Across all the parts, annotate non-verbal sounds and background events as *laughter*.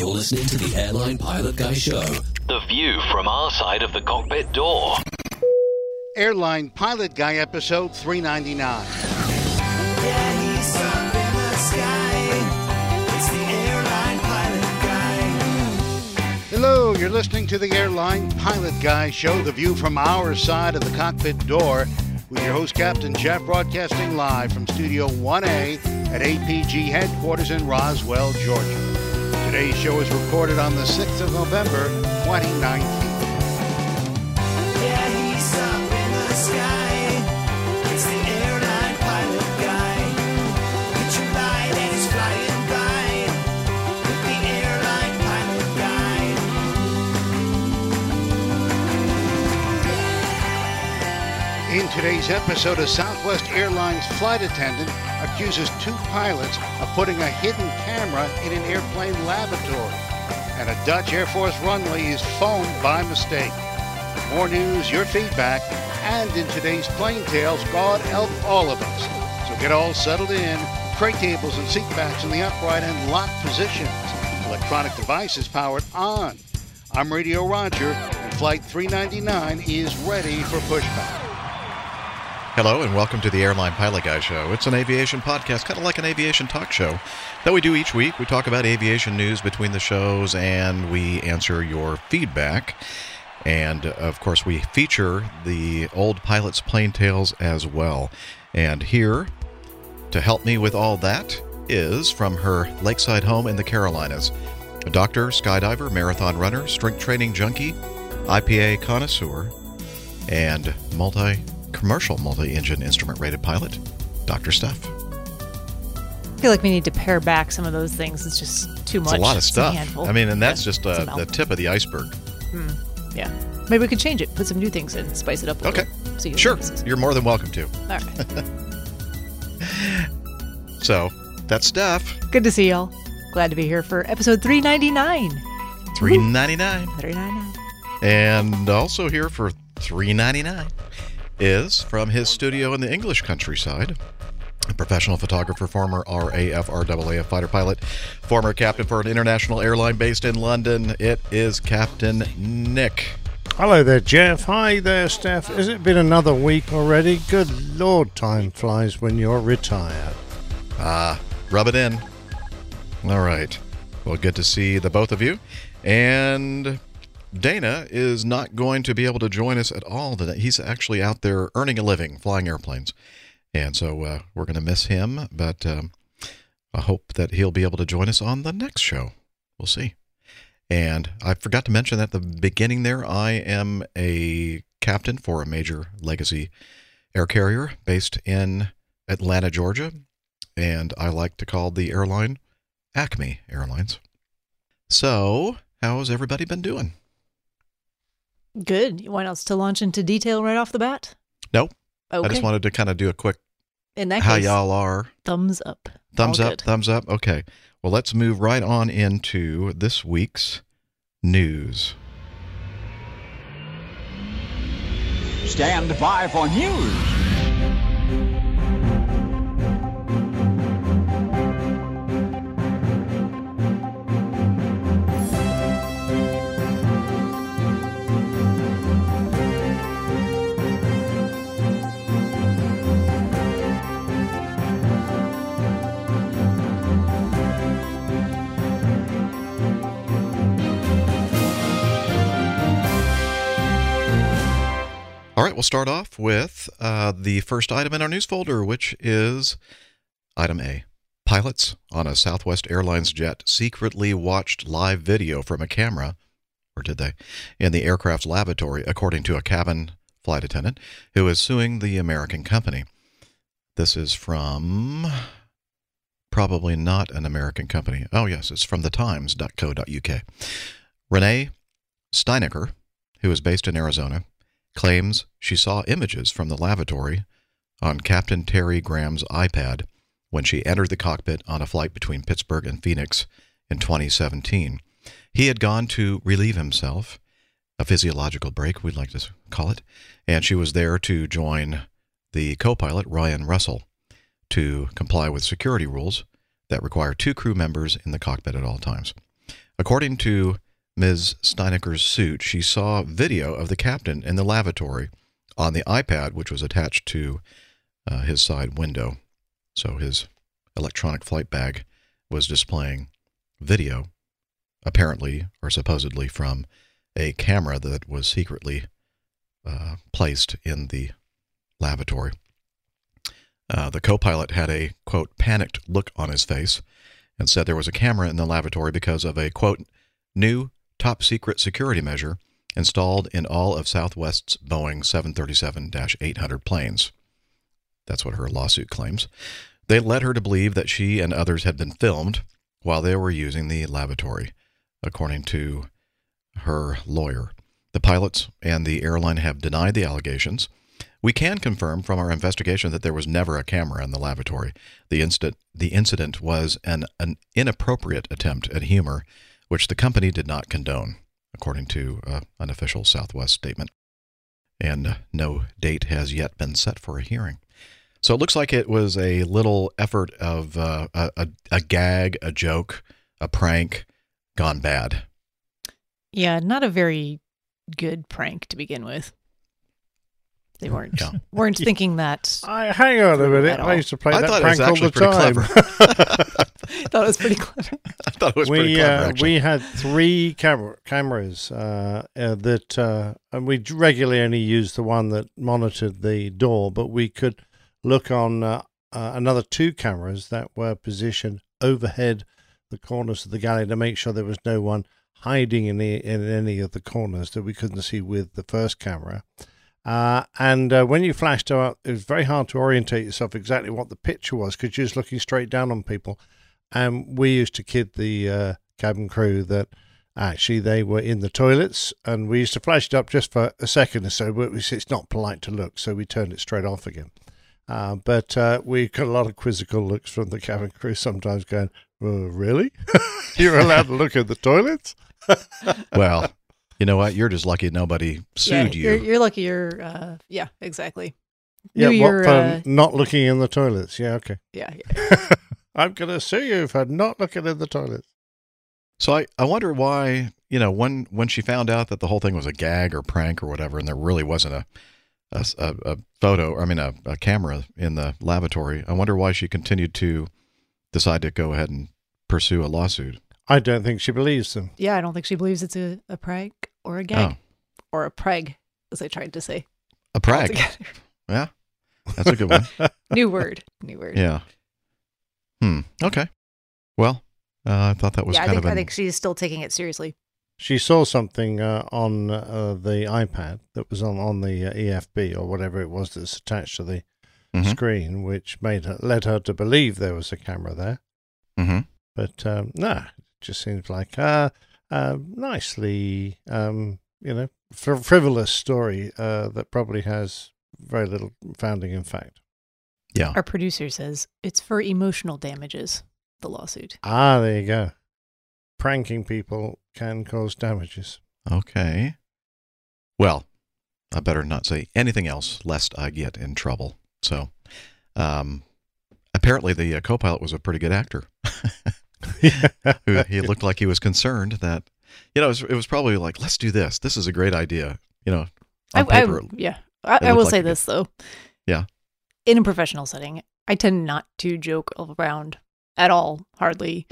You're listening to the Airline Pilot Guy Show. The view from our side of the cockpit door. Airline Pilot Guy episode 399. Yeah, he's up in the sky. It's the airline pilot guy. Hello, you're listening to the Airline Pilot Guy show, the view from our side of the cockpit door, with your host, Captain Jeff, broadcasting live from Studio 1A at APG headquarters in Roswell, Georgia. Today's show is recorded on the 6th of November, 2019. Today's episode, a Southwest Airlines flight attendant accuses two pilots of putting a hidden camera in an airplane lavatory. And a Dutch Air Force runway is phoned by mistake. More news, your feedback, and in today's Plane Tales, God help all of us. So get all settled in, tray tables and seat backs in the upright and locked positions. Electronic devices powered on. I'm Radio Roger, and Flight 399 is ready for pushback. Hello and welcome to the Airline Pilot Guy Show. It's an aviation podcast, kind of like an aviation talk show that we do each week. We talk about aviation news between the shows and we answer your feedback. And of course, we feature the old pilots' plane tales as well. And here to help me with all that is from her lakeside home in the Carolinas a doctor, skydiver, marathon runner, strength training junkie, IPA connoisseur, and multi commercial multi engine instrument rated pilot, Dr. Steph. I feel like we need to pare back some of those things. It's just too much. It's a lot of stuff. I mean, and that's Yeah, just uh, the tip of the iceberg. Yeah. Maybe we could change it, put some new things in, spice it up a Okay. little. See Sure, emphasis. you're more than welcome to. All right. *laughs* So, that's Steph. Good to see y'all. Glad to be here for episode 399. 399 399. And also here for 399 is from his studio in the English countryside. A professional photographer, former RAF, RAAF fighter pilot, former captain for an international airline based in London. It is Captain Nick. Hello there, Jeff. Hi there, Steph. Has it been another week already? Good lord, time flies when you're retired. Ah, rub it in. All right. Well, good to see the both of you. And Dana is not going to be able to join us at all today. He's actually out there earning a living flying airplanes. And so uh, we're going to miss him, but um, I hope that he'll be able to join us on the next show. We'll see. And I forgot to mention at the beginning there, I am a captain for a major legacy air carrier based in Atlanta, Georgia and I like to call the airline Acme Airlines. So, how's everybody been doing? Good. You want us to launch into detail right off the bat? Nope. Okay. I just wanted to kind of do a quick In that how case, y'all are. thumbs up. Thumbs All up, good. thumbs up. Okay. Well, let's move right on into this week's news. Stand by for news. All right, we'll start off with uh, the first item in our news folder, which is item A. Pilots on a Southwest Airlines jet secretly watched live video from a camera, or did they, in the aircraft's lavatory, according to a cabin flight attendant who is suing the American company. This is from probably not an American company. Oh, yes, it's from the times.co.uk. Renee Steinaker, who is based in Arizona, claims she saw images from the lavatory on Captain Terry Graham's iPad when she entered the cockpit on a flight between Pittsburgh and Phoenix in 2017. He had gone to relieve himself, a physiological break, we'd like to call it, and she was there to join the co pilot, Ryan Russell, to comply with security rules that require two crew members in the cockpit at all times. According to Ms. Steinaker's suit, she saw video of the captain in the lavatory on the iPad, which was attached to uh, his side window. So his electronic flight bag was displaying video, apparently or supposedly from a camera that was secretly uh, placed in the lavatory. Uh, the co pilot had a, quote, panicked look on his face and said there was a camera in the lavatory because of a, quote, new top secret security measure installed in all of Southwest's Boeing 737 800 planes. That's what her lawsuit claims. They led her to believe that she and others had been filmed while they were using the lavatory, according to her lawyer. The pilots and the airline have denied the allegations. We can confirm from our investigation that there was never a camera in the lavatory. The incident, the incident was an, an inappropriate attempt at humor, which the company did not condone, according to uh, an official Southwest statement. And uh, no date has yet been set for a hearing. So it looks like it was a little effort of uh, a, a, a gag, a joke, a prank gone bad. Yeah, not a very good prank to begin with. They weren't Yeah. *laughs* weren't thinking that. I hang on a True minute. I used to play I that thought it was prank all the pretty time. clever. *laughs* *laughs* thought it was pretty clever. I thought it was pretty we clever, uh, we had three camera cameras uh, uh, that, uh, and we regularly only used the one that monitored the door, but we could look on uh, uh, another two cameras that were positioned overhead the corners of the galley to make sure there was no one hiding in the, in any of the corners that we couldn't see with the first camera. Uh, and uh, when you flashed out, it was very hard to orientate yourself exactly what the picture was because you're just looking straight down on people. And we used to kid the uh, cabin crew that actually they were in the toilets, and we used to flash it up just for a second or so, but it's not polite to look, so we turned it straight off again. Uh, but uh, we got a lot of quizzical looks from the cabin crew sometimes going, "Uh, Really? *laughs* You're allowed to look at the toilets? *laughs* well, you know what? You're just lucky nobody sued yeah, You're, you. you're lucky. You're. Uh, yeah, exactly. Yeah, Knew what your, for uh, not looking in the toilets? Yeah, okay. Yeah, yeah. *laughs* I'm going to sue you for not looking in the toilets. So I, I wonder why, you know, when when she found out that the whole thing was a gag or prank or whatever, and there really wasn't a a, a, a photo, I mean, a, a camera in the lavatory, I wonder why she continued to decide to go ahead and pursue a lawsuit. I don't think she believes them. Yeah, I don't think she believes it's a, a prank or a gag Oh, or a preg, as I tried to say. a prank. altogether. Yeah, that's a good one. *laughs* New word. New word. yeah. Hmm. Okay. Well, uh, I thought that was yeah, I kind think, of I an, think she's still taking it seriously. She saw something uh, on uh, the iPad that was on, on the uh, EFB or whatever it was that's attached to the Mhm. screen, which made her led her to believe there was a camera there. Mhm. But um, no, it just seems like a uh, uh, nicely, um, you know, fr- frivolous story uh, that probably has very little founding in fact. yeah. Our producer says it's for emotional damages, the lawsuit. Ah, there you go. Pranking people can cause damages. Okay. Well, I better not say anything else lest I get in trouble. So, um, apparently the uh, co-pilot was a pretty good actor. *laughs* *laughs* Who- he looked like he was concerned that, you know, it was, it was probably like, let's do this. This is a great idea. You know, I, paper, I, yeah, I, I will like say this though. Yeah. In a professional setting, I tend not to joke around at all, hardly.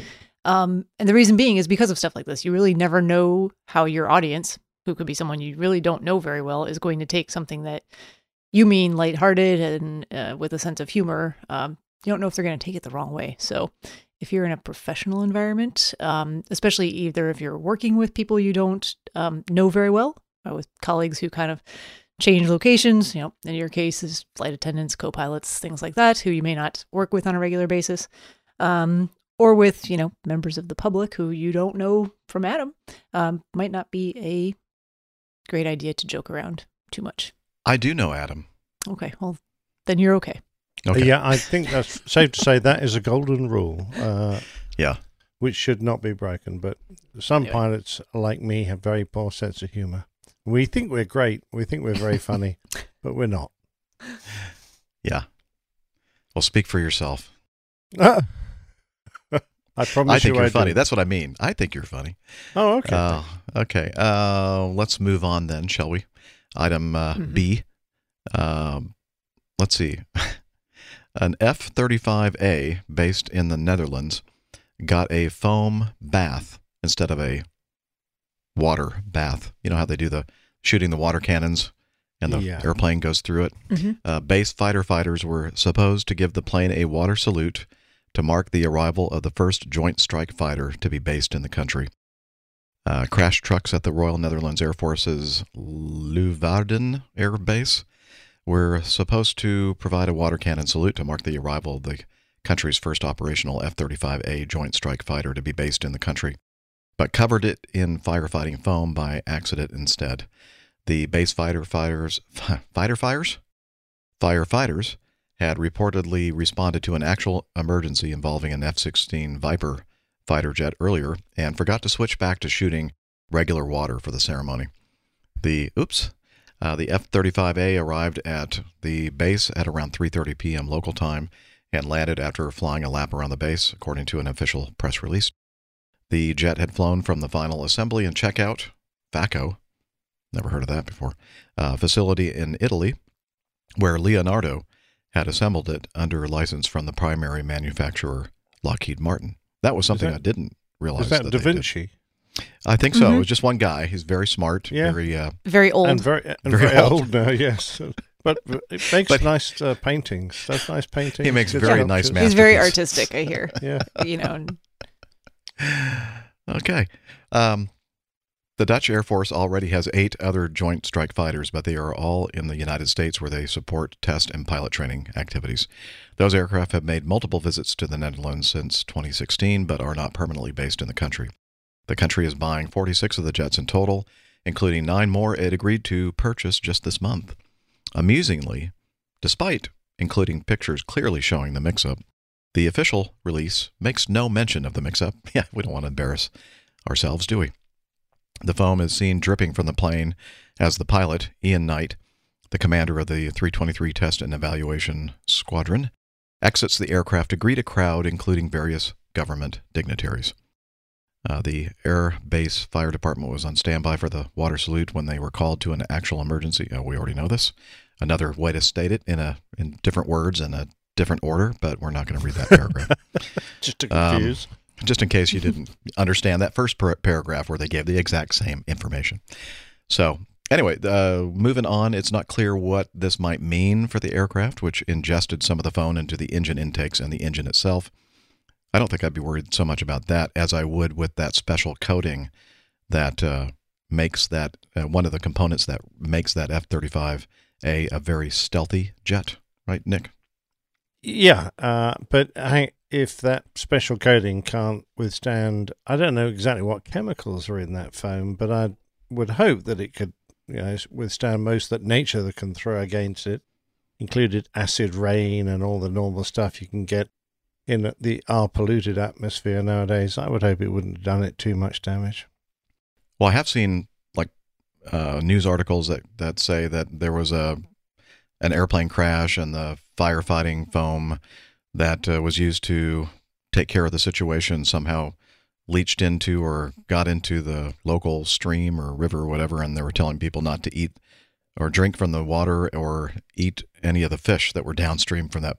Um, and the reason being is because of stuff like this. You really never know how your audience, who could be someone you really don't know very well, is going to take something that you mean lighthearted and uh, with a sense of humor. Um, you don't know if they're going to take it the wrong way. So, if you're in a professional environment, um, especially either if you're working with people you don't um, know very well, or with colleagues who kind of change locations, you know, in your case is flight attendants, co-pilots, things like that, who you may not work with on a regular basis, um, or with, you know, members of the public who you don't know from Adam, um, might not be a great idea to joke around too much. I do know Adam. Okay, well, then you're okay. Okay. Yeah, I think that's safe to say that is a golden rule. Uh, Yeah. which should not be broken. But some Anyway. pilots, like me, have very poor sense of humor. We think we're great. We think we're very funny, *laughs* but we're not. Yeah. Well, speak for yourself. *laughs* I promise I think you you're I funny. do. That's what I mean. I think you're funny. Oh, okay. Uh, okay. Uh, let's move on then, shall we? Item uh, Mhm. B. Um, let's see. *laughs* An F 35A based in the Netherlands got a foam bath instead of a water bath. You know how they do the shooting the water cannons and the Yeah. airplane goes through it? Mhm. Uh, base fighter fighters were supposed to give the plane a water salute to mark the arrival of the first Joint Strike Fighter to be based in the country. Uh, crash trucks at the Royal Netherlands Air Force's Leeuwarden Air Base were supposed to provide a water cannon salute to mark the arrival of the country's first operational F 35A Joint Strike Fighter to be based in the country, but covered it in firefighting foam by accident instead. The base fighter fighters, fighter fires? Firefighters had reportedly responded to an actual emergency involving an F 16 Viper fighter jet earlier and forgot to switch back to shooting regular water for the ceremony. The oops, uh, the F-35A arrived at the base at around 3:30 p.m. local time and landed after flying a lap around the base, according to an official press release. The jet had flown from the final assembly and checkout (FACO), never heard of that before, uh, facility in Italy, where Leonardo had assembled it under license from the primary manufacturer, Lockheed Martin. That was something that- I didn't realize. Is that Da they did. Vinci? I think so. It Mhm. was just one guy. He's very smart. Yeah. Very. Uh, Very old. And very, and Very very, old. old. now, yes. *laughs* But it makes But- nice uh, paintings. Does nice paintings. He makes very sculptures. nice ma- He's very artistic, I hear. *laughs* Yeah. You know, *sighs* okay. Um, the Dutch Air Force already has eight other Joint Strike Fighters, but they are all in the United States where they support test and pilot training activities. Those aircraft have made multiple visits to the Netherlands since 2016, but are not permanently based in the country. The country is buying 46 of the jets in total, including nine more it agreed to purchase just this month. Amusingly, despite including pictures clearly showing the mix up, the official release makes no mention of the mix up. *laughs* Yeah, we don't want to embarrass ourselves, do we? The foam is seen dripping from the plane as the pilot, Ian Knight, the commander of the 323 Test and Evaluation Squadron, exits the aircraft to greet a crowd, including various government dignitaries. Uh, the Air Base Fire Department was on standby for the water salute when they were called to an actual emergency. Uh, we already know this. Another way to state it in a in different words and a different order, but we're not going to read that paragraph. *laughs* Just to Um, just in case you didn't understand that first par- paragraph where they gave the exact same information. So, anyway, uh, moving on, it's not clear what this might mean for the aircraft, which ingested some of the phone into the engine intakes and the engine itself. I don't think I'd be worried so much about that as I would with that special coating that uh, makes that uh, one of the components that makes that F 35A a very stealthy jet, right, Nick? Yeah, uh, but I, if that special coating can't withstand, I don't know exactly what chemicals are in that foam, but I would hope that it could, you know, withstand most that nature can throw against it, included acid rain and all the normal stuff you can get in the our polluted atmosphere nowadays. I would hope it wouldn't have done it too much damage. Well, I have seen like uh, news articles that, that say that there was a an airplane crash and the firefighting foam that uh, was used to take care of the situation somehow leached into or got into the local stream or river or whatever, and they were telling people not to eat or drink from the water or eat any of the fish that were downstream from that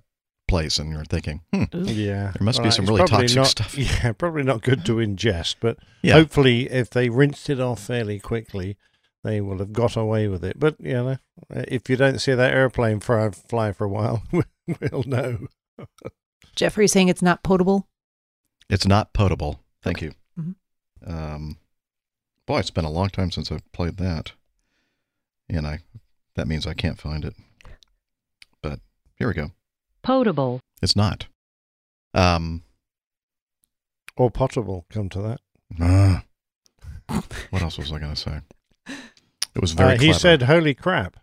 place. And you're thinking, hmm, Yeah, There must be some really toxic not- stuff. *laughs* Yeah, probably not good to ingest, but yeah, hopefully, if they rinsed it off fairly quickly, they will have got away with it. But you know, if you don't see that airplane fly, fly for a while, *laughs* we'll know. Jeffrey saying it's not potable. It's not potable. Thank you. Mhm. Um, boy, it's been a long time since I've played that, and I that means I can't find it. But here we go. Potable, It's not. Um, Or potable, come to that. uh, what else was I going to say? It was very. Uh, he clever. said, "Holy crap!"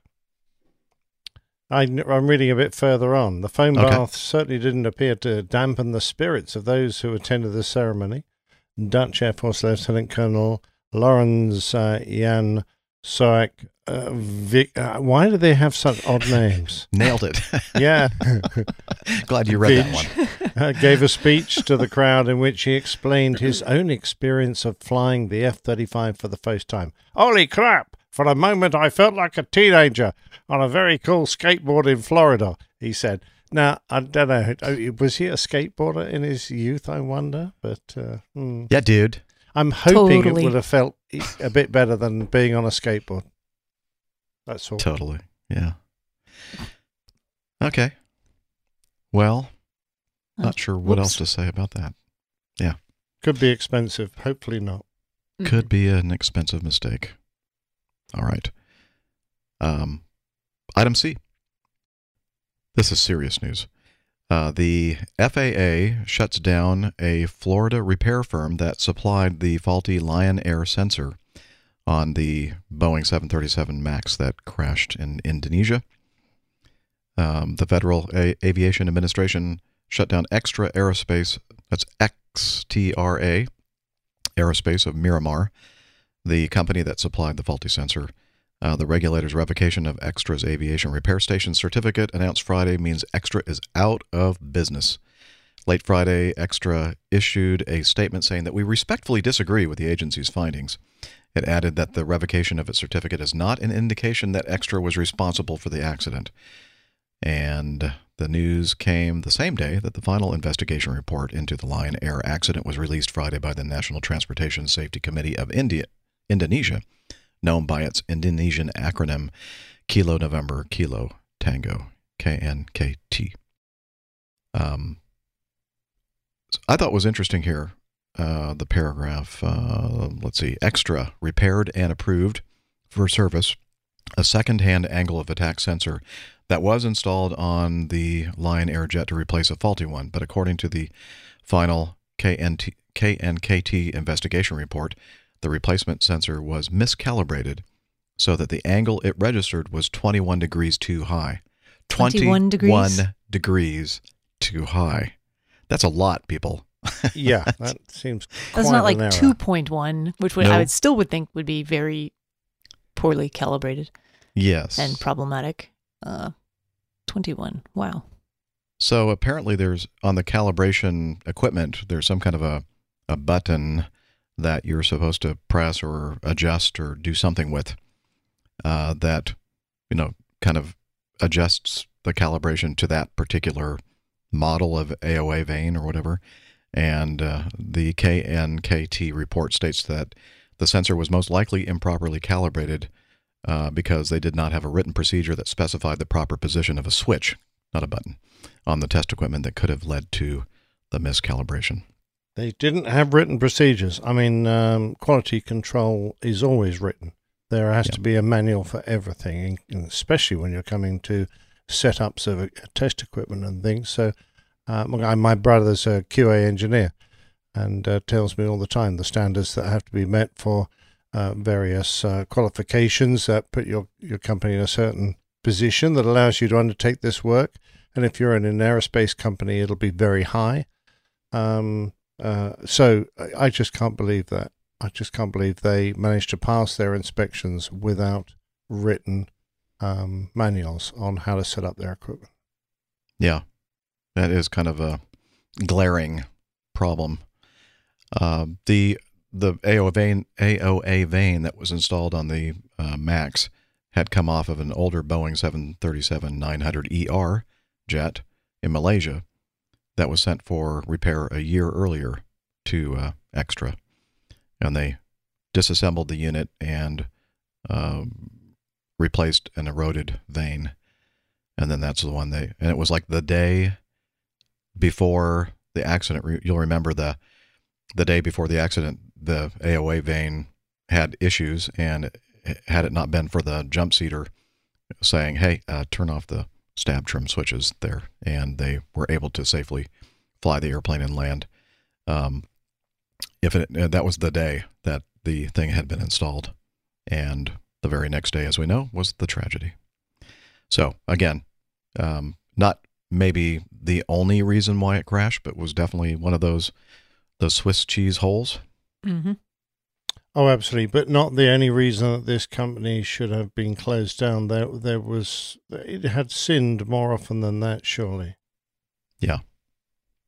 I, am reading a bit further on. The foam Okay. bath certainly didn't appear to dampen the spirits of those who attended the ceremony. Dutch Air Force Lieutenant Colonel Lawrence uh, Jan SOAC. Uh, Vic, uh, why do they have such odd *laughs* names? Nailed it. *laughs* Yeah. *laughs* Glad you read that one. uh, gave a speech to the crowd in which he explained his own experience of flying the F 35 for the first time. Holy crap! For a moment, I felt like a teenager on a very cool skateboard in Florida, he said. Now, I don't know. uh, Was he a skateboarder in his youth, I wonder? But uh, hmm. Yeah, dude. I'm hoping Totally. it would have felt a bit better than being on a skateboard. That's all. Totally. Yeah. Okay. Well, not sure what else to say about that. Yeah. Could be expensive. Hopefully not. Could be an expensive mistake. All right. Um, item C. This is serious news. Uh, the FAA shuts down a Florida repair firm that supplied the faulty Lion Air sensor on the Boeing 737 MAX that crashed in Indonesia. Um, the Federal A- Aviation Administration shut down Extra Aerospace, that's XTRA, Aerospace of Miramar, the company that supplied the faulty sensor. Uh, the regulator's revocation of Extra's aviation repair station certificate announced Friday means Extra is out of business. Late Friday, Extra issued a statement saying that we respectfully disagree with the agency's findings. It added that the revocation of its certificate is not an indication that Extra was responsible for the accident. And the news came the same day that the final investigation report into the Lion Air accident was released Friday by the National Transportation Safety Committee of India, Indonesia, known by its Indonesian acronym Kilo November Kilo Tango, KNKT. Um, I thought was interesting here uh, the paragraph, uh, let's see, extra, repaired and approved for service, a second hand angle of attack sensor that was installed on the Lion Air jet to replace a faulty one, but according to the final KNT, KNKT investigation report, the replacement sensor was miscalibrated so that the angle it registered was 21 degrees too high. 21 degrees? degrees too high. That's a lot, people. *laughs* Yeah, that seems That's not like 2.1, which would, No. I would still would think would be very poorly calibrated Yes. and problematic. Uh, 21. Wow. So apparently, there's on the calibration equipment, there's some kind of a, a button that you're supposed to press or adjust or do something with uh, that, you know, kind of adjusts the calibration to that particular model of AOA vane or whatever. And uh, the KNKT report states that the sensor was most likely improperly calibrated uh, because they did not have a written procedure that specified the proper position of a switch, not a button, on the test equipment that could have led to the miscalibration. They didn't have written procedures. I mean, um, quality control is always written. There has Yeah. to be a manual for everything, especially when you're coming to setups of test equipment and things. So, uh, my my brother's a QA engineer and uh, tells me all the time the standards that have to be met for uh, various uh, qualifications that put your, your company in a certain position that allows you to undertake this work. And if you're in an aerospace company, it'll be very high. Um, uh, so I, just can't believe that. I just can't believe they managed to pass their inspections without written um, manuals on how to set up their equipment. Yeah, that is kind of a glaring problem. Uh, the the AOA vane, AOA vane that was installed on the uh, Max had come off of an older Boeing 737-900ER jet in Malaysia that was sent for repair a year earlier to uh, Extra, and they disassembled the unit and um, replaced an eroded vane. And then that's the one they and it was like the day before the accident. You'll remember the the day before the accident the AOA vane had issues and had it not been for the jump seater saying hey uh, turn off the stab trim switches there and they were able to safely fly the airplane and land um, if it uh, that was the day that the thing had been installed and the very next day as we know was the tragedy so again, um, not maybe the only reason why it crashed, but was definitely one of those those Swiss cheese holes. Mm-hmm. Oh, absolutely, but not the only reason that this company should have been closed down. There, there was it had sinned more often than that, surely. Yeah,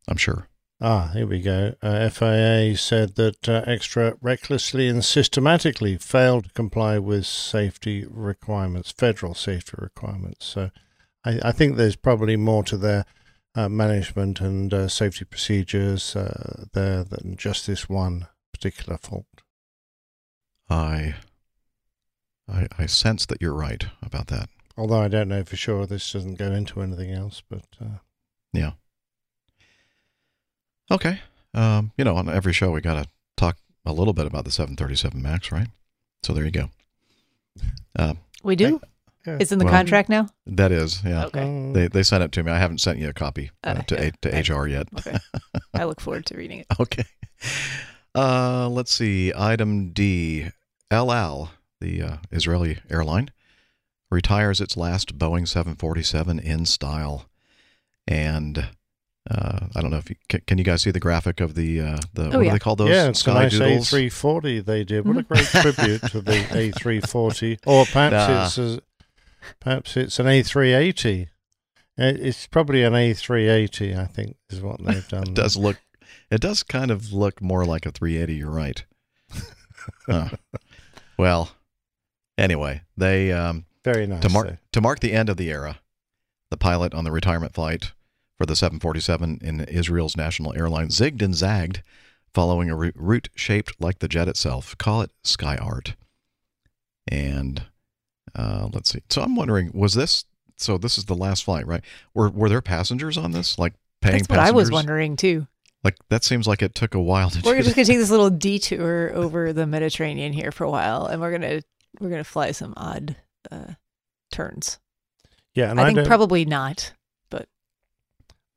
I'm sure. Ah, here we go. Uh, FAA said that uh, Extra recklessly and systematically failed to comply with safety requirements, federal safety requirements. So, I, I think there's probably more to their uh, management and uh, safety procedures uh, there than just this one particular fault. I, I I sense that you're right about that. Although I don't know for sure. This doesn't go into anything else, but uh, Yeah. Okay. Um, you know, on every show we got to talk a little bit about the 737 Max, right? So there you go. *laughs* Uh, We do. yeah. It's in the Well- contract now. that is, yeah. Okay. Um, They they sent it to me. I haven't sent you a copy uh, Uh, to yeah. A, to HR yet. Okay. *laughs* I look forward to reading it. Okay. Uh, let's see. Item D. El Al, the uh, Israeli airline, retires its last Boeing 747 in style. And uh, I don't know if you can, can you guys see the graphic of the uh, the what do Oh, they call those yeah, it's a nice doodles? A340 they did. What a Mm-hmm. great tribute to the *laughs* A340. Or perhaps Nah. it's a, perhaps it's an A380. It's probably an A380, I think, is what they've *laughs* done. It does look. It does kind of look more like a 380. You're right. *laughs* Huh. Well, anyway, they um, Very nice. to mark to mark the end of the era, the pilot on the retirement flight for the 747 in Israel's national airline zigged and zagged, following a route shaped like the jet itself. Call it sky art. And uh, let's see. So I'm wondering, was this? So this is the last flight, right? Were were there passengers on this? Like paying That's what passengers? I was wondering too. Like that seems like it took a while to We're do just gonna take this little detour over the Mediterranean here for a while, and we're gonna we're gonna fly some odd uh, turns. Yeah, and I I, think probably not, but.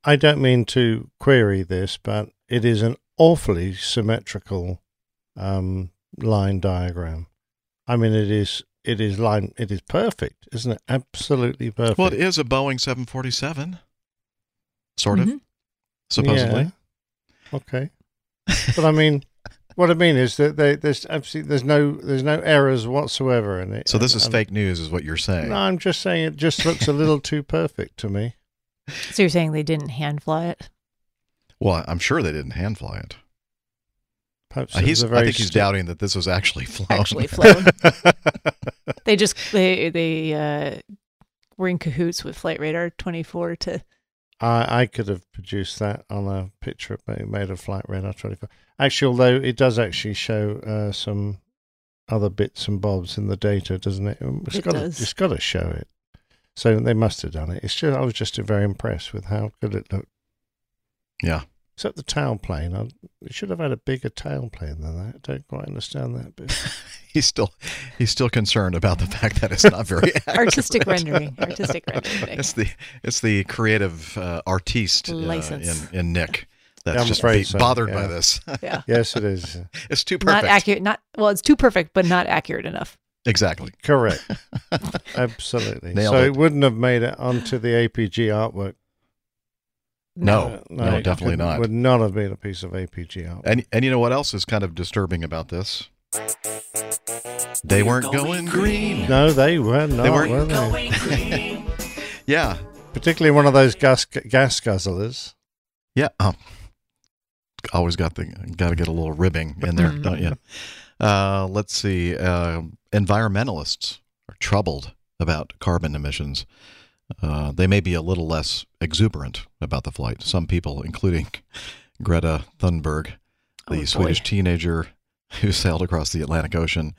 I don't mean to query this, but it is an awfully symmetrical um, line diagram. I mean, it is it is line it is perfect, isn't it? Absolutely perfect. Well, it is a Boeing 747, sort of, Mhm. supposedly. Yeah. Okay, but I mean, what I mean is that they, there's absolutely there's no there's no errors whatsoever in it. So this is And- fake news, is what you're saying. No, I'm just saying it just looks a little too perfect to me. So you're saying they didn't hand fly it? Well, I'm sure they didn't hand fly it. Perhaps Uh, he's, a I very think he's sti- doubting that this was actually flown. Actually *laughs* flown. They just they they uh, were in cahoots with Flight Radar 24 to I, I could have produced that on a picture made made of Flight Radar 24. Actually, although it does actually show uh, some other bits and bobs in the data, doesn't it? Um, It's It got does. To, it's got to show it. So they must have done it. It's just I was just very impressed with how good it looked. Yeah. Except the tailplane. I should have had a bigger tailplane than that. I don't quite understand that bit. *laughs* He's still he's still concerned about the fact that it's not very *laughs* artistic rendering. Artistic rendering. It's the it's the creative uh, artiste uh, License. in in Nick that's I'm just afraid be so, bothered yeah. by this. Yeah. *laughs* yes, it is. it's too perfect. Not perfect. accurate. Not well. It's too perfect, but not accurate enough. Exactly. Correct. Absolutely. Nailed so it. it. wouldn't have made it onto the APG artwork. No, Uh, no, definitely couldn't- Would not have been a piece of APG art. And and you know what else is kind of disturbing about this? They weren't going green. No, they were not. They weren't were they? *laughs* Yeah, Particularly one of those gas gas guzzlers. yeah. Um, always got the got to get a little ribbing in there, don't you? *laughs* Uh, let's see. Uh, environmentalists are troubled about carbon emissions. Uh, they may be a little less exuberant about the flight. Some people, including *laughs* Greta Thunberg, the Oh. Swedish teenager who sailed across the Atlantic Ocean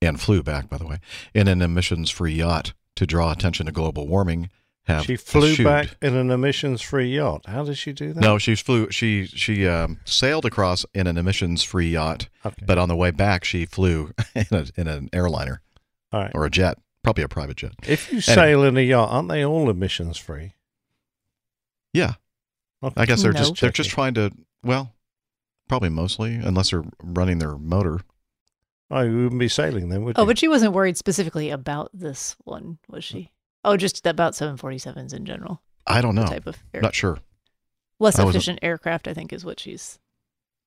and flew back, by the way, in an emissions-free yacht to draw attention to global warming, have She flew eschewed- back in an emissions-free yacht. How did she do that? No, she flew. She she um, sailed across in an emissions-free yacht, Okay. but on the way back, she flew *laughs* in, a, in an airliner All right. or a jet, probably a private jet. If you sail in a yacht, aren't they all emissions-free? Yeah, Okay. I guess they're No. just they're just trying to. Well, probably mostly, unless they're running their motor. Oh, you wouldn't be sailing then, would Oh, you? but she wasn't worried specifically about this one, was she? Oh, just about 747s in general. I don't know. Type of air- Not sure. less I wasn't- efficient aircraft, I think, is what she's.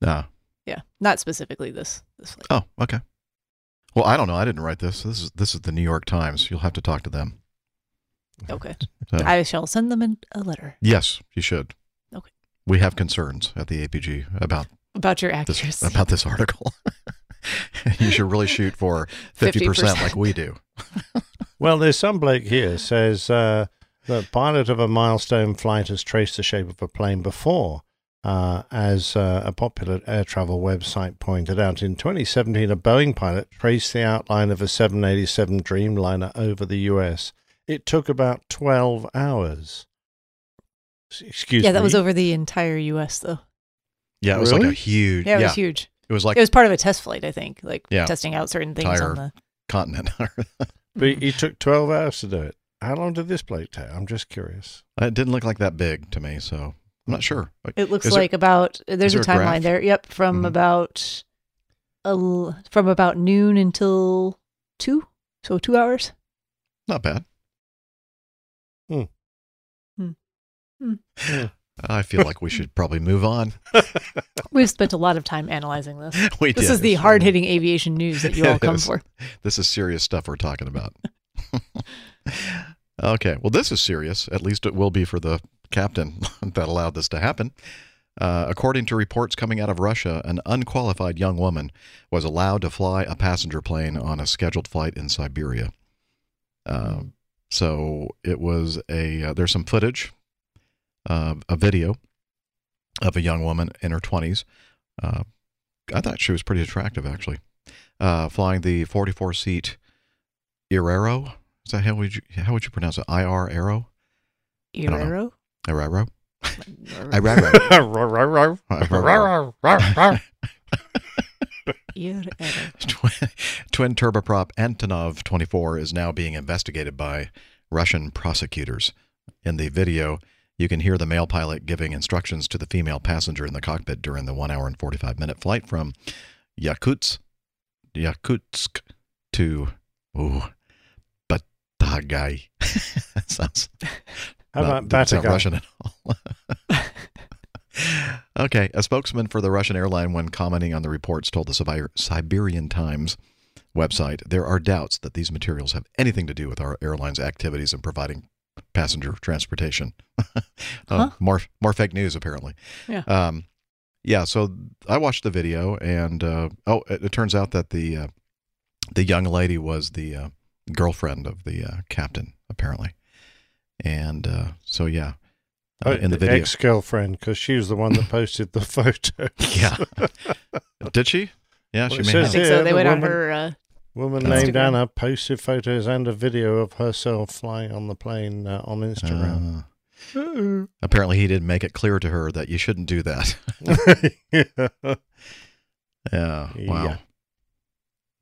Ah. Yeah, not specifically this this flight. Oh, okay. Well, I don't know. I didn't write this. This is this is the New York Times. You'll have to talk to them. Okay. *laughs* So- I shall send them in a letter yes, you should. Okay. We have concerns at the APG about about your this about this article. *laughs* you should really shoot for *laughs* fifty percent 50%. like we do. Well, there's some bloke here says uh, the pilot of a milestone flight has traced the shape of a plane before. Uh, as uh, a popular air travel website pointed out, in 2017, a Boeing pilot traced the outline of a 787 Dreamliner over the US. It took about 12 hours. Excuse yeah, me. Yeah, that was over the entire U.S. though. Yeah, it was like a huge. Yeah, it yeah, was huge. it was like it was part of a test flight, I think, like Yeah. testing out certain things on the. continent. *laughs* But he took 12 hours to do it. How long did this bloke take? I'm just curious. it didn't look like that big to me, so I'm not sure. Like, It looks is there- like about there's there a a timeline there. Yep, from Mhm. about a l from about noon until two, so two hours. not bad. Hmm. Hmm. Hmm. I feel like we should probably move on. *laughs* We've spent a lot of time analyzing this. *laughs* we This did. is the hard hitting aviation news that you *laughs* all come for. This is serious stuff we're talking about. okay, well, this is serious. At least it will be for the captain *laughs* that allowed this to happen. Uh, according to reports coming out of Russia, an unqualified young woman was allowed to fly a passenger plane on a scheduled flight in Siberia. Uh, so it was a. Uh, there's some footage, a video of a young woman in her 20s. Uh, I thought she was pretty attractive, actually uh, flying the 44 seat Irero. Is that how would you how would you pronounce it? IR Aero? Irero? Irero? Irero. Irero. Irero. Twin, twin turboprop Antonov 24 is now being investigated by Russian prosecutors. In the video, you can hear the male pilot giving instructions to the female passenger in the cockpit during the 1 hour and 45 minute flight from Yakutsk, Yakutsk to ooh, Batagay. *laughs* that sounds How not- about doesn't? Russian at all. *laughs* okay, a spokesman for the Russian airline, when commenting on the reports, told the Sibir- Siberian Times website there are doubts that these materials have anything to do with our airline's activities in providing passenger transportation. oh, *laughs* Huh? More more fake news apparently. Yeah. Um, yeah. So I watched the video, and uh, oh, it, it turns out that the uh, the young lady was the uh, girlfriend of the uh, captain, apparently. And uh, so yeah, uh, in the video, Ex girlfriend, because she was the one that posted the *laughs* photo. yeah. Did she? Yeah, Well, she it may says have. think so. They the went on woman- her. Uh, Woman Instagram. named Anna posted photos and a video of herself flying on the plane uh, on Instagram. Uh, apparently, he didn't make it clear to her that you shouldn't do that. *laughs* *laughs* yeah. Wow. Yeah.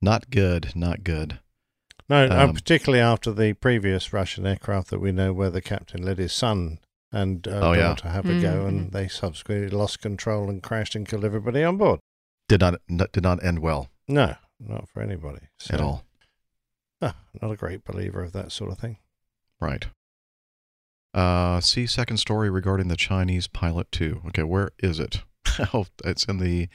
Not good. Not good. No, uh, Um, particularly after the previous Russian aircraft that we know where the captain let his son and uh, Oh, yeah. daughter have a go, Mhm. and they subsequently lost control and crashed and killed everybody on board. Did not did not end well No, not for anybody So, at all. ah, not a great believer of that sort of thing. Right. Uh, see second story regarding the Chinese pilot too. Okay, where is it? *laughs* oh, it's in the.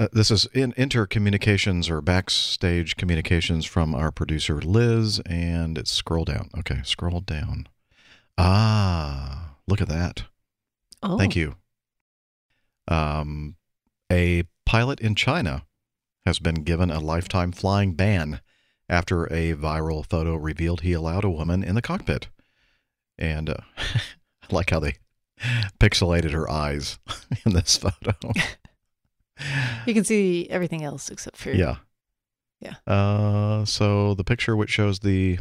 Uh, this is in intercommunications or backstage communications from our producer Liz, and it's scroll down. Okay, scroll down. Ah, look at that. oh, Thank you. Um, a pilot in China has been given a lifetime flying ban after a viral photo revealed he allowed a woman in the cockpit. And uh, *laughs* I like how they pixelated her eyes *laughs* in this photo. *laughs* You can see everything else except for. yeah. Yeah. Uh, so the picture which shows the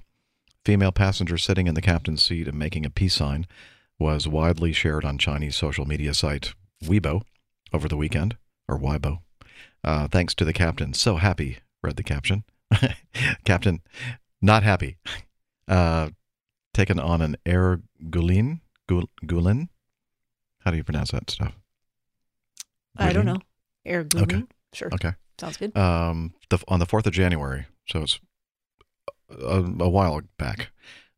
female passenger sitting in the captain's seat and making a peace sign was widely shared on Chinese social media site Weibo over the weekend, or Weibo. Uh, thanks to the captain. So happy, read the caption. *laughs* captain, not happy. Uh, taken on an Air Gulin. Gul- Gulin? How do you pronounce that stuff? I don't know. Air Gulin. Sure. Okay. Sounds good. um, the, on the 4th of January, so it's a, a while back.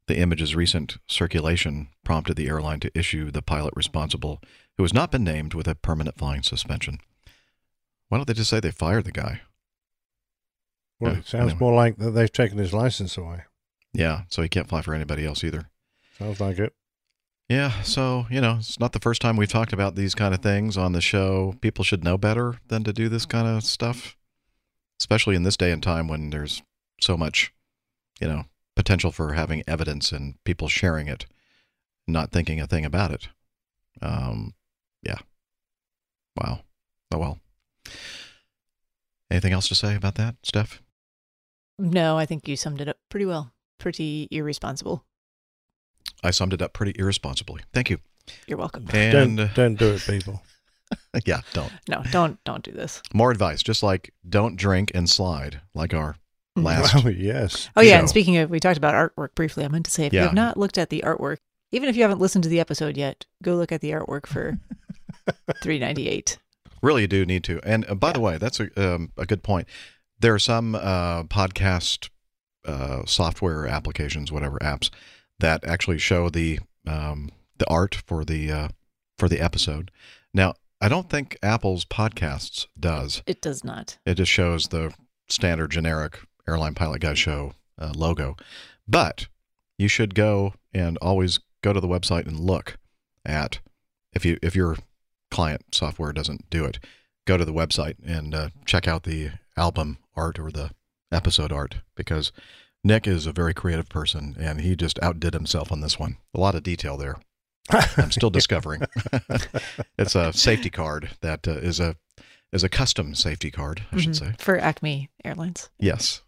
The image's recent circulation prompted the airline to issue the pilot responsible, who has not been named, with a permanent flying suspension. Why don't they just say they fired the guy? Well, Yeah, it sounds anyway. more like that they've taken his license away. Yeah, so he can't fly for anybody else either. Sounds like it. Yeah, so, you know, it's not the first time we've talked about these kind of things on the show. People should know better than to do this kind of stuff, especially in this day and time when there's so much, you know, potential for having evidence and people sharing it, not thinking a thing about it. Um, yeah. Wow. Oh, well. Anything else to say about that, Steph? No, I think you summed it up pretty well. Pretty irresponsible. I summed it up pretty irresponsibly. Thank you. You're welcome. And don't don't do it, people. *laughs* yeah, don't. No, don't don't do this. More advice, just like don't drink and slide, like our Mhm. last. Oh yes. Oh yeah, and speaking of, we talked about artwork briefly. I meant to say, if you have not looked at the artwork, even if you haven't listened to the episode yet, go look at the artwork for *laughs* three ninety eight. Really, you do need to. And uh, by the way, that's a um, a good point. There are some uh, podcast uh, software applications, whatever apps, that actually show the um, the art for the uh, for the episode. Now, I don't think Apple's podcasts does. It does not. It just shows the standard generic airline pilot guy show uh, logo. But you should go and always go to the website and look at if you if your client software doesn't do it, go to the website and uh, check out the album art or the episode art because Nick is a very creative person and he just outdid himself on this one. A lot of detail there. *laughs* I'm still discovering. *laughs* it's a safety card that uh, is a is a custom safety card, I should Mhm. say. For Acme Airlines. Yes.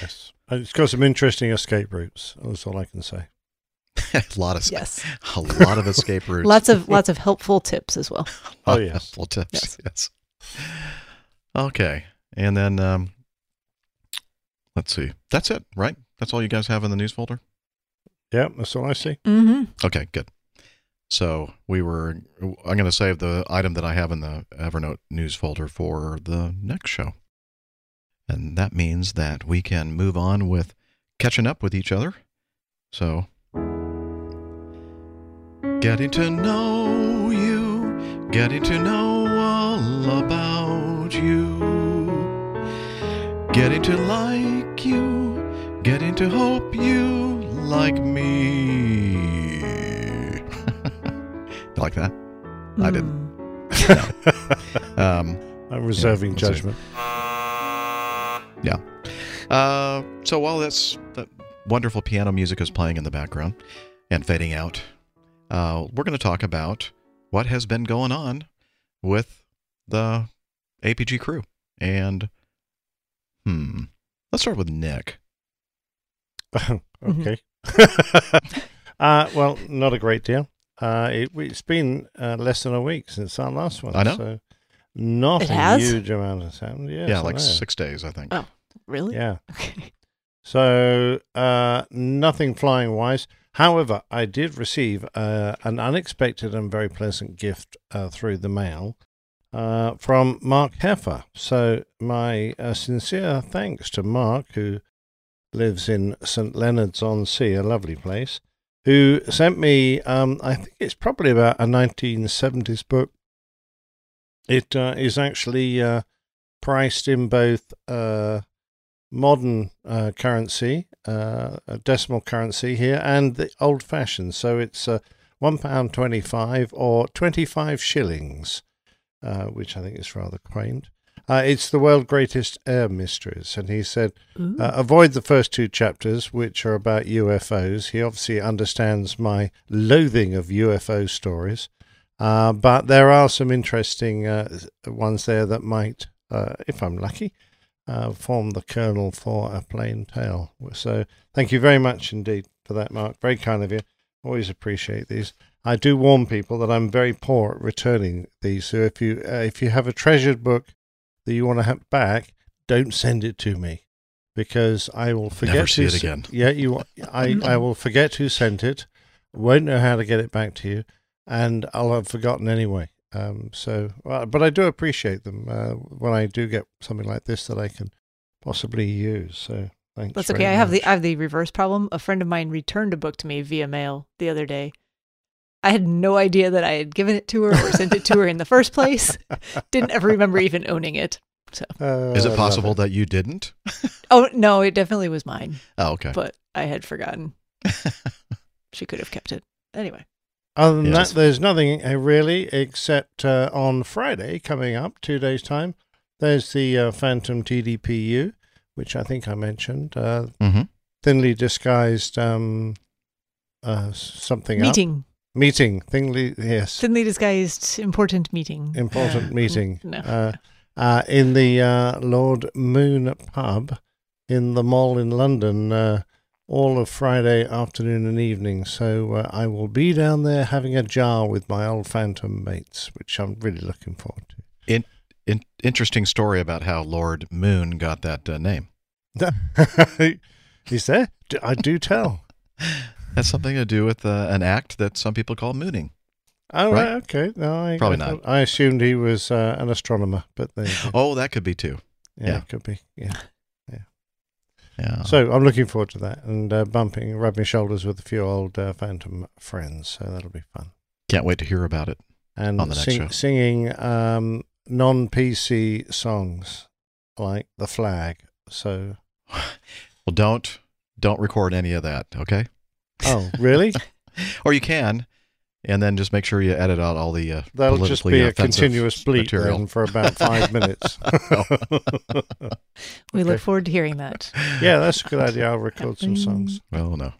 yes. It's got some interesting escape routes. That's all I can say. *laughs* a lot of Yes. a lot of escape routes. Lots of lots of helpful tips as well. Oh, yes. Helpful tips. Yes. Yes. Okay. And then um let's see. That's it, right? That's all you guys have in the news folder? Yeah, that's all I see. Mm-hmm. Okay, good. So we were I'm going to save the item that I have in the Evernote news folder for the next show. And that means that we can move on with catching up with each other. So getting to know you, getting to know all about you, getting to like you, getting to hope you like me. you *laughs* like that? I didn't. *laughs* Um, I'm reserving let's see. judgment. yeah. Uh, so while that's that wonderful piano music is playing in the background and fading out, uh, we're going to talk about what has been going on with the APG crew. And hmm, let's start with Nick. *laughs* okay. *laughs* uh, well, not a great deal. Uh, it, it's been uh, less than a week since our last one. I know. So not It a has? huge amount has happened. Yes, yeah, like six days, I think. Oh. Really? Yeah. *laughs* Okay. So uh, nothing flying wise. However, I did receive uh, an unexpected and very pleasant gift uh, through the mail uh, from Mark Heffer. So my uh, sincere thanks to Mark, who lives in St Leonard's on Sea, a lovely place, who sent me. Um, I think it's probably about a 1970s book. It uh, is actually uh, priced in both. Uh, modern uh, currency, a decimal currency here, and the old fashioned. So it's uh, one pound twenty-five or twenty-five shillings, uh, which I think is rather quaint. Uh, it's the world's greatest air mysteries, and he said uh, avoid the first two chapters, which are about UFOs. He obviously understands my loathing of UFO stories, uh, but there are some interesting uh, ones there that might, uh, if I'm lucky, uh, form the kernel for a plane tale. So thank you very much indeed for that, Mark. Very kind of you. Always appreciate these. I do warn people that I'm very poor at returning these. So if you uh, if you have a treasured book that you want to have back, don't send it to me because I will forget Never see who it again. Yeah, you. I I will forget who sent it. Won't know how to get it back to you, and I'll have forgotten anyway. Um, so, but I do appreciate them uh, when I do get something like this that I can possibly use. So, thanks. That's very okay. I have the. I have the reverse problem. A friend of mine returned a book to me via mail the other day. I had no idea that I had given it to her or sent it to her in the first place. Didn't ever remember even owning it. So, Uh, Is it love possible that you didn't? oh no, it definitely was mine, Oh, okay. but I had forgotten. she could have kept it anyway. Other than Yes. that, there's nothing uh, really except uh, on Friday coming up, two days' time. There's the uh, Phantom TDPU, which I think I mentioned. Uh, hmm thinly disguised um, uh, something up. Meeting, Meeting. Thinly, yes. thinly disguised, important meeting. Important Uh, *laughs* meeting. No, Uh, uh, in the uh, Lord Moon pub in the mall in London uh, all of Friday afternoon and evening. So uh, I will be down there having a jar with my old Phantom mates, which I'm really looking forward to. In, interesting story about how Lord Moon got that uh, name. to. *laughs* Is there? i do tell. *laughs* Has something to do with uh, an act that some people call mooning. Oh, Right. right. Okay. No, I, Probably I not. I assumed he was uh, an astronomer, but there. Oh, that could be too. yeah, yeah. it could be. Yeah. Yeah. So I'm looking forward to that and uh, bumping, rubbing shoulders with a few old uh, Phantom friends. So that'll be fun. can't wait to hear about it. And On the next sing, show. singing um, non PC songs like The Flag. So, *sighs* Well, don't don't record any of that, okay? Oh, *laughs* really? *laughs* Or you can, and then just make sure you edit out all the uh, That'll just be a continuous bleep material. then for about five minutes. *laughs* we look forward to hearing that. yeah, that's a good idea. I'll record some songs. Well, no.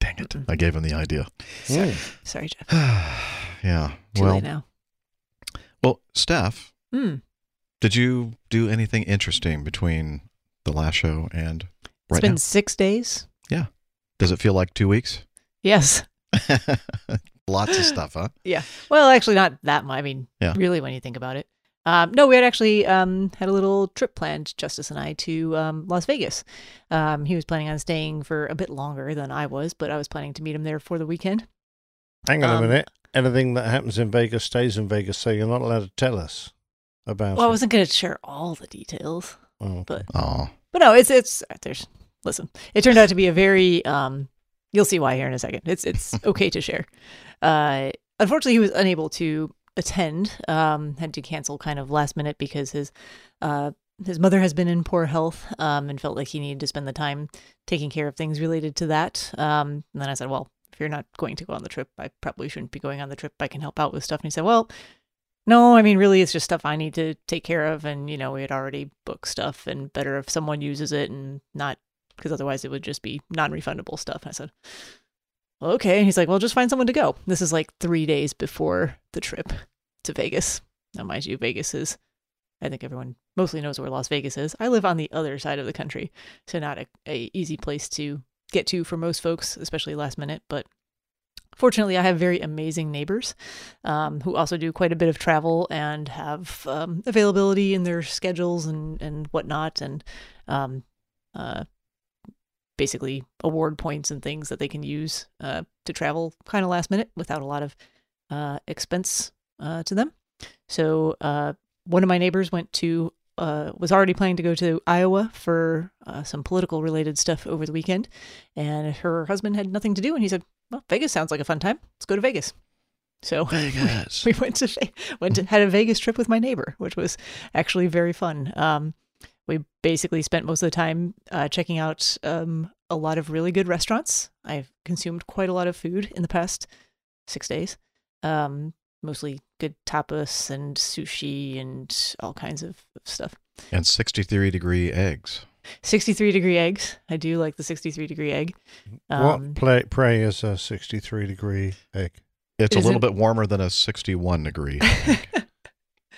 Dang it! I gave him the idea. Mm. Sorry, Jeff. *sighs* yeah. Too well, late now. well, Steph, Hmm. did you do anything interesting between the last show and It's right been now? six days. Does it feel like two weeks? *laughs* Yes. Lots of stuff, huh? *laughs* Yeah. Well, actually, not that much. I mean, Yeah. really, when you think about it. Um, no, we had actually um, had a little trip planned, Justice and I, to um, Las Vegas. Um, he was planning on staying for a bit longer than I was, but I was planning to meet him there for the weekend. Hang on Um, a minute. Anything that happens in Vegas stays in Vegas, so you're not allowed to tell us about Well, I wasn't going to share all the details, Oh. but Oh, but no, it's it's there's listen. It turned out to be a very um. You'll see why here in a second. It's it's *laughs* okay to share. Uh, unfortunately, he was unable to attend. Um, had to cancel kind of last minute because his uh his mother has been in poor health. Um, and felt like he needed to spend the time taking care of things related to that. Um, and then I said, well, if you're not going to go on the trip, I probably shouldn't be going on the trip. I can help out with stuff. And he said, well. No, I mean, really, it's just stuff I need to take care of. And, you know, we had already booked stuff, and better if someone uses it and not because otherwise it would just be non refundable stuff. And I said, well, okay. And he's like, well, just find someone to go. This is like three days before the trip to Vegas. Now, mind you, Vegas is, I think everyone mostly knows where Las Vegas is. I live on the other side of the country, so not a, a easy place to get to for most folks, especially last minute. But fortunately, I have very amazing neighbors um, who also do quite a bit of travel and have um, availability in their schedules and, and whatnot, and um, uh, basically award points and things that they can use uh, to travel kind of last minute without a lot of uh, expense uh, to them. So uh, one of my neighbors went to uh, was already planning to go to Iowa for uh, some political related stuff over the weekend, and her husband had nothing to do, and he said, "Well, Vegas sounds like a fun time. Let's go to Vegas." So *laughs* Vegas. we went to went to, had a Vegas trip with my neighbor, which was actually very fun. Um, we basically spent most of the time uh, checking out um, a lot of really good restaurants. I've consumed quite a lot of food in the past six days, um, mostly good tapas and sushi and all kinds of stuff. and 63 degree eggs. 63 degree eggs. I do like the 63 degree egg. Um, what play, pray is a 63 degree egg? It's a little it- bit warmer than a 61 degree. *laughs*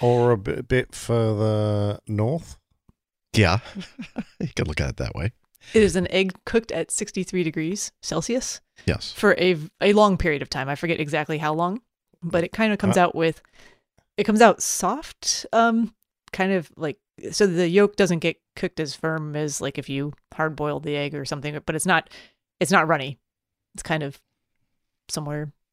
Or a bit, bit further north? Yeah, *laughs* you could look at it that way. It is an egg cooked at 63 degrees Celsius Yes. for a a long period of time. I forget exactly how long, but it kind of comes out with it comes out soft, um, kind of like so the yolk doesn't get cooked as firm as like if you hard boiled the egg or something, but it's not it's not runny. It's kind of somewhere I think it's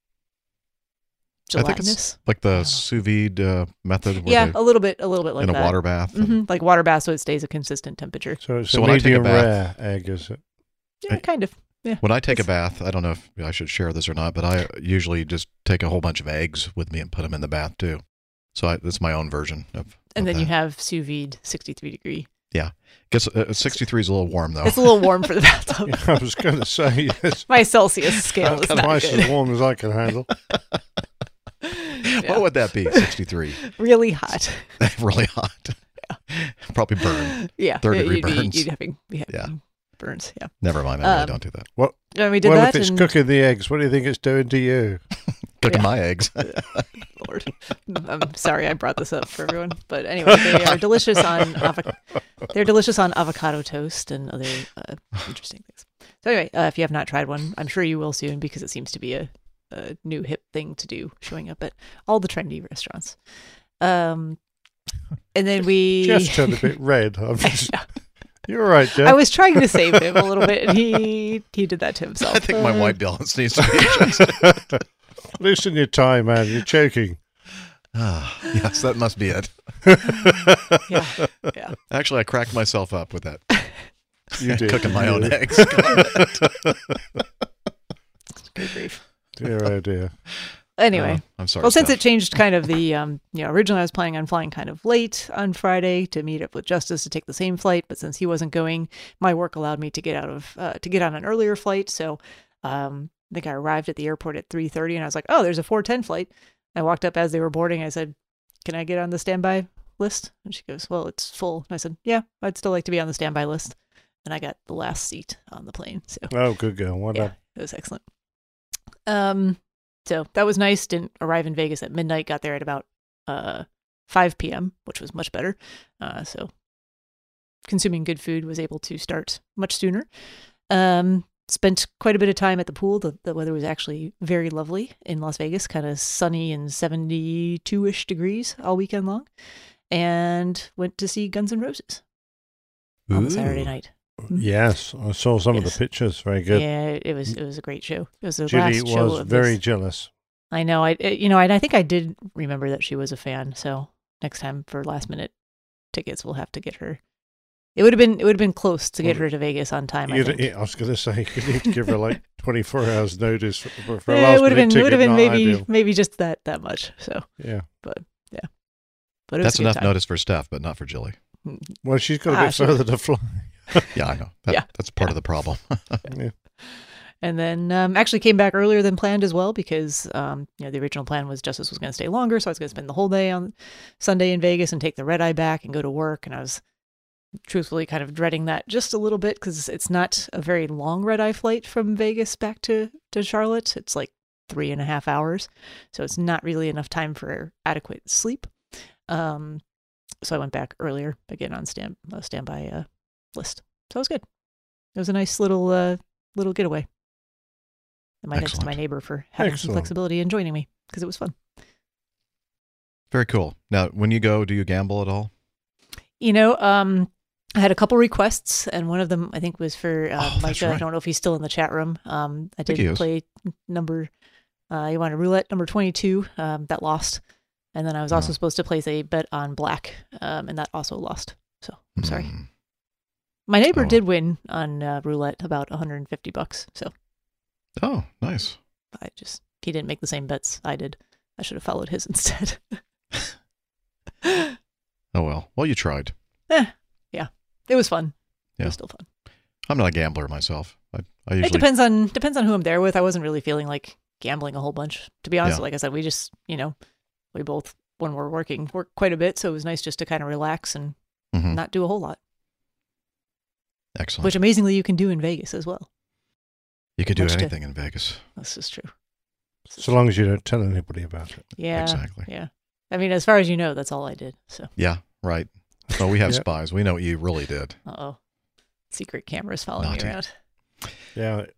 gelatinous. like I don't know. the sous vide uh, method Yeah, they, a little bit, a little bit like in a water bath. and- hmm like water bath, so it stays a consistent temperature. So it's So a when I take a bath- rare egg, is it? Yeah, kind of. Yeah. When I take a bath, I don't know if I should share this or not, but I usually just take a whole bunch of eggs with me and put them in the bath too. So I, that's my own version of and of then you have sous vide 63 degree. Gets uh, 63 is a little warm though. It's a little *laughs* warm for the bathtub. *laughs* I was going to say, yes, *laughs* My Celsius scale is not twice good. as warm as I can handle. Yeah. What would that be? *laughs* 63. Really hot. *laughs* really hot. Yeah. Probably burn. Yeah, Third yeah, degree you'd, be- burns. You'd having, be having Yeah. burns. Yeah, Never mind. I really Um, don't do that. and we did well, that. if it's and, cooking the eggs, what do you think it's doing to you? *laughs* Cooking yeah. my eggs. Lord, I'm sorry I brought this up for everyone, but anyway, they are delicious on avo- they're delicious on avocado toast and other uh, interesting things. So anyway, uh, if you have not tried one, I'm sure you will soon because it seems to be a, a new hip thing to do, showing up at all the trendy restaurants. Um, and then we. *laughs* just turned a bit *laughs* red. I'm just, you're all right, Jeff. I was trying to save him a little bit, and he *laughs* he did that to himself. I think my Uh, white balance needs to be adjusted. Loosen your tie, man. You're choking. Ah, yes, that must be it. Yeah, yeah. Actually, I cracked myself up with that. You did. Cooking my You own did. eggs. Good grief. Dear, oh dear. Anyway, Oh, I'm sorry. well, since Steph. it changed kind of the, um, you know, originally I was planning on flying kind of late on Friday to meet up with Justice to take the same flight, but since he wasn't going, my work allowed me to get out of uh, to get on an earlier flight. So, um, I think I arrived at the airport at three thirty, and I was like, oh, there's a four ten flight. I walked up as they were boarding. I said, can I get on the standby list? And she goes, well, it's full. And I said, yeah, I'd still like to be on the standby list. And I got the last seat on the plane. So Oh, good girl. Well yeah, done. it was excellent. Um, so that was nice. Didn't arrive in Vegas at midnight. Got there at about uh 5 p.m., which was much better. Uh, so consuming good food was able to start much sooner. Um, spent quite a bit of time at the pool. The, the weather was actually very lovely in Las Vegas, kind of sunny and 72 ish degrees all weekend long. And went to see Guns N' Roses on Saturday night. Yes, I saw some of the pictures. Very good. Yeah, it was it was a great show. It was the Judy last show was of very this- jealous. I know. I you know, and I think I did remember that she was a fan. So next time for last minute tickets, we'll have to get her. It would have been it would have been close to get Well, her to Vegas on time. I think. yeah, I was going to say *laughs* you need to give her like 24 hours notice for, for, for a Yeah, last it would have minute been would have been maybe ideal. maybe just that that much. So, Yeah. but it was That's a enough notice for Steph, but not for Jilly. Well, she's got a Ah, bit she- further to fly. *laughs* Yeah, I know. That, Yeah. That's part of the problem. *laughs* *laughs* Yeah. And then um, actually came back earlier than planned as well because um, you know the original plan was Justice was going to stay longer, so I was going to spend the whole day on Sunday in Vegas and take the red eye back and go to work. And I was truthfully kind of dreading that just a little bit because it's not a very long red eye flight from Vegas back to to Charlotte. It's like three and a half hours, so it's not really enough time for adequate sleep. Um, so I went back earlier again on stand uh, standby uh, list. So it was good. It was a nice little uh, little getaway. And my thanks to my neighbor for having Excellent. some flexibility and joining me because it was fun. Very cool. Now, when you go, do you gamble at all? You know, um, I had a couple requests, and one of them I think was for uh, Oh, Micah. I don't know if he's still in the chat room. Um, I did play number. Uh, you wanted roulette number twenty-two. Um, that lost, and then I was also Oh. supposed to place a bet on black, um, and that also lost. So I'm sorry. Hmm. My neighbor Oh. did win on uh, roulette about 150 bucks. So Oh, nice. I just he didn't make the same bets I did. I should have followed his *laughs* instead. *laughs* Oh well. Well, you tried. Eh, yeah. It was fun. It Yeah. was still fun. I'm not a gambler myself. I, I It depends on depends on who I'm there with. I wasn't really feeling like gambling a whole bunch. To be honest, Yeah. like I said, we just you know we both when we're working work quite a bit, so it was nice just to kind of relax and Mhm. not do a whole lot. Excellent. Which amazingly you can do in Vegas as well. you could do much to- anything in Vegas. This is true. So long as you don't tell anybody about it. Yeah. Exactly. Yeah. I mean, as far as you know, that's all I did. So, Yeah, right. Well, we have *laughs* Yep. spies. We know what you really did. uh oh, secret cameras following Naughty. me around. Yeah. *laughs*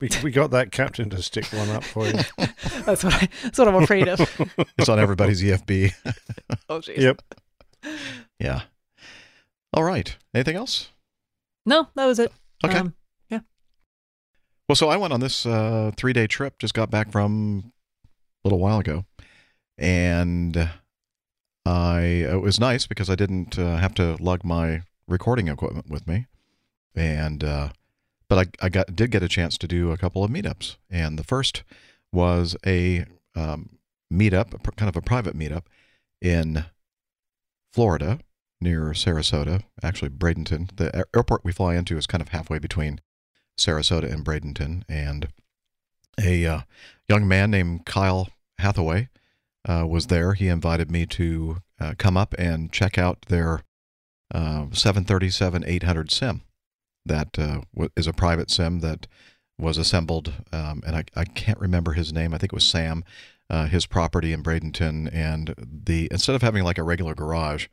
We, we got that captain to stick one up for you. *laughs* That's what I, that's what I'm afraid of. It's on everybody's EFB. Oh jeez. Yep. Yeah. All right. Anything else? No, that was it. Okay. Um, Well, so I went on this uh, three day trip, just got back from a little while ago. And I it was nice because I didn't uh, have to lug my recording equipment with me. And, uh, but I, I got did get a chance to do a couple of meetups. And the first was a um, meetup, a pr- kind of a private meetup in Florida, near Sarasota, actually Bradenton. The airport we fly into is kind of halfway between Sarasota and Bradenton, and a uh, young man named Kyle Hathaway uh, was there. He invited me to uh, come up and check out their uh, 737 800 sim. That uh, is a private sim that was assembled, um, and I, I can't remember his name. I think it was Sam. Uh, his property in Bradenton, and the instead of having like a regular garage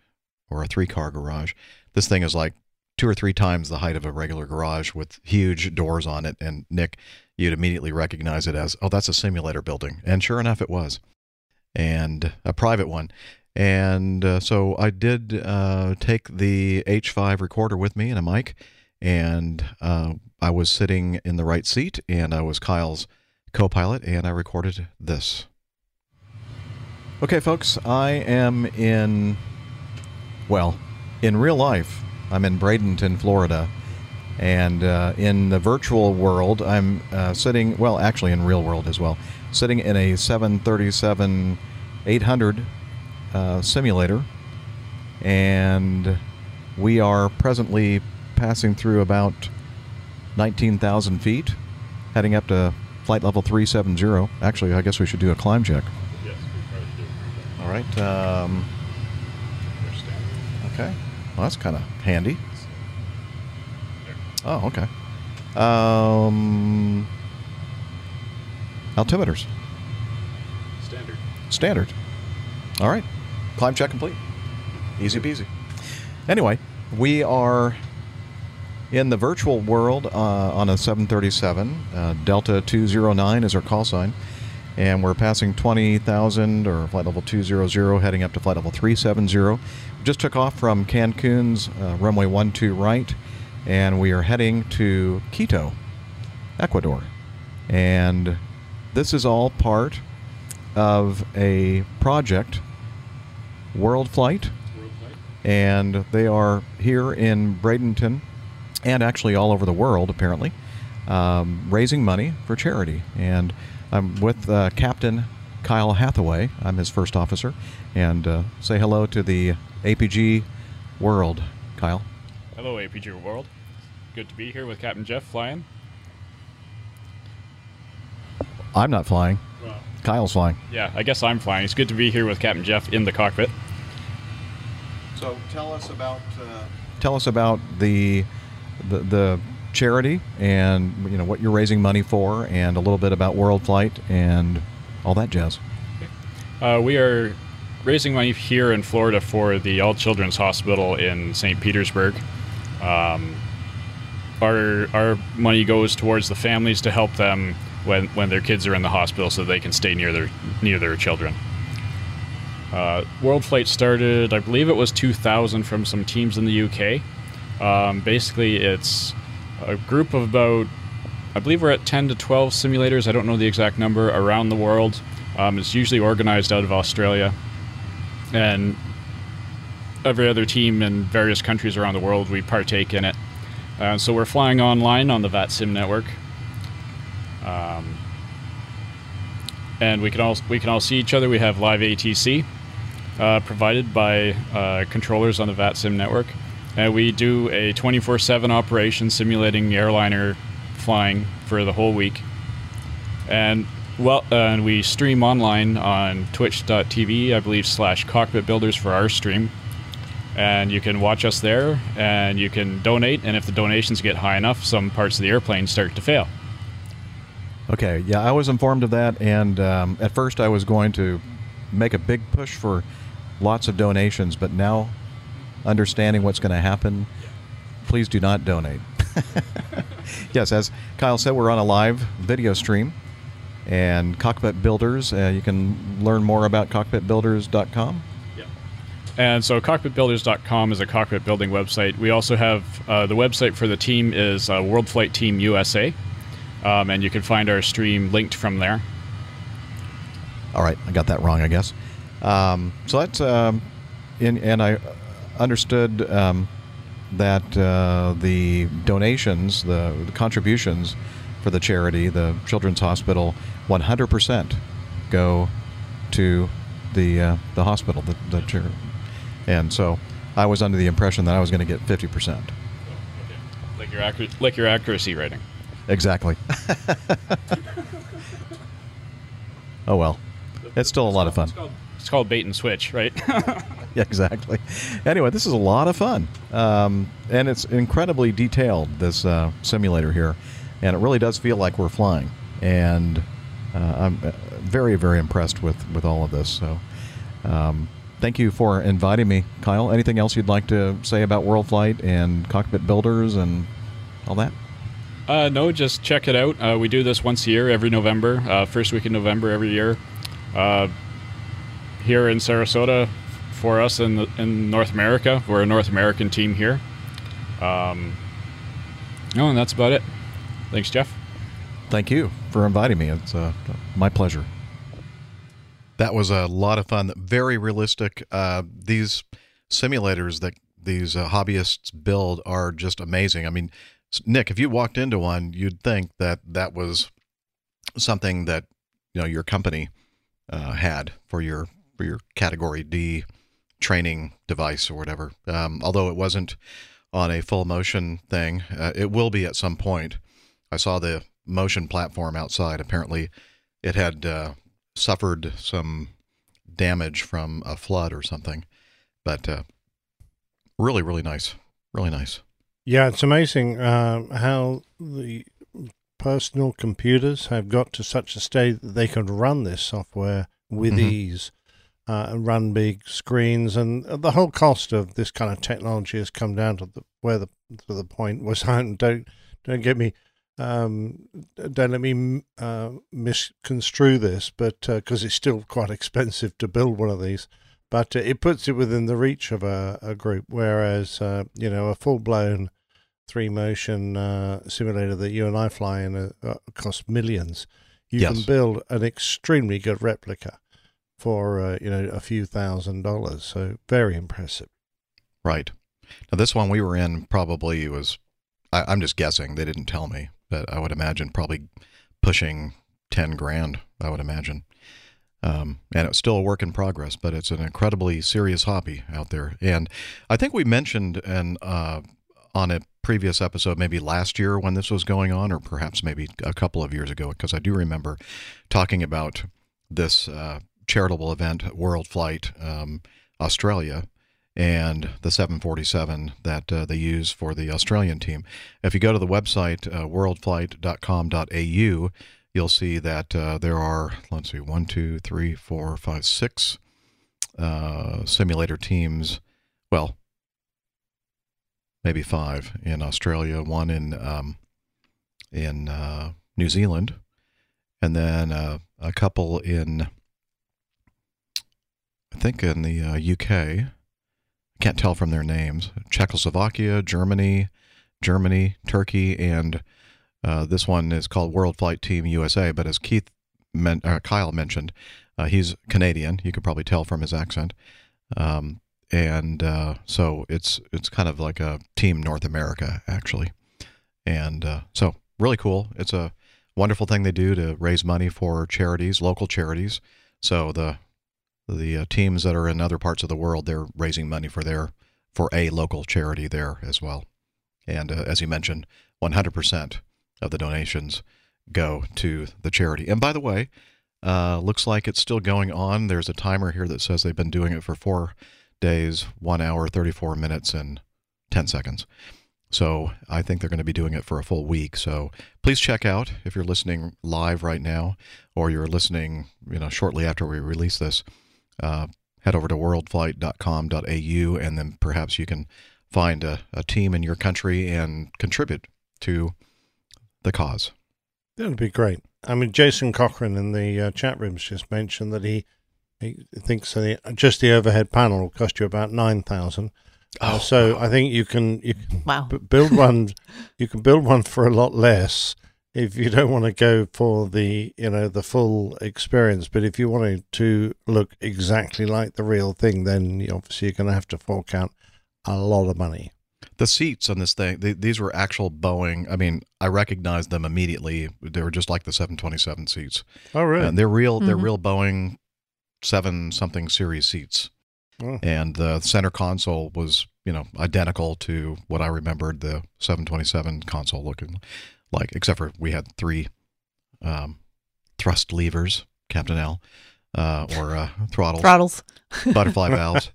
or a three-car garage, this thing is like two or three times the height of a regular garage with huge doors on it. And Nick, you'd immediately recognize it as, oh, that's a simulator building, and sure enough, it was, and a private one. And uh, so I did uh, take the H5 recorder with me and a mic, and uh, I was sitting in the right seat, and I was Kyle's co pilot, and I recorded this. Okay, folks, I am in, well, in real life, I'm in Bradenton, Florida. And uh, in the virtual world, I'm uh, sitting, well, actually in real world as well, sitting in a 737 800 uh, simulator. And we are presently passing through about 19,000 feet, heading up to flight level 370. Actually, I guess we should do a climb check. Yes, All right. Um, okay. Well, that's kind of handy. Oh, okay. Um, altimeters. Standard. Standard. All right. Climb check complete. Easy peasy. Anyway, we are in the virtual world uh, on a 737. Uh, Delta 209 is our call sign. And we're passing 20,000 or flight level 200, heading up to flight level 370. We just took off from Cancun's uh, runway 12 right, and we are heading to Quito, Ecuador. And this is all part of a project, World Flight, and they are here in Bradenton and actually all over the world, apparently, um, raising money for charity. And I'm with uh, Captain Kyle Hathaway. I'm his first officer. And uh, say hello to the APG world, Kyle. Hello, APG World. Good to be here with Captain Jeff flying. I'm not flying. Well, Kyle's flying. yeah, I guess I'm flying. It's good to be here with Captain Jeff in the cockpit. So tell us about uh, tell us about the, the the charity and you know what you're raising money for, and a little bit about World Flight and all that jazz. Uh, we are raising money here in Florida for the All Children's Hospital in St. Petersburg. Um, our our money goes towards the families to help them when, when their kids are in the hospital, so they can stay near their near their children. Uh, World Flight started, I believe it was 2000, from some teams in the UK. Um, basically, it's a group of about, I believe we're at 10 to 12 simulators. I don't know the exact number around the world. Um, it's usually organized out of Australia, and every other team in various countries around the world we partake in it. Uh, so we're flying online on the VATSIM network. Um, and we can all we can all see each other. We have live ATC uh, provided by uh, controllers on the VATSIM network, and we do a 24/7 operation simulating airliner flying for the whole week. And well, uh, and we stream online on Twitch.tv, I believe, slash Cockpit Builders for our stream. And you can watch us there, and you can donate. And if the donations get high enough, some parts of the airplane start to fail. Okay, yeah, I was informed of that, and um, at first I was going to make a big push for lots of donations, but now understanding what's going to happen, please do not donate. *laughs* yes, as Kyle said, we're on a live video stream, and Cockpit Builders, uh, you can learn more about cockpitbuilders.com. And so cockpitbuilders.com is a cockpit building website. We also have uh, the website for the team is uh, World Flight Team USA, um, and you can find our stream linked from there. All right, I got that wrong, I guess. Um, so that's, um, in, and I understood um, that uh, the donations, the, the contributions for the charity, the Children's Hospital, 100% go to the uh, the hospital, the, the char- and so I was under the impression that I was going to get fifty percent. Like your accuracy, like your accuracy rating. Exactly. *laughs* oh well, it's still a lot of fun. It's called, bait and switch, right? *laughs* yeah, exactly. Anyway, this is a lot of fun, um, and it's incredibly detailed. This uh, simulator here, and it really does feel like we're flying. And uh, I'm uh, very, very impressed with with all of this. So, um, thank you for inviting me, Kyle. Anything else you'd like to say about World Flight and cockpit builders and all that? Uh, no, just check it out. Uh, we do this once a year, every November, uh, first week in November every year. Here in Sarasota, for us in the, in North America, we're a North American team here. Um, no, and that's about it. Thanks, Jeff. Thank you for inviting me. It's uh, my pleasure. That was a lot of fun. Very realistic. Uh, these simulators that these uh, hobbyists build are just amazing. I mean, Nick, if you walked into one, you'd think that that was something that you know your company uh, had for your for your Category D training device or whatever. Um, although it wasn't on a full motion thing, uh, it will be at some point. I saw the motion platform outside. Apparently, it had uh, suffered some damage from a flood or something, but uh, really, really nice, really nice. Yeah, it's amazing um, how the personal computers have got to such a state that they can run this software with Mhm. ease uh, and run big screens. And the whole cost of this kind of technology has come down to the where the to the point was *laughs* don't don't get me um, don't let me uh, misconstrue this, but because it's still quite *laughs* expensive to build one of these but uh, it puts it within the reach of a, a group. Whereas, uh, you know, a full blown three motion uh, simulator that you and I fly in uh, uh, costs millions. You Yes. can build an extremely good replica for uh, you know a few thousand dollars. So very impressive. Right. Now, this one we were in probably was, I, I'm just guessing, they didn't tell me, but I would imagine probably pushing 10 grand, I would imagine. Um, and it's still a work in progress, but it's an incredibly serious hobby out there. And I think we mentioned and uh, on a previous episode, maybe last year when this was going on, or perhaps maybe a couple of years ago, because I do remember talking about this uh, charitable event, World Flight um, Australia, and the 747 that uh, they use for the Australian team. If you go to the website, uh, worldflight.com.au, you'll see that uh, there are, let's see, one, two, three, four, five, six uh, simulator teams. Well, maybe five in Australia, one in um, in uh, New Zealand, and then uh, a couple in, I think, in the uh, UK. I can't tell from their names. Czechoslovakia, Germany, Germany, Turkey, and uh, this one is called World Flight Team USA. But as Keith, men- uh, Kyle mentioned, uh, he's Canadian. You could probably tell from his accent. Um, and uh, so it's it's kind of like a Team North America actually, and uh, so really cool. It's a wonderful thing they do to raise money for charities, local charities. So the the uh, teams that are in other parts of the world, they're raising money for their for a local charity there as well. And uh, as you mentioned, 100% of the donations go to the charity. And by the way, uh, looks like it's still going on. There's a timer here that says they've been doing it for four days, one hour, 34 minutes, and 10 seconds. So I think they're going to be doing it for a full week. So please check out if you're listening live right now, or you're listening, you know, shortly after we release this. Uh, head over to worldflight.com.au, and then perhaps you can find a, a team in your country and contribute to the cause. That would be great. I mean, Jason Cochran in the uh, chat rooms just mentioned that he he thinks that the, just the overhead panel will cost you about nine thousand. Uh, so I think you can you can Wow. b- build one. you can build one for a lot less if you don't want to go for the you know the full experience. But if you wanted to look exactly like the real thing, then you- obviously you're going to have to fork out a lot of money. The seats on this thing, th these were actual Boeing. I mean, I recognized them immediately. They were just like the 727 seats. Oh, really? And they're real. They're Mhm. real Boeing seven something series seats. Oh. and the center console was you know identical to what I remembered the 727 console looking like, except for we had three um, thrust levers, Captain L, uh, or uh, *laughs* throttles, Throttles. *laughs* butterfly valves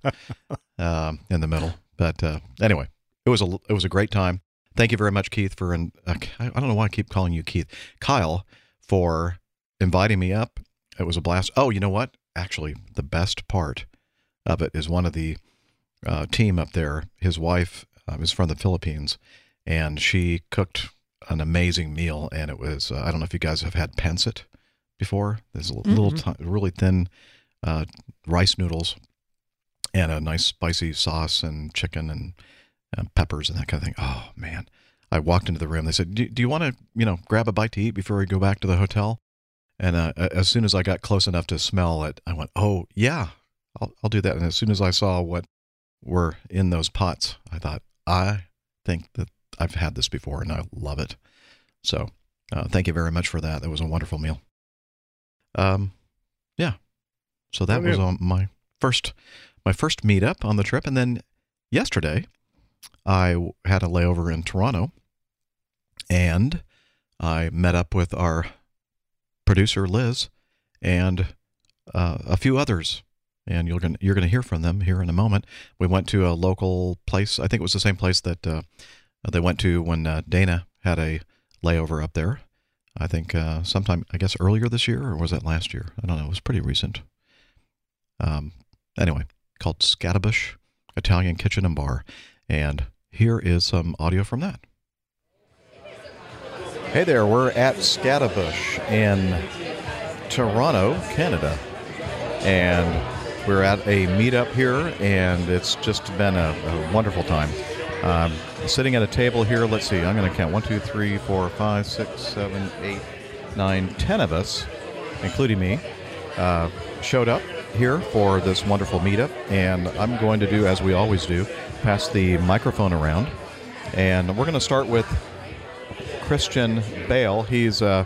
um, in the middle. But uh, anyway, it was a it was a great time. Thank you very much, Keith, for and uh, I don't know why I keep calling you Keith, Kyle, for inviting me up. It was a blast. Oh, you know what? Actually, the best part of it is one of the uh, team up there. His wife uh, is from the Philippines, and she cooked an amazing meal. And it was uh, I don't know if you guys have had pancit before. There's a little, Mm-mm. ti- really thin uh, rice noodles and a nice spicy sauce and chicken and uh, peppers and that kind of thing. Oh man! I walked into the room. They said, "Do, do you want to, you know, grab a bite to eat before we go back to the hotel?" And uh, as soon as I got close enough to smell it, I went, "Oh yeah, I'll, I'll do that." And as soon as I saw what were in those pots, I thought, "I think that I've had this before and I love it." So, uh, thank you very much for that. That was a wonderful meal. Um, yeah. So that Oh, was yeah. um, my first my first meetup on the trip, and then yesterday I had a layover in Toronto, and I met up with our producer Liz and uh, a few others, and you're gonna you're gonna hear from them here in a moment. We went to a local place. I think it was the same place that uh, they went to when uh, Dana had a layover up there. I think uh, sometime I guess earlier this year or was that last year? I don't know. It was pretty recent. Um, anyway, called Scatabush Italian Kitchen and Bar, and here is some audio from that. Hey there, we're at Scatabush in Toronto, Canada, and we're at a meetup here, and it's just been a, a wonderful time. Um, sitting at a table here, let's see, I'm going to count one, two, three, four, five, six, seven, eight, nine, ten of us, including me, uh, showed up here for this wonderful meetup, and I'm going to do as we always do, pass the microphone around, and we're going to start with Christian Bale. He's uh,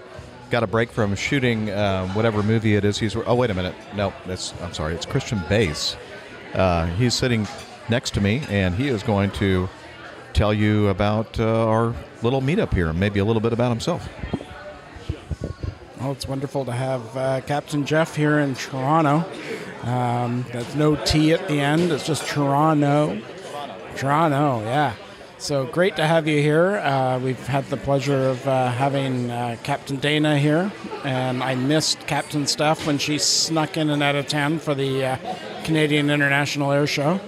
got a break from shooting uh, whatever movie it is. He's oh wait a minute, no, I'm sorry, it's Christian Bass. Uh, he's sitting next to me, and he is going to tell you about uh, our little meetup here, and maybe a little bit about himself. Well, it's wonderful to have uh, Captain Jeff here in Toronto. Um, there's no T at the end, it's just Toronto. Toronto, yeah. So great to have you here. Uh, we've had the pleasure of uh, having uh, Captain Dana here, and I missed Captain Steph when she snuck in and out of town for the uh, Canadian International Air Show.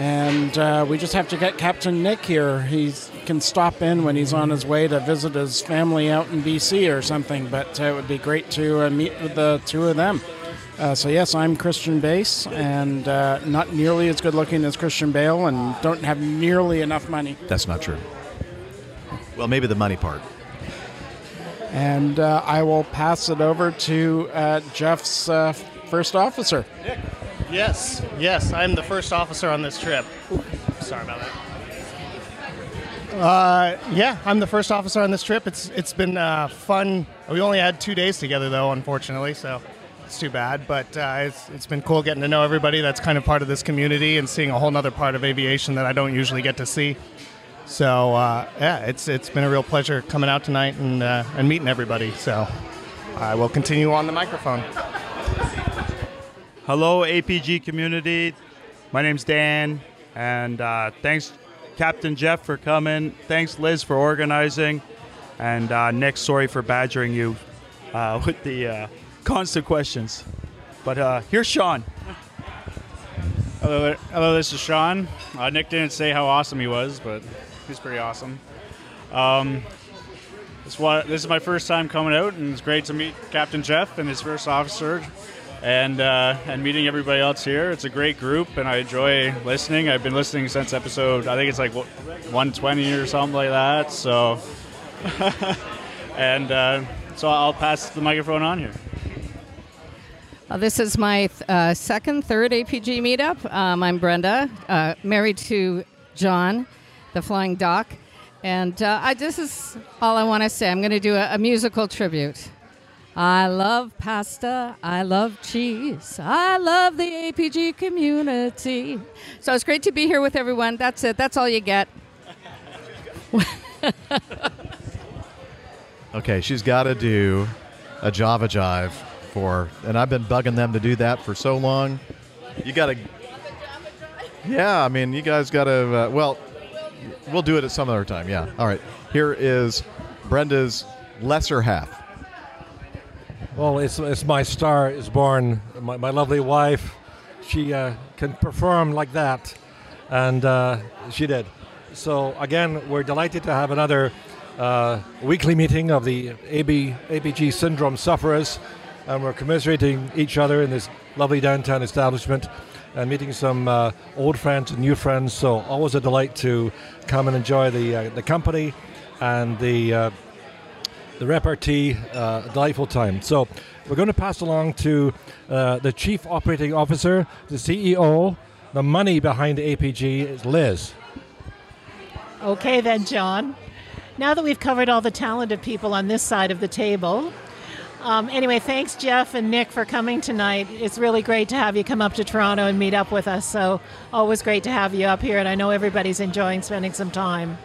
And uh, we just have to get Captain Nick here. He can stop in when he's on his way to visit his family out in BC or something, but uh, it would be great to uh, meet with the two of them. Uh, so, yes, I'm Christian Bass, and uh, not nearly as good looking as Christian Bale, and don't have nearly enough money. That's not true. Well, maybe the money part. And uh, I will pass it over to uh, Jeff's uh, first officer. Yes, yes, I'm the first officer on this trip. Sorry about that. Uh, yeah, I'm the first officer on this trip. It's it's been uh, fun. We only had two days together though, unfortunately, so it's too bad. But uh, it's it's been cool getting to know everybody that's kind of part of this community and seeing a whole other part of aviation that I don't usually get to see. So uh, yeah, it's it's been a real pleasure coming out tonight and uh, and meeting everybody. So I will continue on the microphone. Hello, APG community. My name's Dan, and uh, thanks, Captain Jeff, for coming. Thanks, Liz, for organizing. And uh, Nick, sorry for badgering you uh, *laughs* with the uh, constant questions. But uh, here's Sean. Hello, hello. This is Sean. Uh, Nick didn't say how awesome he was, but he's pretty awesome. Um, this is my first time coming out, and it's great to meet Captain Jeff and his first officer, and uh, and meeting everybody else here. It's a great group, and I enjoy listening. I've been listening since episode I think it's like 120 or something like that. So, *laughs* and uh, so I'll pass the microphone on here. Uh, this is my th- uh, second, third APG meetup. Um, I'm Brenda, uh, married to John, the Flying Doc, and uh, I, this is all I want to say. I'm going to do a, a musical tribute. I love pasta. I love cheese. I love the APG community. So it's great to be here with everyone. That's it. That's all you get. *laughs* Okay, she's got to do a Java Jive for, and I've been bugging them to do that for so long. You got to, yeah. I mean, you guys got to. Uh, well, we'll do it at some other time. Yeah. All right. Here is Brenda's lesser half. Well, it's, it's my star is born. My, my lovely wife, she uh, can perform like that, and uh, she did. So again, we're delighted to have another uh, weekly meeting of the AB, APG syndrome sufferers, and we're commiserating each other in this lovely downtown establishment and meeting some uh, old friends and new friends. So always a delight to come and enjoy the uh, the company and the uh, the repartee. Uh, delightful time. So we're going to pass along to uh, the chief operating officer, the CEO, the money behind APG is Liz. Okay, then, John. Now that we've covered all the talented people on this side of the table, um, anyway, thanks, Jeff and Nick, for coming tonight. It's really great to have you come up to Toronto and meet up with us. So, always great to have you up here, and I know everybody's enjoying spending some time.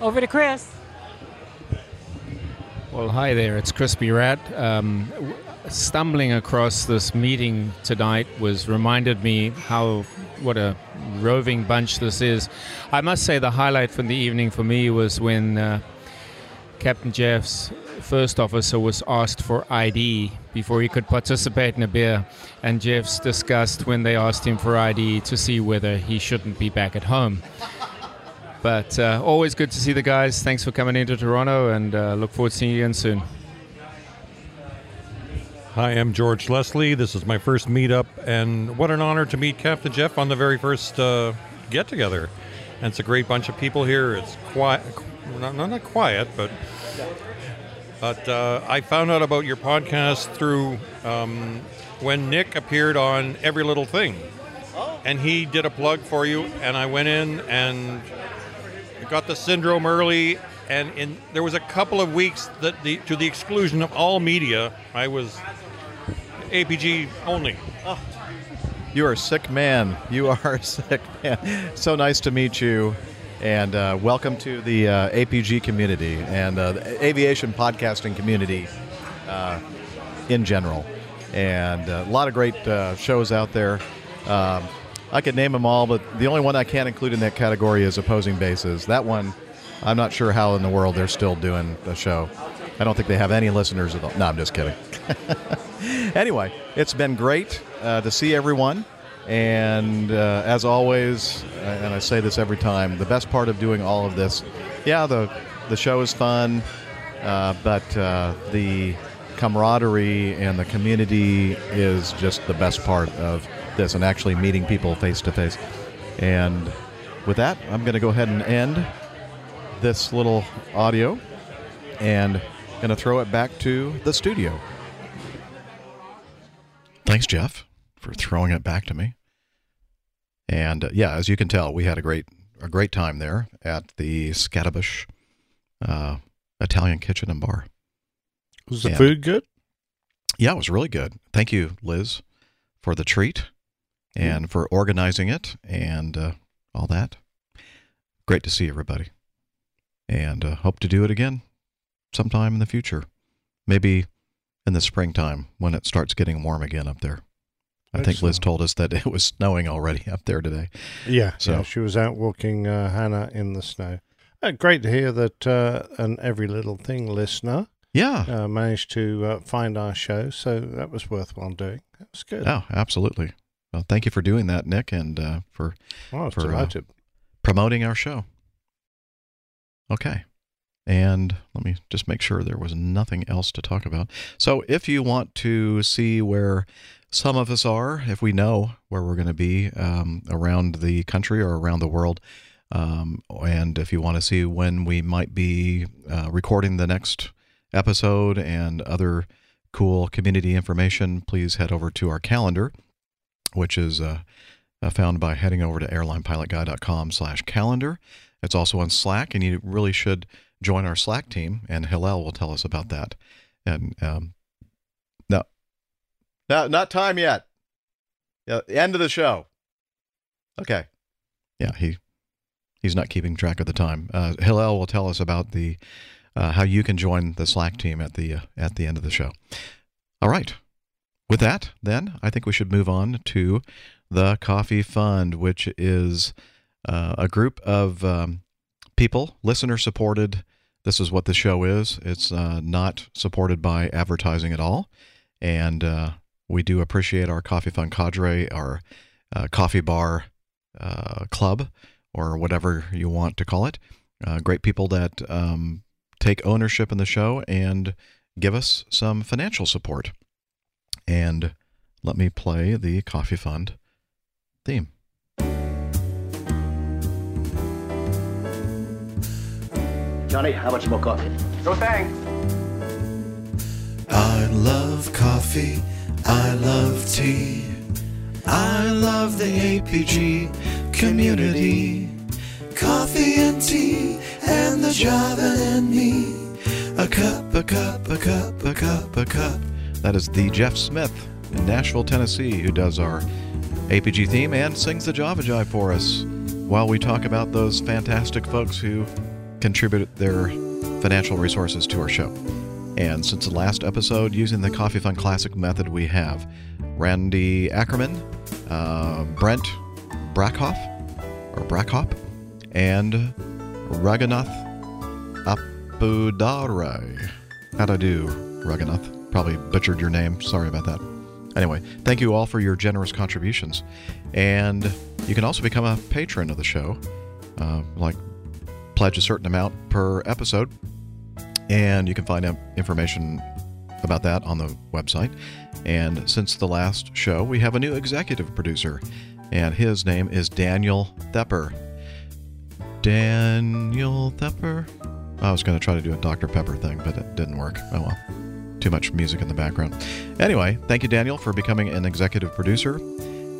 Over to Chris. Well, hi there. It's Crispy Rat. Um, stumbling across this meeting tonight was reminded me how what a roving bunch this is. I must say the highlight from the evening for me was when uh, Captain Jeff's first officer was asked for ID before he could participate in a beer, and Jeff's discussed when they asked him for ID to see whether he shouldn't be back at home. But uh, always good to see the guys. Thanks for coming into Toronto, and uh, look forward to seeing you again soon. Hi, I'm George Leslie. This is my first meetup, and what an honor to meet Captain Jeff on the very first uh, get together. And it's a great bunch of people here. It's quiet, not, not, not quiet, but but uh, I found out about your podcast through um, when Nick appeared on Every Little Thing, and he did a plug for you, and I went in and got the syndrome early. And in there was a couple of weeks that the to the exclusion of all media, I was APG only. You are a sick man. You *laughs* are a sick man. So nice to meet you. And uh, welcome to the uh, APG community and uh, the aviation podcasting community uh, in general. And uh, a lot of great uh, shows out there. Um, I could name them all, but the only one I can't include in that category is Opposing Bases. That one, I'm not sure how in the world they're still doing the show. I don't think they have any listeners at all. No, I'm just kidding. *laughs* anyway, it's been great uh, to see everyone. And uh, as always, uh, and I say this every time, the best part of doing all of this, yeah, the the show is fun, uh, but uh, the camaraderie and the community is just the best part of this, and actually meeting people face to face. And with that, I'm going to go ahead and end this little audio, and going to throw it back to the studio. Thanks, Jeff, for throwing it back to me. And uh, yeah, as you can tell, we had a great a great time there at the Scaddabush uh, Italian Kitchen and Bar. Was the And- food good? Yeah, it was really good. Thank you, Liz, for the treat and for organizing it and uh, all that. Great to see everybody. And uh, hope to do it again sometime in the future. Maybe in the springtime when it starts getting warm again up there. I think Liz told us that it was snowing already up there today. Yeah, So yeah, she was out walking uh, Hannah in the snow. Uh, great to hear that uh, an Every Little Thing listener Yeah. uh, managed to uh, find our show, so that was worthwhile doing. That was good. Oh, absolutely. Well, thank you for doing that, Nick, and uh, for Oh, for uh, promoting our show. Okay. And let me just make sure there was nothing else to talk about. So, if you want to see where some of us are, if we know where we're going to be um, around the country or around the world, um, and if you want to see when we might be uh, recording the next episode and other cool community information, please head over to our calendar, which is uh, uh, found by heading over to airlinepilotguy.com slash calendar. It's also on Slack, and you really should join our Slack team, and Hillel will tell us about that. And um, No, not time yet. Yeah, end of the show. Okay. Yeah, he he's not keeping track of the time. Uh, Hillel will tell us about the uh, how you can join the Slack team at the uh, at the end of the show. All right. With that, then I think we should move on to the Coffee Fund, which is uh, a group of um, people, listener supported. This is what the show is. It's uh, not supported by advertising at all, and uh, we do appreciate our Coffee Fund cadre, our uh, coffee bar uh, club, or whatever you want to call it. Uh, great people that um, take ownership in the show and give us some financial support. And let me play the Coffee Fund theme. Johnny, how much more coffee? No thanks. I love coffee. I love tea. I love the APG community. Coffee and tea and the Java and me. A cup, a cup, a cup, a cup, a cup. That is the Jeff Smith in Nashville, Tennessee, who does our APG theme and sings the Java Jive for us while we talk about those fantastic folks who contribute their financial resources to our show. And since the last episode, using the Coffee Fund Classic method, we have Randy Ackerman, uh, Brent Brackhoff, or Brackhop, and Raghunath Apudare. How'd I do, Raghunath? Probably butchered your name. Sorry about that. Anyway, thank you all for your generous contributions. And you can also become a patron of the show, uh, like pledge a certain amount per episode. And you can find out information about that on the website. And since the last show, we have a new executive producer, and his name is Daniel Thepper. Daniel Thepper? I was going to try to do a Dr. Pepper thing, but it didn't work. Oh well. Too much music in the background. Anyway, thank you, Daniel, for becoming an executive producer.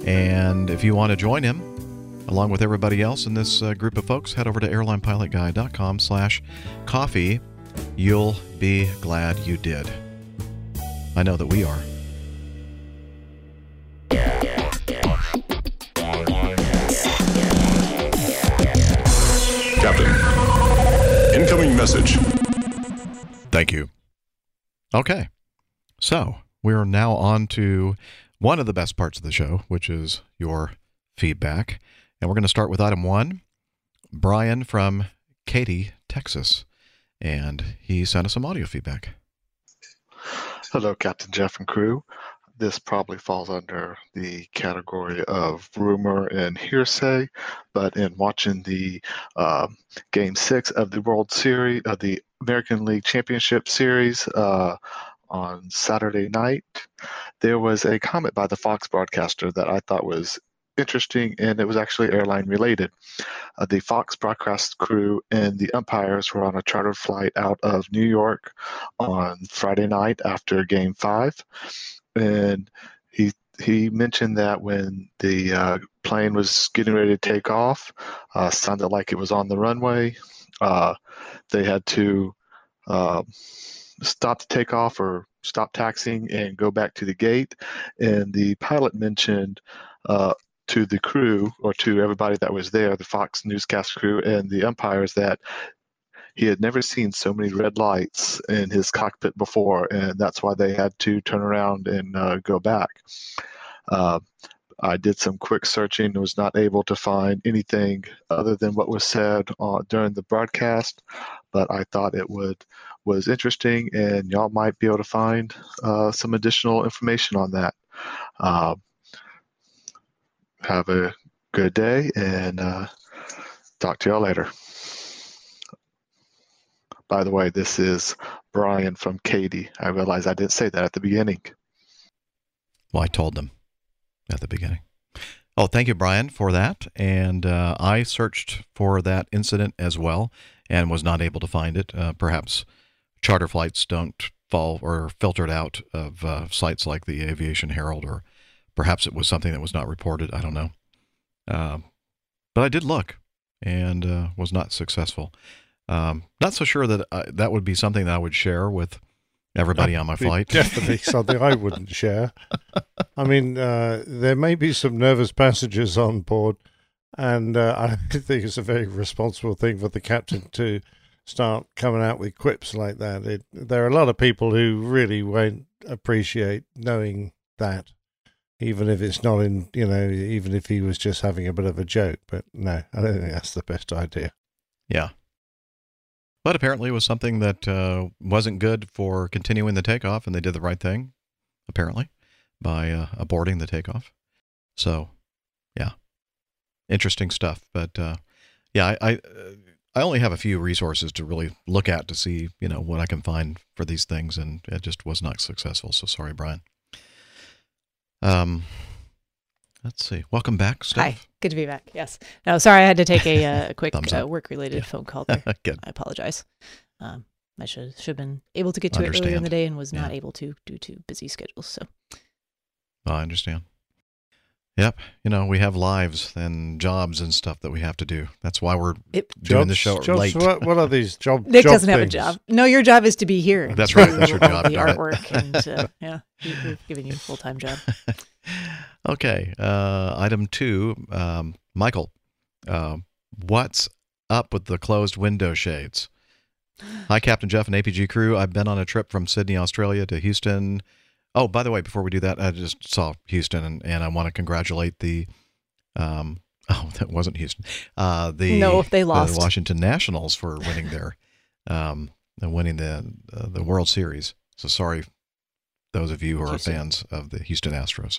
And if you want to join him, along with everybody else in this uh, group of folks, head over to airlinepilotguy.com slash coffee. You'll be glad you did. I know that we are. Captain, incoming message. Thank you. Okay. So we are now on to one of the best parts of the show, which is your feedback. And we're going to start with item one Brian from Katy, Texas. And he sent us some audio feedback. Hello, Captain Jeff and crew. This probably falls under the category of rumor and hearsay, but in watching the uh, Game Six of the World Series of the American League Championship Series uh, on Saturday night, there was a comment by the Fox broadcaster that I thought was interesting, and it was actually airline related. Uh, the Fox broadcast crew and the umpires were on a chartered flight out of New York on Friday night after Game Five, and he he mentioned that when the uh, plane was getting ready to take off, uh, sounded like it was on the runway. Uh, they had to uh, stop the takeoff or stop taxiing and go back to the gate. And the pilot mentioned uh, to the crew or to everybody that was there, the Fox newscast crew and the umpires, that he had never seen so many red lights in his cockpit before, and that's why they had to turn around and uh, go back. Uh, I did some quick searching and was not able to find anything other than what was said uh, during the broadcast, but I thought it would was interesting, and y'all might be able to find uh, some additional information on that. Uh, have a good day, and uh, talk to y'all later. By the way, this is Brian from Katy. I realize I didn't say that at the beginning. Well, I told them at the beginning. Oh, thank you, Brian, for that. And uh, I searched for that incident as well and was not able to find it. Uh, perhaps charter flights don't fall or filtered out of uh, sites like the Aviation Herald, or perhaps it was something that was not reported. I don't know. Um, but I did look and uh, was not successful. Um, not so sure that I, that would be something that I would share with Everybody on my flight. Definitely *laughs* something I wouldn't share. I mean, uh, there may be some nervous passengers on board, and uh, *laughs* I think it's a very responsible thing for the captain to start coming out with quips like that. It, there are a lot of people who really won't appreciate knowing that, even if it's not in, you know, even if he was just having a bit of a joke. But no, I don't think that's the best idea. Yeah. But apparently it was something that uh, wasn't good for continuing the takeoff, and they did the right thing, apparently, by uh, aborting the takeoff. So, yeah, interesting stuff. But uh, yeah, I I, I only have a few resources to really look at to see you know what I can find for these things, and it just was not successful. So sorry, Brian. Um, let's see. Welcome back, Steph. Hi, good to be back. Yes. No, sorry, I had to take a, uh, *laughs* quick uh, work-related Yeah. phone call *laughs* there. Good. I apologize. Um, I should should have been able to get to it earlier in the day and was not able to due to busy schedules. So I understand. Yep. You know, we have lives and jobs and stuff that we have to do. That's why we're doing the show jobs, late. What, what are these *laughs* job? Nick job doesn't have a job. No, your job is to be here. *laughs* That's right. That's your job, The artwork and *laughs* uh, yeah, we- we've given you a full time job. Okay. Uh, item two, um, Michael, uh, what's up with the closed window shades? Hi, Captain Jeff and APG crew. I've been on a trip from Sydney, Australia to Houston. Oh, by the way, before we do that, I just saw Houston and, and I want to congratulate the. Um, *laughs* oh, that wasn't Houston. Uh, the No, they lost. The Washington Nationals for winning their, *laughs* um, and winning the uh, the World Series. So sorry, those of you who are Houston. fans of the Houston Astros.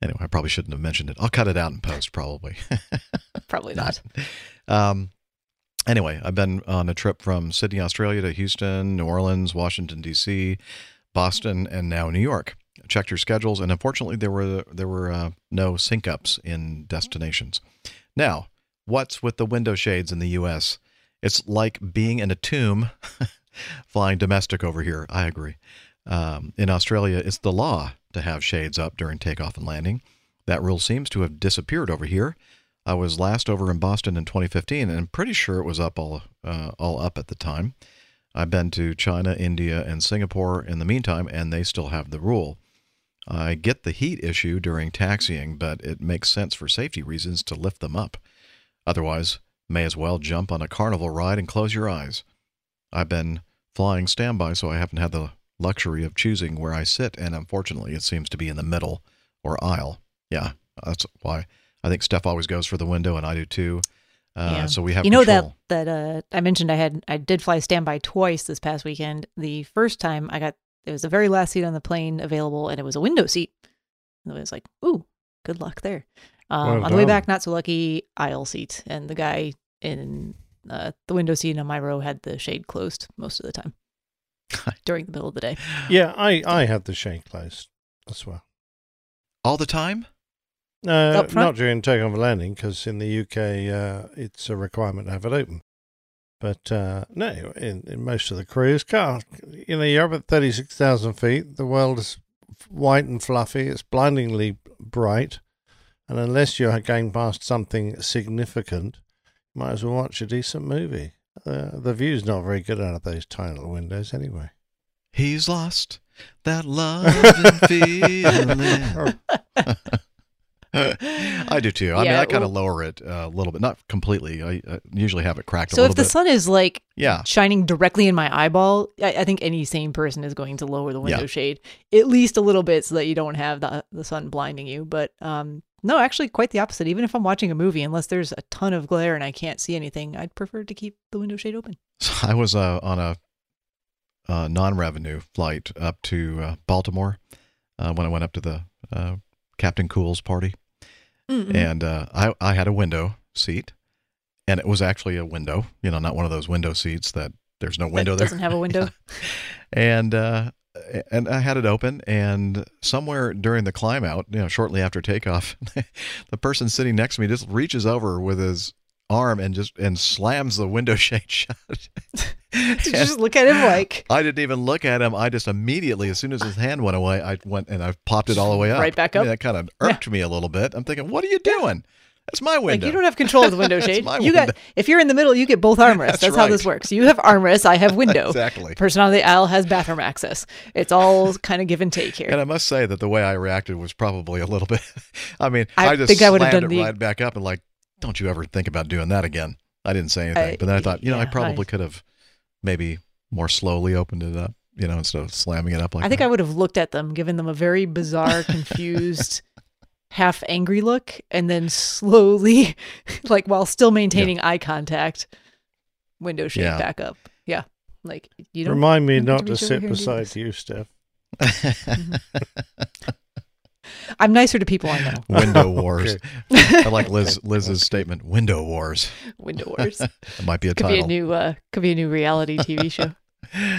Anyway, I probably shouldn't have mentioned it. I'll cut it out in post, probably. *laughs* Probably not. Um, anyway, I've been on a trip from Sydney, Australia to Houston, New Orleans, Washington D.C., Boston, and now New York. I checked your schedules, and unfortunately, there were there were uh, no sync ups in destinations. Now, what's with the window shades in the U.S.? It's like being in a tomb, *laughs* flying domestic over here. I agree. Um, in Australia, it's the law to have shades up during takeoff and landing. That rule seems to have disappeared over here. I was last over in Boston in 2015, and I'm pretty sure it was up all uh, all up at the time. I've been to China, India, and Singapore in the meantime, and they still have the rule. I get the heat issue during taxiing, but it makes sense for safety reasons to lift them up. Otherwise, may as well jump on a carnival ride and close your eyes. I've been flying standby, so I haven't had the luxury of choosing where I sit, and unfortunately, it seems to be in the middle or aisle. Yeah, that's why I think Steph always goes for the window, and I do too. Uh, Yeah. So we have you know control. that that uh, I mentioned I had I did fly standby twice this past weekend. The first time I got it was the very last seat on the plane available, and it was a window seat. And I was like, "Ooh, good luck there." Um, Well on the way back, not so lucky aisle seat, and the guy in uh, the window seat on my row had the shade closed most of the time *laughs* during the middle of the day. Yeah, I, I had the shade closed as well. all the time. Uh, Up front? not during takeoff and landing, because in the UK uh, it's a requirement to have it open. But uh, no, in, in most of the cruise car, you know, you're up at 36,000 feet. The world is white and fluffy. It's blindingly bright. And unless you're going past something significant, you might as well watch a decent movie. Uh, the view's not very good out of those tiny little windows anyway. He's lost that love and *laughs* feeling. *laughs* *laughs* I do too. I mean, I kind of well- lower it uh, a little bit, not completely. I, I usually have it cracked a So if the bit. sun is like Yeah. shining directly in my eyeball, I, I think any sane person is going to lower the window Yeah. shade at least a little bit so that you don't have the the sun blinding you. But um, no, actually, quite the opposite. Even if I'm watching a movie, unless there's a ton of glare and I can't see anything, I'd prefer to keep the window shade open. I was uh, on a uh, non-revenue flight up to uh, Baltimore uh, when I went up to the uh, Captain Cool's party, Mm-mm. and uh, I I had a window seat, and it was actually a window. You know, not one of those window seats that there's no window that there. doesn't have a window. *laughs* and uh, and I had it open, and somewhere during the climb out, you know, shortly after takeoff, *laughs* the person sitting next to me just reaches over with his arm and just and slams the window *laughs* shade shut. Did *laughs* you just look at him like I didn't even look at him. I just immediately, as soon as his hand went away, I went and I popped it all the way up. Right back I mean, up? that kind of irked me a little bit. I'm thinking, what are you doing? That's my window. Like you don't have control of the window *laughs* shade. my you window. got if you're in the middle, you get both armrests. That's That's, how this works. You have armrests, I have window. Exactly. Person on the aisle has bathroom access. It's all kind of give and take here. And I must say that the way I reacted was probably a little bit. I mean, I, I just think I would have slammed done it the- right back up and like, don't you ever think about doing that again. I didn't say anything, I- but then I thought, you know, I probably I- could have maybe more slowly opened it up, you know, instead of slamming it up like I think that. I would have looked at them, given them a very bizarre, *laughs* confused, half angry look, and then slowly, *laughs* like while still maintaining eye contact, window shade Yeah. back up. Yeah, like you don't Remind me don't to sit here and do beside you, Steph. *laughs* Mm-hmm. I'm nicer to people I know. Window *laughs* wars. I like Liz Liz's statement. Window wars. Window wars. it might be a could title. be a new uh, could be a new reality TV *laughs* show.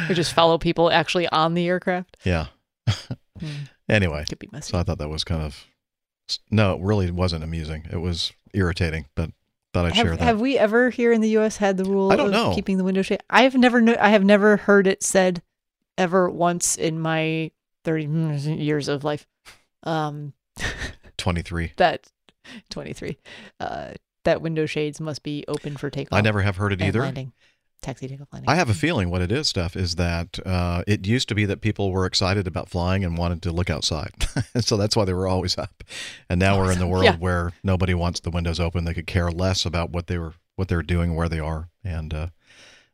or just follow people actually on the aircraft. Yeah. Hmm. Anyway, Could be messy. so I thought that was kind of no, it really wasn't amusing. It was irritating, but thought I'd share that. have we ever here in the U.S. had the rule I don't of know. keeping the window shade? I have never, kno- I have never heard it said ever once in my thirty years of life. Um, Twenty three. that twenty three, uh, that window shades must be open for takeoff. I never have heard it either. Landing, taxi takeoff landing. I have a feeling what it is, stuff is that uh, it used to be that people were excited about flying and wanted to look outside. *laughs* so that's why they were always up. And now we're in the world Yeah. where nobody wants the windows open. They could care less about what they were what they're doing, where they are. And uh,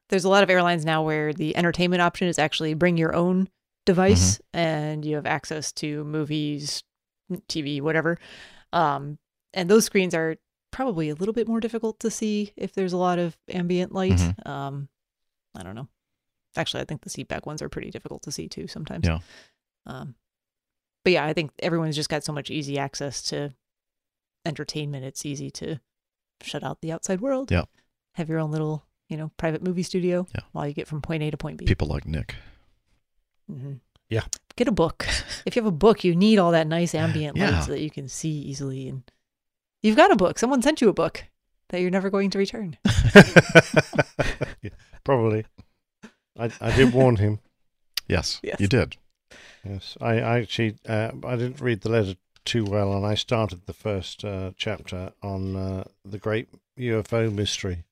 There's a lot of airlines now where the entertainment option is actually bring your own device Mm-hmm. and you have access to movies, TV, whatever. Um, and those screens are probably a little bit more difficult to see if there's a lot of ambient light. Mhm. Um, I don't know. Actually, I think the seat back ones are pretty difficult to see too sometimes. Yeah. Um, but yeah, I think everyone's just got so much easy access to entertainment. It's easy to shut out the outside world. Yeah. Have your own little, you know, private movie studio Yeah. while you get from point A to point B. people like Nick. Mhm. Yeah. Get a book. *laughs* if you have a book, you need all that nice ambient Yeah. light so that you can see easily. And you've got a book. Someone sent you a book that you're never going to return. *laughs* Yeah, probably. I, I did warn him. Yes, *laughs* Yes. you did. Yes, I, I actually uh, I didn't read the letter too well, and I started the first uh, chapter on uh, the great UFO mystery,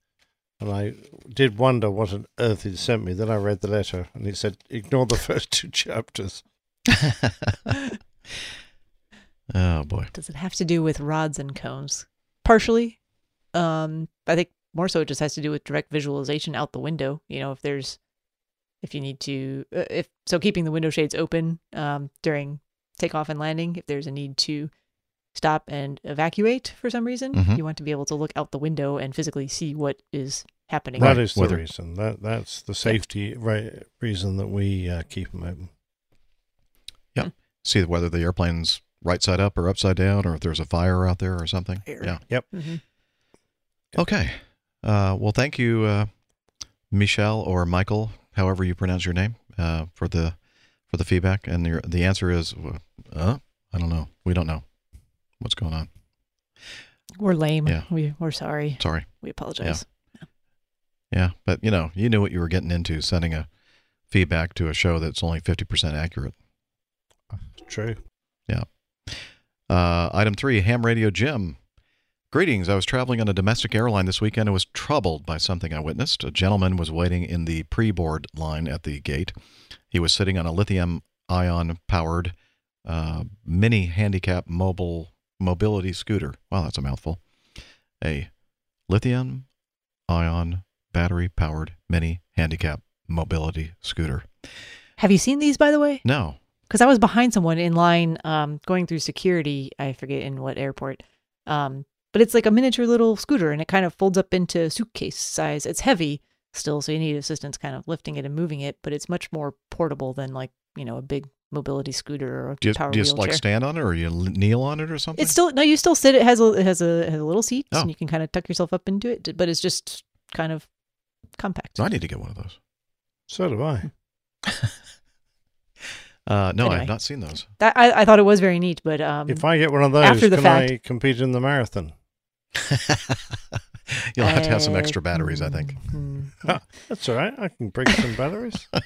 and I did wonder what on earth he'd sent me. Then I read the letter, and it said ignore the *laughs* first two chapters. *laughs* Oh boy. Does it have to do with rods and cones? Partially. Um, I think more so it just has to do with direct visualization out the window. You know, if there's, if you need to, uh, if so, keeping the window shades open um, during takeoff and landing. If there's a need to stop and evacuate for some reason, Mhm. you want to be able to look out the window and physically see what is happening. That is the Whether- reason. That that's the safety re- reason that we uh, keep them open. Yep. See whether the airplane's right side up or upside down, or if there's a fire out there or something. Fire. Yeah. Yep. Mhm. Okay. Uh, well, thank you, uh, Michelle or Michael, however you pronounce your name, uh, for the for the feedback. And your, the answer is, uh, I don't know. We don't know what's going on. We're lame. Yeah. We we're sorry. Sorry. We apologize. Yeah, but you know, you knew what you were getting into sending a feedback to a show that's only fifty percent accurate. True. Yeah. Uh, item three, ham radio Jim. Greetings. I was traveling on a domestic airline this weekend and was troubled by something I witnessed. A gentleman was waiting in the pre board line at the gate. He was sitting on a lithium ion powered uh, mini handicap mobile mobility scooter. Wow, that's a mouthful. A lithium ion battery powered mini handicap mobility scooter. Have you seen these, by the way? No. because I was behind someone in line um, going through security. I forget in what airport. Um, but it's like a miniature little scooter and it kind of folds up into suitcase size. It's heavy still, so you need assistance kind of lifting it and moving it, but it's much more portable than like, you know, a big mobility scooter or a Do you, power do you just like stand on it or you kneel on it or something? It's still no, you still sit. It has a it has a has a little seat, Oh. and you can kind of tuck yourself up into it. But it's just kind of compact. I need to get one of those. So do I. *laughs* Uh, no, I've not seen those. That I, I thought it was very neat, but um, if I get one of those, after the can fact, I compete in the marathon? *laughs* You'll have to have some extra batteries, I think. That's all right. I can bring some batteries. *laughs* have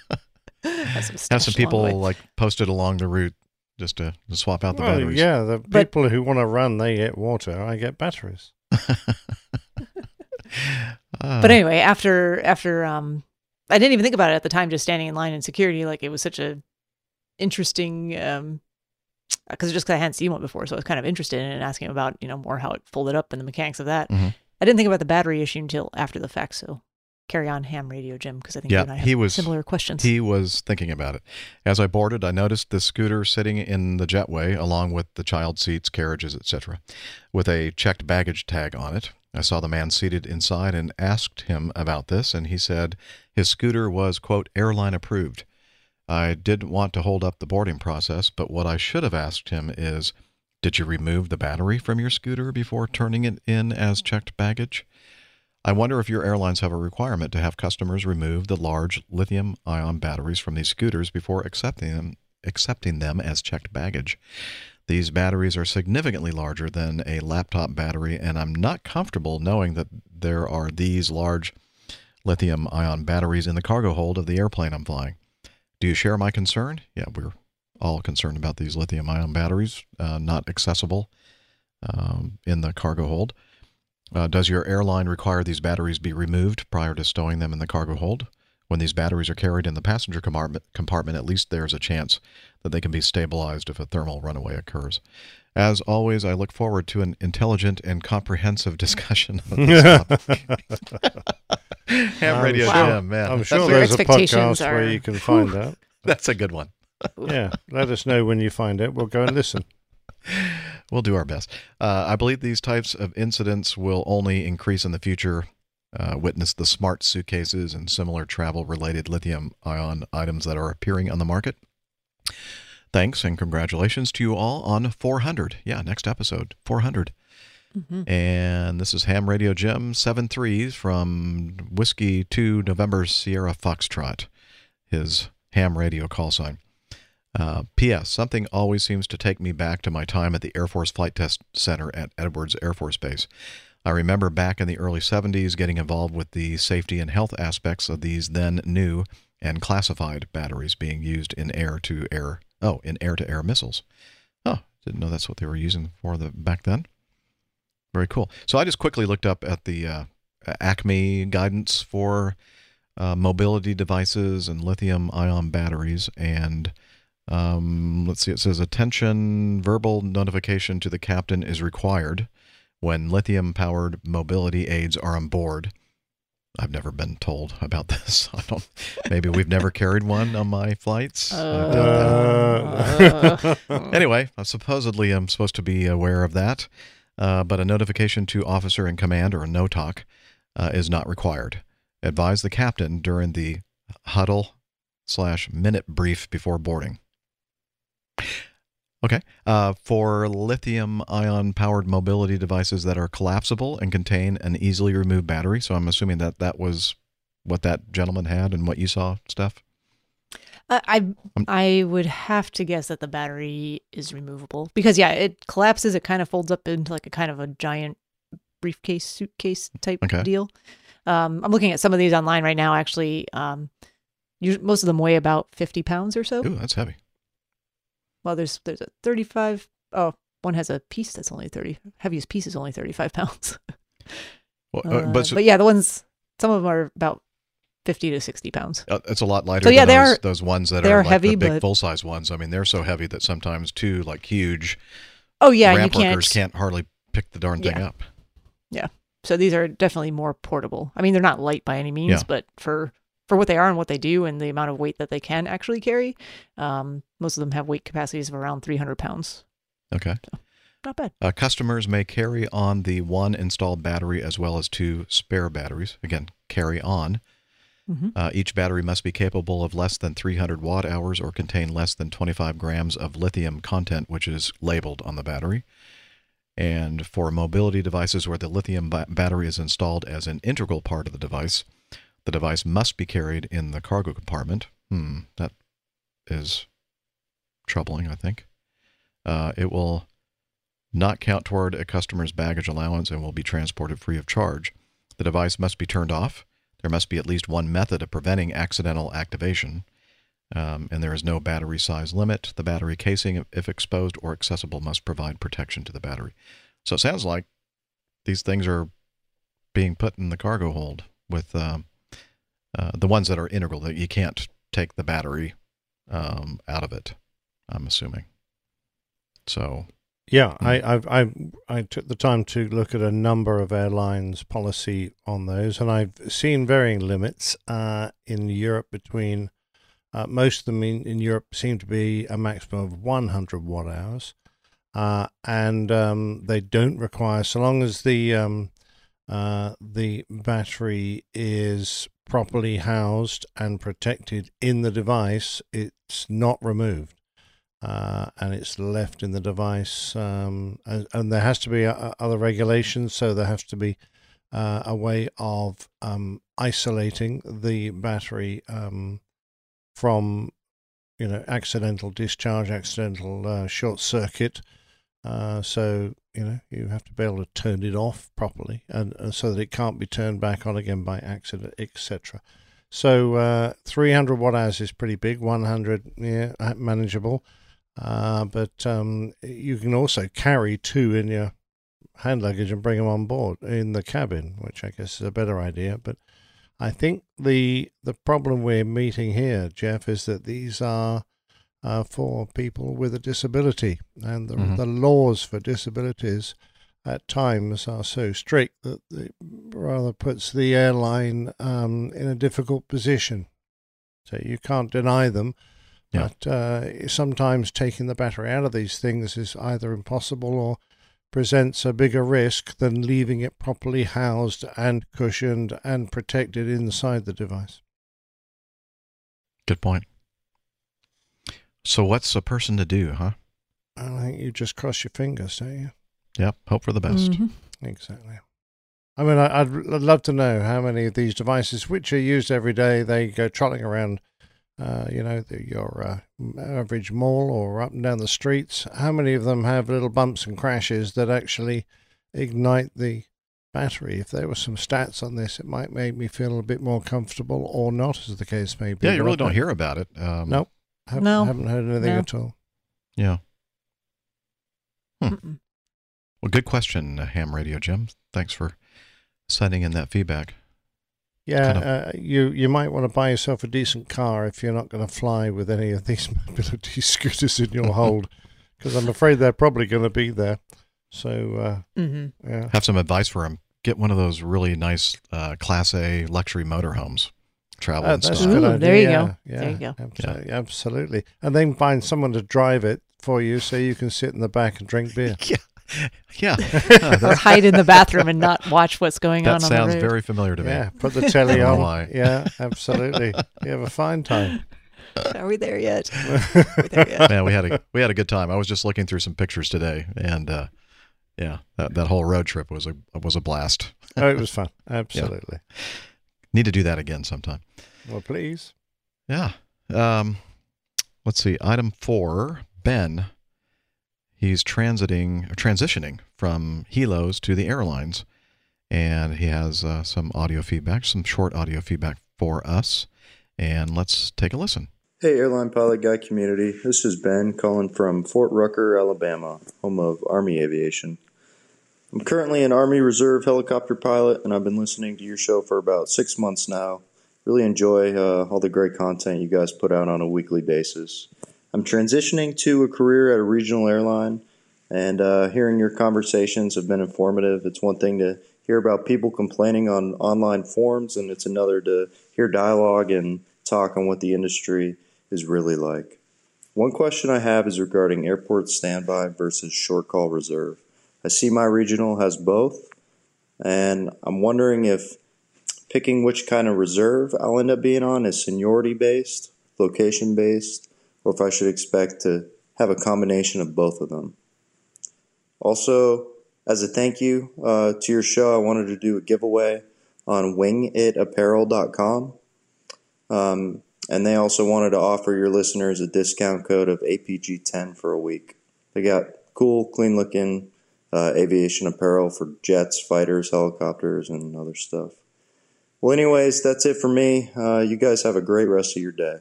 some, Have some stash along the people like posted along the route just to, to swap out the well, batteries. yeah, the But- people who want to run, they get water. I get batteries. Uh, but anyway, after after um, I didn't even think about it at the time. Just standing in line in security, like it was such a interesting um, because just because I hadn't seen one before, so I was kind of interested in it and asking about you know more how it folded up and the mechanics of that. Mhm. I didn't think about the battery issue until after the fact. So carry on, ham radio, Jim, because I think you and I yeah, have he was similar questions. He was thinking about it. As I boarded, I noticed the scooter sitting in the jetway, along with the child seats, carriages, etc., with a checked baggage tag on it. I saw the man seated inside and asked him about this, and he said his scooter was quote airline approved. I didn't want to hold up the boarding process, but what I should have asked him is, did you remove the battery from your scooter before turning it in as checked baggage? I wonder if your airlines have a requirement to have customers remove the large lithium ion batteries from these scooters before accepting them, accepting them as checked baggage. These batteries are significantly larger than a laptop battery, and I'm not comfortable knowing that there are these large lithium ion batteries in the cargo hold of the airplane I'm flying. Do you share my concern? Yeah, we're all concerned about these lithium ion batteries uh, not accessible um, in the cargo hold. Uh, does your airline require these batteries be removed prior to stowing them in the cargo hold? When these batteries are carried in the passenger compartment, compartment, at least there's a chance that they can be stabilized if a thermal runaway occurs. As always, I look forward to an intelligent and comprehensive *laughs* discussion of this *laughs* topic. Ham I'm Radio sure- Jim, man. I'm sure there's a podcast where you can find that. *laughs* That's a good one. yeah, let us know when you find it. We'll go and listen. We'll do our best. Uh, I believe these types of incidents will only increase in the future. Uh, witness the smart suitcases and similar travel related lithium ion items that are appearing on the market. Thanks and congratulations to you all on 400. Yeah, next episode, 400. Mhm. And this is Ham Radio Jim, 7 threes from Whiskey 2 November Sierra Foxtrot, his ham radio call sign. Uh, P.S. Something always seems to take me back to my time at the Air Force Flight Test Center at Edwards Air Force Base. I remember back in the early 70s getting involved with the safety and health aspects of these then new and classified batteries being used in air to air oh in air to air missiles. Oh, didn't know that's what they were using for the back then. Very cool. So I just quickly looked up at the uh, Acme guidance for uh, mobility devices and lithium ion batteries. And um, let's see, it says attention verbal notification to the captain is required when lithium powered mobility aids are on board. I've never been told about *laughs* this. I don't. Maybe we've never carried one on my flights. That. Uh. *laughs* anyway, I supposedly I'm supposed to be aware of that, uh, but a notification to officer in command or a NOTOC uh, is not required. Advise the captain during the huddle slash minute brief before boarding. Okay. Uh, for lithium ion powered mobility devices that are collapsible and contain an easily removed battery. So I'm assuming that that was what that gentleman had and what you saw, Steph. Uh, I I would have to guess that the battery is removable because yeah, it collapses. It kind of folds up into like a kind of a giant briefcase suitcase type Okay. deal. Um, I'm looking at some of these online right now. Actually, um, most of them weigh about 50 pounds or so. Ooh, that's heavy. Well, there's there's a 35. Oh, one has a piece that's only 30. Heaviest piece is only 35 pounds. Well, uh, Uh, but, but yeah, the ones some of them are about 50 to 60 pounds. Uh, it's a lot lighter So, yeah, than they those, are- those ones that are, like heavy, the big full size ones. I mean, they're so heavy that sometimes two like huge Oh yeah, you can't. can't hardly pick the darn thing Yeah. up. Yeah. So these are definitely more portable. I mean, they're not light by any means, Yeah. but for for what they are and what they do and the amount of weight that they can actually carry, um, most of them have weight capacities of around 300 pounds. Okay. Not bad. Uh, customers may carry on the one installed battery as well as two spare batteries. Again, carry on. Mhm. Uh, each battery must be capable of less than 300 watt hours or contain less than 25 grams of lithium content, which is labeled on the battery. And for mobility devices where the lithium ba- battery is installed as an integral part of the device, the device must be carried in the cargo compartment. Hmm, that is troubling, I think. Uh, it will not count toward a customer's baggage allowance and will be transported free of charge. The device must be turned off. There must be at least one method of preventing accidental activation. Um, and there is no battery size limit. The battery casing, if exposed or accessible, must provide protection to the battery. So it sounds like these things are being put in the cargo hold with um, uh, the ones that are integral that you can't take the battery um, out of it. I'm assuming. So Yeah, I, I've, I I took the time to look at a number of airlines' policy on those, and I've seen varying limits uh, in Europe between uh, most of them in, in Europe seem to be a maximum of 100 watt hours, uh, and um, they don't require so long as the um, uh, the battery is properly housed and protected in the device, it's not removed uh, and it's left in the device. Um, and, and there has to be uh, other regulations, so there has to be uh, a way of um, isolating the battery um, from, you know, accidental discharge, accidental uh, short circuit. Uh, so you know you have to be able to turn it off properly, and, and so that it can't be turned back on again by accident, etc. So uh, 300 watt hours is pretty big. 100, yeah, manageable. Uh, but um, you can also carry two in your hand luggage and bring them on board in the cabin, which I guess is a better idea. But I think the the problem we're meeting here, Jeff, is that these are uh, for people with a disability, and the, Mhm. the laws for disabilities at times are so strict that it rather puts the airline um, in a difficult position. So you can't deny them. Yeah. But uh, sometimes taking the battery out of these things is either impossible or presents a bigger risk than leaving it properly housed and cushioned and protected inside the device. Good point. So what's a person to do, huh? I think you just cross your fingers, don't you? Yep. Hope for the best. Mhm. Exactly. I mean, I, I'd, I'd love to know how many of these devices, which are used every day, they go trotting around, uh, you know, the, your uh, average mall or up and down the streets. How many of them have little bumps and crashes that actually ignite the battery? If there were some stats on this, it might make me feel a bit more comfortable, or not, as the case may be. Yeah, you really don't hear about it. Um, Nope. Haven't, No. haven't heard anything No. at all. Yeah. Hmm. Well, good question, uh, Ham Radio Jim. Thanks for sending in that feedback. Yeah, Kind uh, you you might want to buy yourself a decent car if you're not going to fly with any of these *laughs* mobility scooters in your *laughs* hold, because I'm afraid they're probably going to be there. So uh, Mhm. yeah, Have some advice for him. Get one of those really nice uh, Class A luxury motorhomes. Travel Uh, and that's stuff. good Ooh, idea. there you yeah, go. Yeah, There you go. Absolutely, absolutely. And then find someone to drive it for you, so you can sit in the back and drink beer. *laughs* yeah. Yeah. *laughs* *laughs* or hide in the bathroom and not watch what's going that on on sounds the very familiar to me. Yeah, put the telly don't on. why. Yeah, absolutely. You have a fine time. Are we there yet? Are we there yet? Man, we had a we had a good time. I was just looking through some pictures today, and uh, yeah, that, that whole road trip was a was a blast. Oh, it was fun. Absolutely. Need to do that again sometime. Well, please. Yeah. Um, let's see. Item four. Ben. He's transiting, transitioning from helos to the airlines, and he has uh, some audio feedback, some short audio feedback for us. And let's take a listen. Hey, airline pilot guy community. This is Ben calling from Fort Rucker, Alabama, home of Army Aviation. I'm currently an Army Reserve helicopter pilot, and I've been listening to your show for about six months now. Really enjoy uh, all the great content you guys put out on a weekly basis. I'm transitioning to a career at a regional airline, and uh, hearing your conversations have been informative. It's one thing to hear about people complaining on online forums, and it's another to hear dialogue and talk on what the industry is really like. One question I have is regarding airport standby versus short call reserve. I see my regional has both, and I'm wondering if picking which kind of reserve I'll end up being on is seniority based, location based, or if I should expect to have a combination of both of them. Also, as a thank you uh, to your show, I wanted to do a giveaway on wingitapparel.com. Um, and they also wanted to offer your listeners a discount code of APG10 for a week. They got cool, clean looking uh, aviation apparel for jets, fighters, helicopters, and other stuff. Well, anyways, that's it for me. Uh, you guys have a great rest of your day.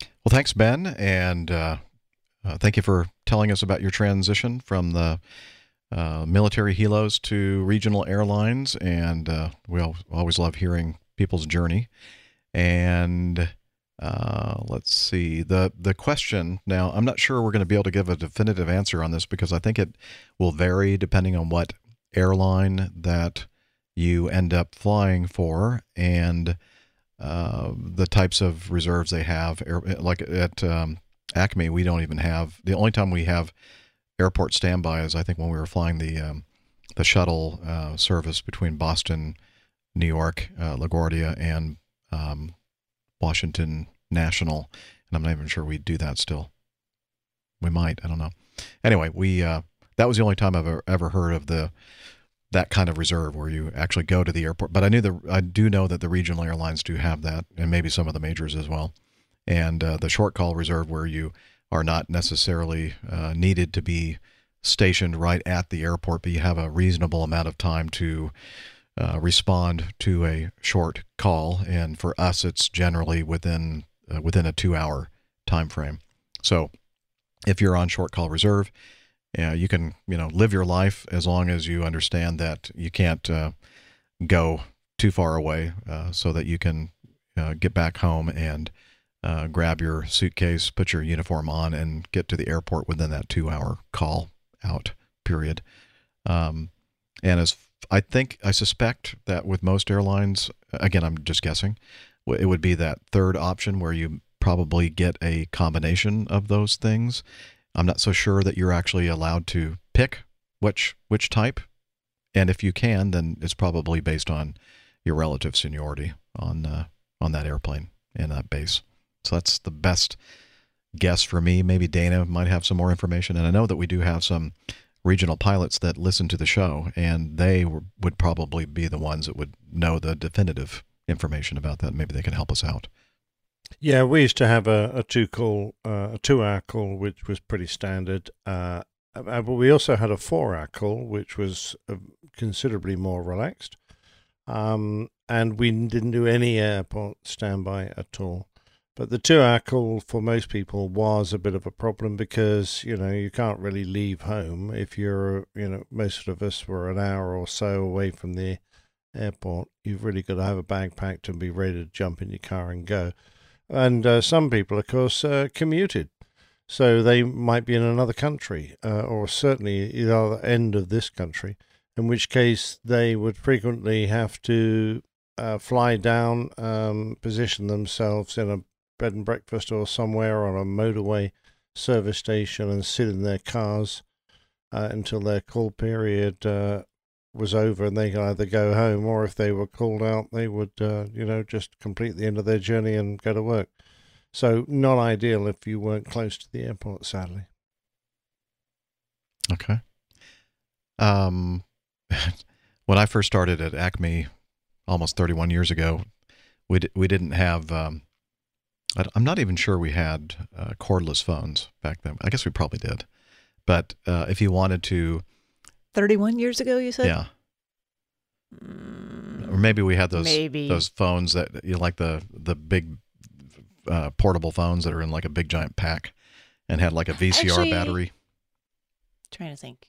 Well, thanks, Ben, and uh, uh, thank you for telling us about your transition from the uh, military helos to regional airlines, and uh, we al- always love hearing people's journey. And uh, let's see the the question now. I'm not sure we're going to be able to give a definitive answer on this because I think it will vary depending on what airline that you end up flying for and uh, the types of reserves they have. Like at um, Acme, we don't even have the only time we have airport standby is I think when we were flying the um, the shuttle uh, service between Boston, New York, uh, LaGuardia, and um, Washington National, and I'm not even sure we'd do that still. We might, I don't know. Anyway, we uh, that was the only time I've ever, ever heard of the that kind of reserve where you actually go to the airport. But I knew the I do know that the regional airlines do have that, and maybe some of the majors as well. And uh, the short call reserve where you are not necessarily uh, needed to be stationed right at the airport, but you have a reasonable amount of time to uh, respond to a short call. And for us, it's generally within uh, within a two hour time frame. So if you're on short call reserve, uh, you can you know live your life as long as you understand that you can't uh, go too far away, uh, so that you can uh, get back home and grab your suitcase, put your uniform on, and get to the airport within that two-hour call out period. Um, and as I think, I suspect that with most airlines, again, I'm just guessing, it would be that third option where you probably get a combination of those things. I'm not so sure that you're actually allowed to pick which which type, and if you can, then it's probably based on your relative seniority on uh, on that airplane and that base. So that's the best guess for me. Maybe Dana might have some more information, and I know that we do have some regional pilots that listen to the show, and they were, would probably be the ones that would know the definitive information about that. Maybe they can help us out. Yeah, we used to have a, a two call, uh, a two hour call, which was pretty standard. Uh, uh, but we also had a four hour call, which was uh, considerably more relaxed. Um, and we didn't do any airport standby at all. But the two hour call for most people was a bit of a problem because, you know, you can't really leave home if you're, you know, most of us were an hour or so away from the airport. You've really got to have a bag packed and be ready to jump in your car and go. And uh, some people, of course, uh, commuted. So they might be in another country, uh, or certainly the other end of this country, in which case they would frequently have to uh, fly down, um, position themselves in a bed and breakfast or somewhere on a motorway service station and sit in their cars uh, until their call period uh, was over and they could either go home or if they were called out, they would, uh, you know, just complete the end of their journey and go to work. So not ideal if you weren't close to the airport, sadly. Okay. Um, *laughs* when I first started at Acme almost 31 years ago, we d- we didn't have. Um, I'm not even sure we had uh, cordless phones back then. I guess we probably did, but uh, if you wanted to, 31 years ago, you said? yeah, or maybe we had those Maybe. those phones that you know, like the the big uh, portable phones that are in like a big giant pack and had like a VCR Actually- battery. trying to think.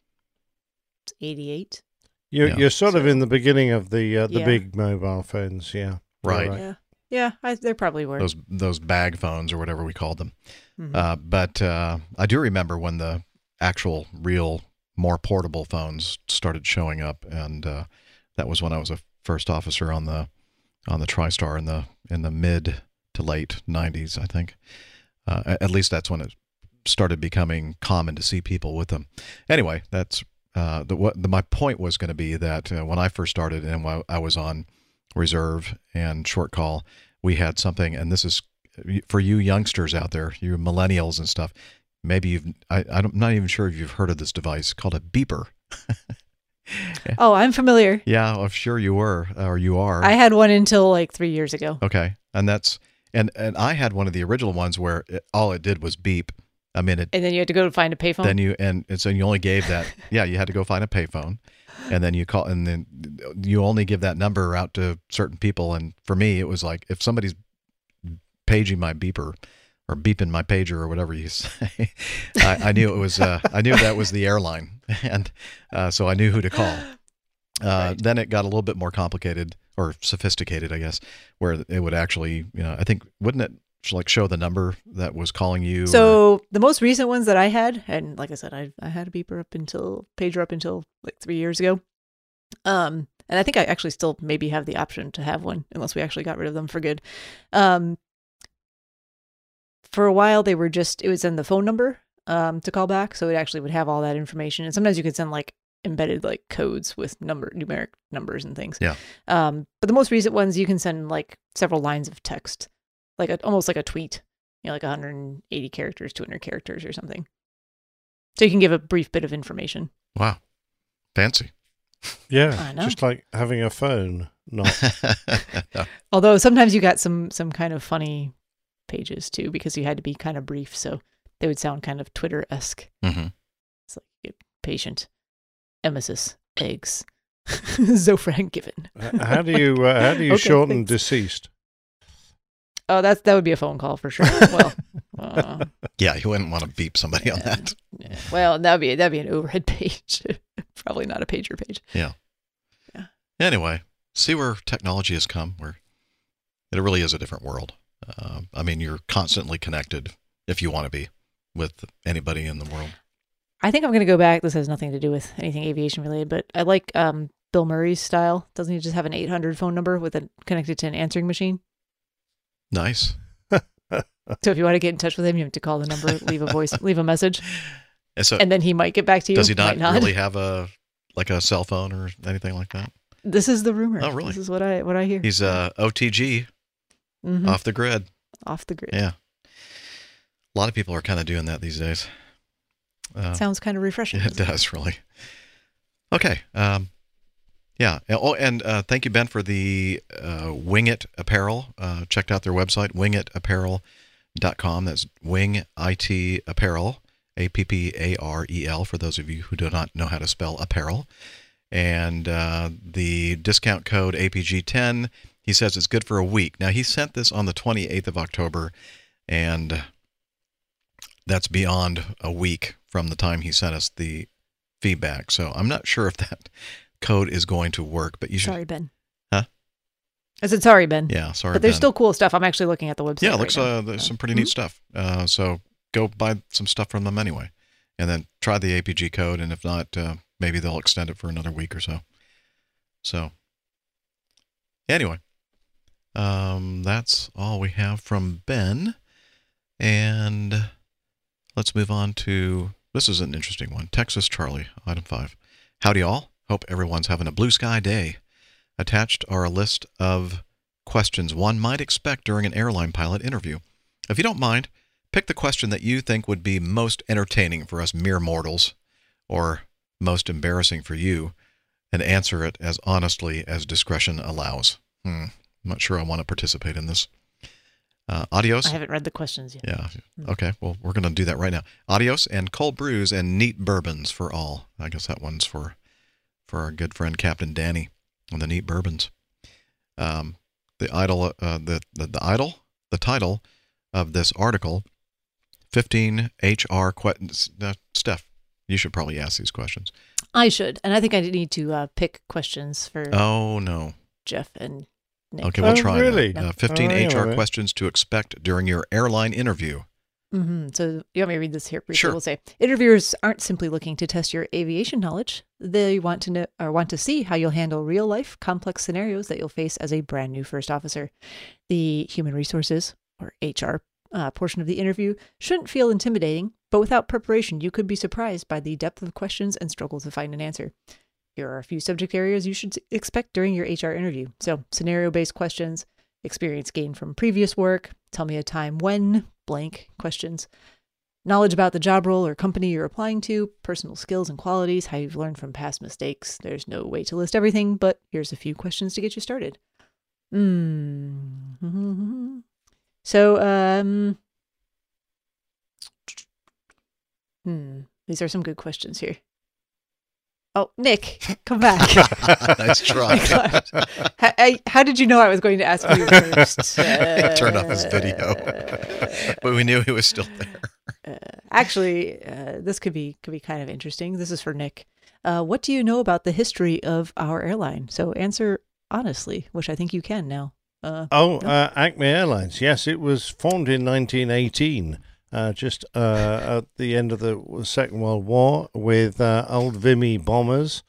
It's 88. You're, Yeah. you're sort of in the beginning of the uh, the Yeah. big mobile phones, yeah. You're Right. Yeah. Yeah, I, there probably were. those those bag phones or whatever we called them. Mhm. Uh, but uh, I do remember when the actual, real, more portable phones started showing up, and uh, that was when I was a first officer on the on the TriStar in the in the mid to late '90s, I think. Uh, at least that's when it started becoming common to see people with them. Anyway, that's uh, the what the, my point was going to be that uh, when I first started and I was on reserve and short call, we had something, and this is for you youngsters out there, you millennials and stuff. Maybe you've I, I'm not even sure if you've heard of this device called a beeper. *laughs* Oh, I'm familiar. Yeah, I'm sure you were or you are. I had one until like three years ago. Okay, and that's and and I had one of the original ones where it, all it did was beep. I mean, it And then you had to go to find a payphone. then you and, and so you only gave that. *laughs* yeah, you had to go find a payphone, and then you call and then you only give that number out to certain people. And for me, it was like if somebody's paging my beeper, or beeping my pager or whatever you *laughs* say, I, I knew it was uh, I knew that was the airline, *laughs* and uh, so I knew who to call. Uh, Then it got a little bit more complicated or sophisticated, I guess, where it would actually, you know, I think wouldn't it like show the number that was calling you? or- So the most recent ones that I had, and like I said, I I had a beeper up until pager up until like three years ago. Um, and I think I actually still maybe have the option to have one unless we actually got rid of them for good. Um, for a while they were just it was in the phone number um to call back, so it actually would have all that information. And sometimes you could send like embedded like codes with number numeric numbers and things. Yeah. Um, but the most recent ones you can send like several lines of text, like a, almost like a tweet, you know, like 180 characters, 200 characters or something. So you can give a brief bit of information. Wow, fancy. *laughs* Yeah, I know. just like having a phone. Not *laughs* Although sometimes you got some some kind of funny pages too because you had to be kind of brief, so they would sound kind of Twitter esque. Mhm. It's like patient, emesis, eggs, *laughs* Zofran given. How do you uh, how do you Okay, shorten thanks. deceased? Oh, that's that would be a phone call for sure. Well, *laughs* uh, Yeah, you wouldn't want to beep somebody on that. well, that'd be that'd be an overhead *laughs* page, probably not a pager page. Yeah. Anyway, see where technology has come. Where it really is a different world. Uh, I mean, you're constantly connected if you want to be with anybody in the world. I think I'm going to go back. This has nothing to do with anything aviation related, but I like um, Bill Murray's style. Doesn't he just have an 800 phone number with it connected to an answering machine? Nice. *laughs* So if you want to get in touch with him, you have to call the number, leave a voice, *laughs* leave a message, And so, and then he might get back to you. does he not, not. really have a like a cell phone or anything like that? This is the rumor. Oh, really? This is what I what I hear. He's uh, OTG, Mhm. off the grid. off the grid. Yeah. A lot of people are kind of doing that these days. Uh, Sounds kind of refreshing. *laughs* It does really. Okay. Um, yeah. Oh, and uh, thank you, Ben, for the uh, Wing It apparel. Uh, checked out their website, wingitapparel.com. That's Wing IT Apparel, A P P A R E L, for those of you who do not know how to spell apparel. And uh, the discount code APG10, he says it's good for a week. Now, he sent this on the 28th of October, and that's beyond a week from the time he sent us the feedback. So I'm not sure if that code is going to work, but you should. Sorry, Ben. Huh? I said sorry, Ben. Yeah, sorry, But there's Ben. still cool stuff. I'm actually looking at the website. Yeah, it right looks now. uh, there's some pretty Mm-hmm. neat stuff. Uh, so go buy some stuff from them anyway, and then try the APG code, and if not, uh, maybe they'll extend it for another week or so. So anyway, um, that's all we have from Ben, and let's move on to this is an interesting one. Texas Charlie, item five. Howdy all. Hope everyone's having a blue sky day. Attached are a list of questions one might expect during an airline pilot interview. If you don't mind, pick the question that you think would be most entertaining for us mere mortals, or most embarrassing for you, and answer it as honestly as discretion allows. Hmm. I'm not sure I want to participate in this. Uh, adios. I haven't read the questions yet. Yeah. Okay. Well, we're going to do that right now. Adios and cold brews and neat bourbons for all. I guess that one's for for our good friend Captain Danny and the neat bourbons. Um, the idol, uh, the, the the idol, the title of this article, fifteen HR questions. Uh, Steph, you should probably ask these questions. I should, and I think I need to uh, pick questions for Oh no. Jeff and Nick. Okay, we'll try. that. really? Uh, Fifteen Oh, hang on a HR questions to expect during your airline interview. Hmm So you want me to read this here briefly? Sure. We'll say interviewers aren't simply looking to test your aviation knowledge. They want to know or want to see how you'll handle real life complex scenarios that you'll face as a brand new first officer. The human resources or HR uh, portion of the interview shouldn't feel intimidating, but without preparation, you could be surprised by the depth of questions and struggle to find an answer. Here are a few subject areas you should expect during your HR interview. So, scenario based questions, experience gained from previous work, tell me a time when, blank questions, knowledge about the job role or company you're applying to, personal skills and qualities, how you've learned from past mistakes. There's no way to list everything, but here's a few questions to get you started. Mm. *laughs* So, um, hmm, these are some good questions here. Oh, Nick, come back. *laughs* Nice try. *laughs* how, I- how did you know I was going to ask you *laughs* first? Uh, Turned off his video, but we knew he was still there. Actually, uh, this could be could be kind of interesting. This is for Nick. Uh, what do you know about the history of our airline? So answer honestly, which I think you can now. Uh, Oh, no? uh, Acme Airlines. Yes, it was formed in 1918, uh, just uh, at the end of the Second World War, with uh, old Vimy bombers,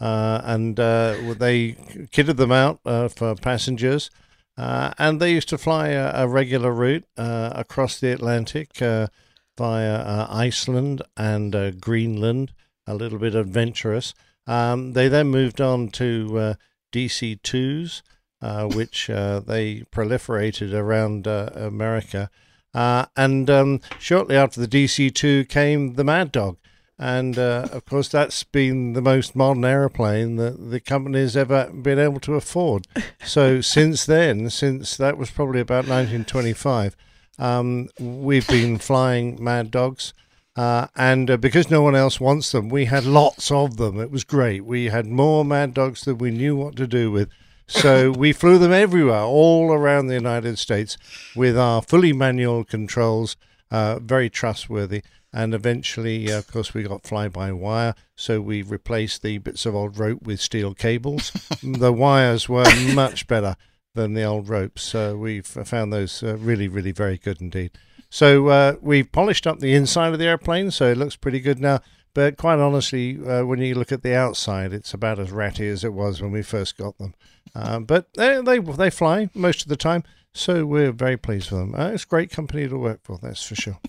uh, and uh, they kitted them out uh, for passengers. And they used to fly a, a regular route across the Atlantic via Iceland and Greenland, a little bit adventurous. Um, they then moved on to DC 2s, uh, which they proliferated around America. Uh, and um, shortly after the DC 2 came the Mad Dog. And uh, of course, that's been the most modern aeroplane that the company's ever been able to afford. So, *laughs* since then, since that was probably about 1925, um, we've been flying Mad Dogs. Uh, and uh, because no one else wants them, we had lots of them. It was great. We had more Mad Dogs than we knew what to do with. So we flew them everywhere, all around the United States, with our fully manual controls, uh, very trustworthy. And eventually, uh, of course, we got fly by wire. So we replaced the bits of old rope with steel cables. *laughs* the wires were much better than the old ropes. So we've found those uh, really, really very good indeed. So uh, we've polished up the inside of the airplane, so it looks pretty good now. But quite honestly, uh, when you look at the outside, it's about as ratty as it was when we first got them. Uh, but they, they they fly most of the time, so we're very pleased with them. Uh, it's a great company to work for, that's for sure. *laughs*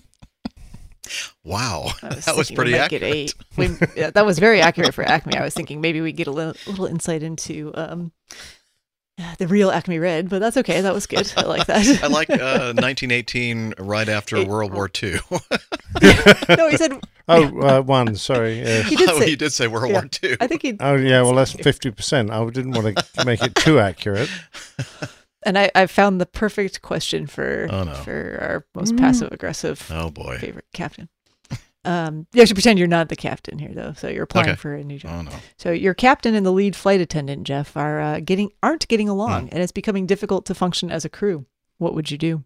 Wow, I was that was pretty accurate. a- we- *laughs* yeah, that was very accurate for Acme. I was thinking maybe we get a little, little insight into um, the real Acme Red, but that's okay. That was good. I like that. *laughs* I like uh, 1918, right after World War II. no, he said. Oh, uh, one. Sorry. *laughs* Yeah. He did Oh, say- he did say World yeah. War II. I think he. Oh yeah, well that's *laughs* fifty percent. I didn't want to make it too accurate. *laughs* And I, I found the perfect question for Oh, no. for our most Mm. passive aggressive Oh, boy. favorite captain. Um, you have to pretend you're not the captain here, though. So you're applying Okay. for a new job. Oh, no. So your captain and the lead flight attendant, Jeff, are uh, getting aren't getting along, and it's becoming difficult to function as a crew. What would you do?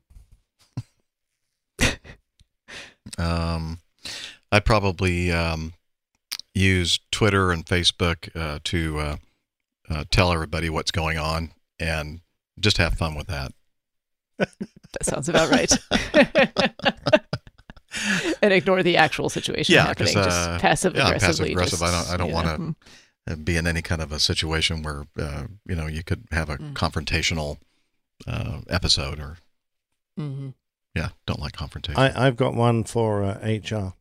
Um, I'd probably um, use Twitter and Facebook uh, to uh, uh, tell everybody what's going on and just have fun with that. *laughs* That sounds about right. *laughs* and ignore the actual situation yeah, happening. because just uh, passive yeah, aggressively. passive aggressive. I don't. I don't want to be in any kind of a situation where uh, you know you could have a Mm. confrontational uh, episode or Mhm. yeah, don't like confrontation. I, I've got one for uh, HR.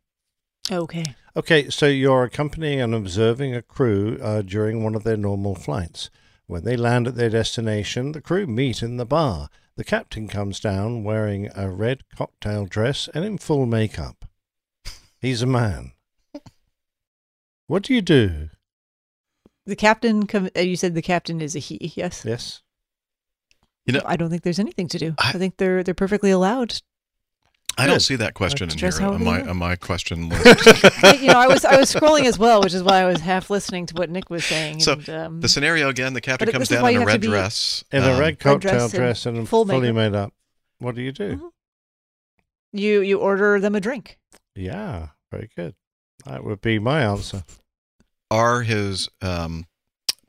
Okay. Okay, so you're accompanying and observing a crew uh, during one of their normal flights. When they land at their destination, the crew meet in the bar. The captain comes down wearing a red cocktail dress and in full makeup. He's a man. *laughs* What do you do? The captain. Com- uh, you said the captain is a he. Yes. Yes. You know, I don't think there's anything to do. I, think they're they're perfectly allowed. I don't see that question in here on my on my question *laughs* list. you know, I was I was scrolling as well, which is why I was half listening to what Nick was saying. So and, um, the scenario again: the captain comes down in a red dress, In a um, red cocktail dress dress, and and, full fully makeup. made up. What do you do? Mm-hmm. you you order them a drink. Yeah, very good. That would be my answer. Are his um,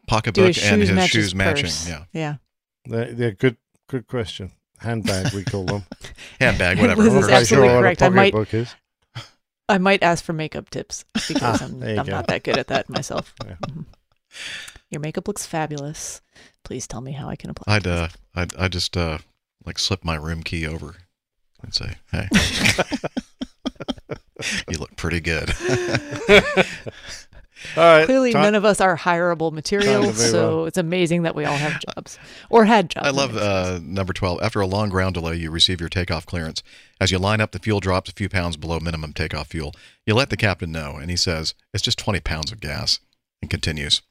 pocketbook his and his shoes matching? purse. Yeah, Yeah. They're, they're good. Good question. Handbag, we call them. *laughs* handbag, whatever. Liz is absolutely sure what correct. I might is. I might ask for makeup tips because Ah, I'm, I'm not that good at that myself. *laughs* Yeah. Mhm. Your makeup looks fabulous. Please tell me how I can apply. I'd uh, I'd I just uh, like slip my room key over and say, "Hey, *laughs* you look pretty good." Right. Clearly, time- none of us are hireable material, Time to move so it's amazing that we all have jobs or had jobs. I love uh, number 12. After a long ground delay, you receive your takeoff clearance. As you line up, the fuel drops a few pounds below minimum takeoff fuel. You let the captain know, and he says, It's just 20 pounds of gas, and continues,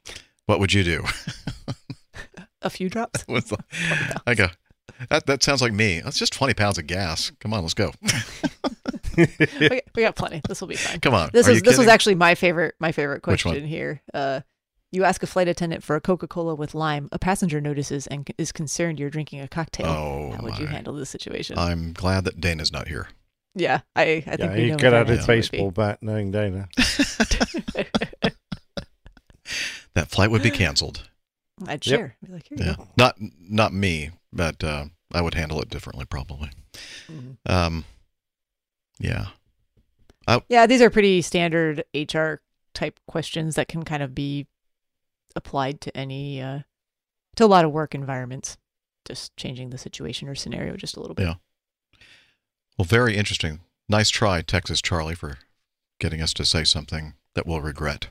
What would you do? *laughs* a few drops. *laughs* I go, *laughs* that, that sounds like me. That's just 20 pounds of gas. Come on, let's go. We, got, we got plenty. This will be fine. Come on, This are was this was actually my favorite my favorite Which one? question here. Uh, you ask a flight attendant for a Coca Cola with lime. A passenger notices and c- is concerned you're drinking a cocktail. Oh, How would you handle this situation? I'm glad that Dana's not here. yeah, I I think Yeah, we he'd know get out that his answer would be. baseball bat knowing Dana. *laughs* That flight would be canceled. I'd Yep. share. Be like, here you Yeah, go. not not me, but uh, I would handle it differently probably. Mm-hmm. Um, yeah. I, Yeah, these are pretty standard HR type questions that can kind of be applied to any uh, to a lot of work environments. Just changing the situation or scenario just a little bit. Yeah. Well, very interesting. Nice try, Texas Charlie, for getting us to say something that we'll regret.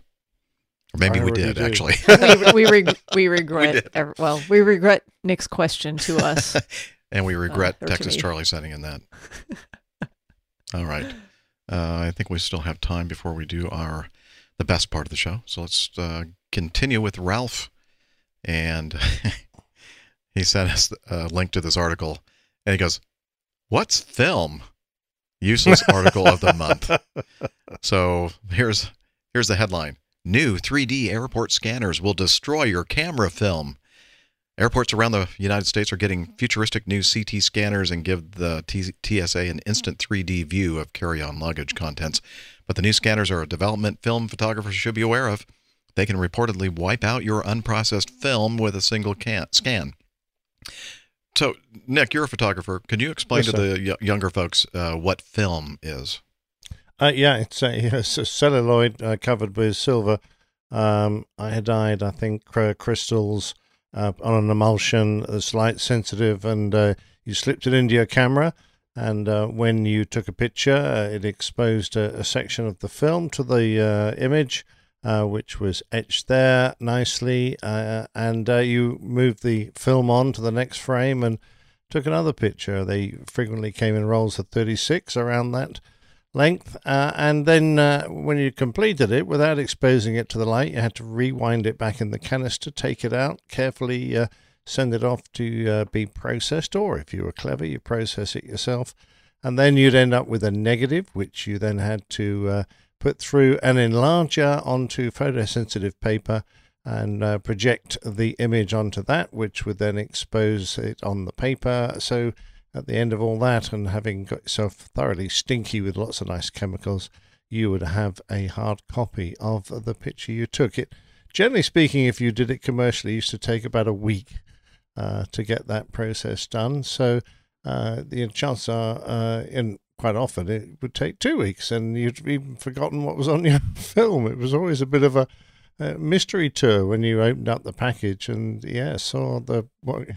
Or maybe we already did, do. actually. *laughs* we we, reg- *laughs* we regret did. ev- well we regret Nick's question to us. *laughs* and we regret or to Texas. Charlie sending in that. All right. Uh, I think we still have time before we do our the best part of the show. So let's uh, continue with Ralph. And *laughs* he sent us a link to this article, and he goes, "What's film? Useless *laughs* article of the month." So here's here's the headline: New 3D airport scanners will destroy your camera film. Airports around the United States are getting futuristic new CT scanners and give the T- TSA an instant 3D view of carry on luggage contents. But the new scanners are a development film photographers should be aware of. They can reportedly wipe out your unprocessed film with a single can- scan. So, Nick, you're a photographer. Can you explain Yes, to sir. the y- younger folks uh, what film is? Uh, yeah, it's a, it's *laughs* a celluloid uh, covered with silver um, iodide, I think, crystals uh, on an emulsion that's light sensitive, and uh, you slipped it into your camera. And uh, when you took a picture, uh, it exposed a, a section of the film to the uh, image, which was etched there nicely. And you moved the film on to the next frame and took another picture. They frequently came in rolls of 36 around that length. Uh, and then uh, when you completed it, without exposing it to the light, you had to rewind it back in the canister, take it out, carefully uh, send it off to uh, be processed. Or if you were clever, you process it yourself. And then you'd end up with a negative, which you then had to uh, put through an enlarger onto photosensitive paper and uh, project the image onto that, which would then expose it on the paper. So at the end of all that, and having got yourself thoroughly stinky with lots of nice chemicals, you would have a hard copy of the picture you took. It, generally speaking, if you did it commercially, used to take about a week uh, to get that process done. So uh, the chances are, uh, and quite often, it would take two weeks, and you'd even forgotten what was on *laughs* your film. It was always a bit of a, a mystery tour when you opened up the package and yeah, saw the what.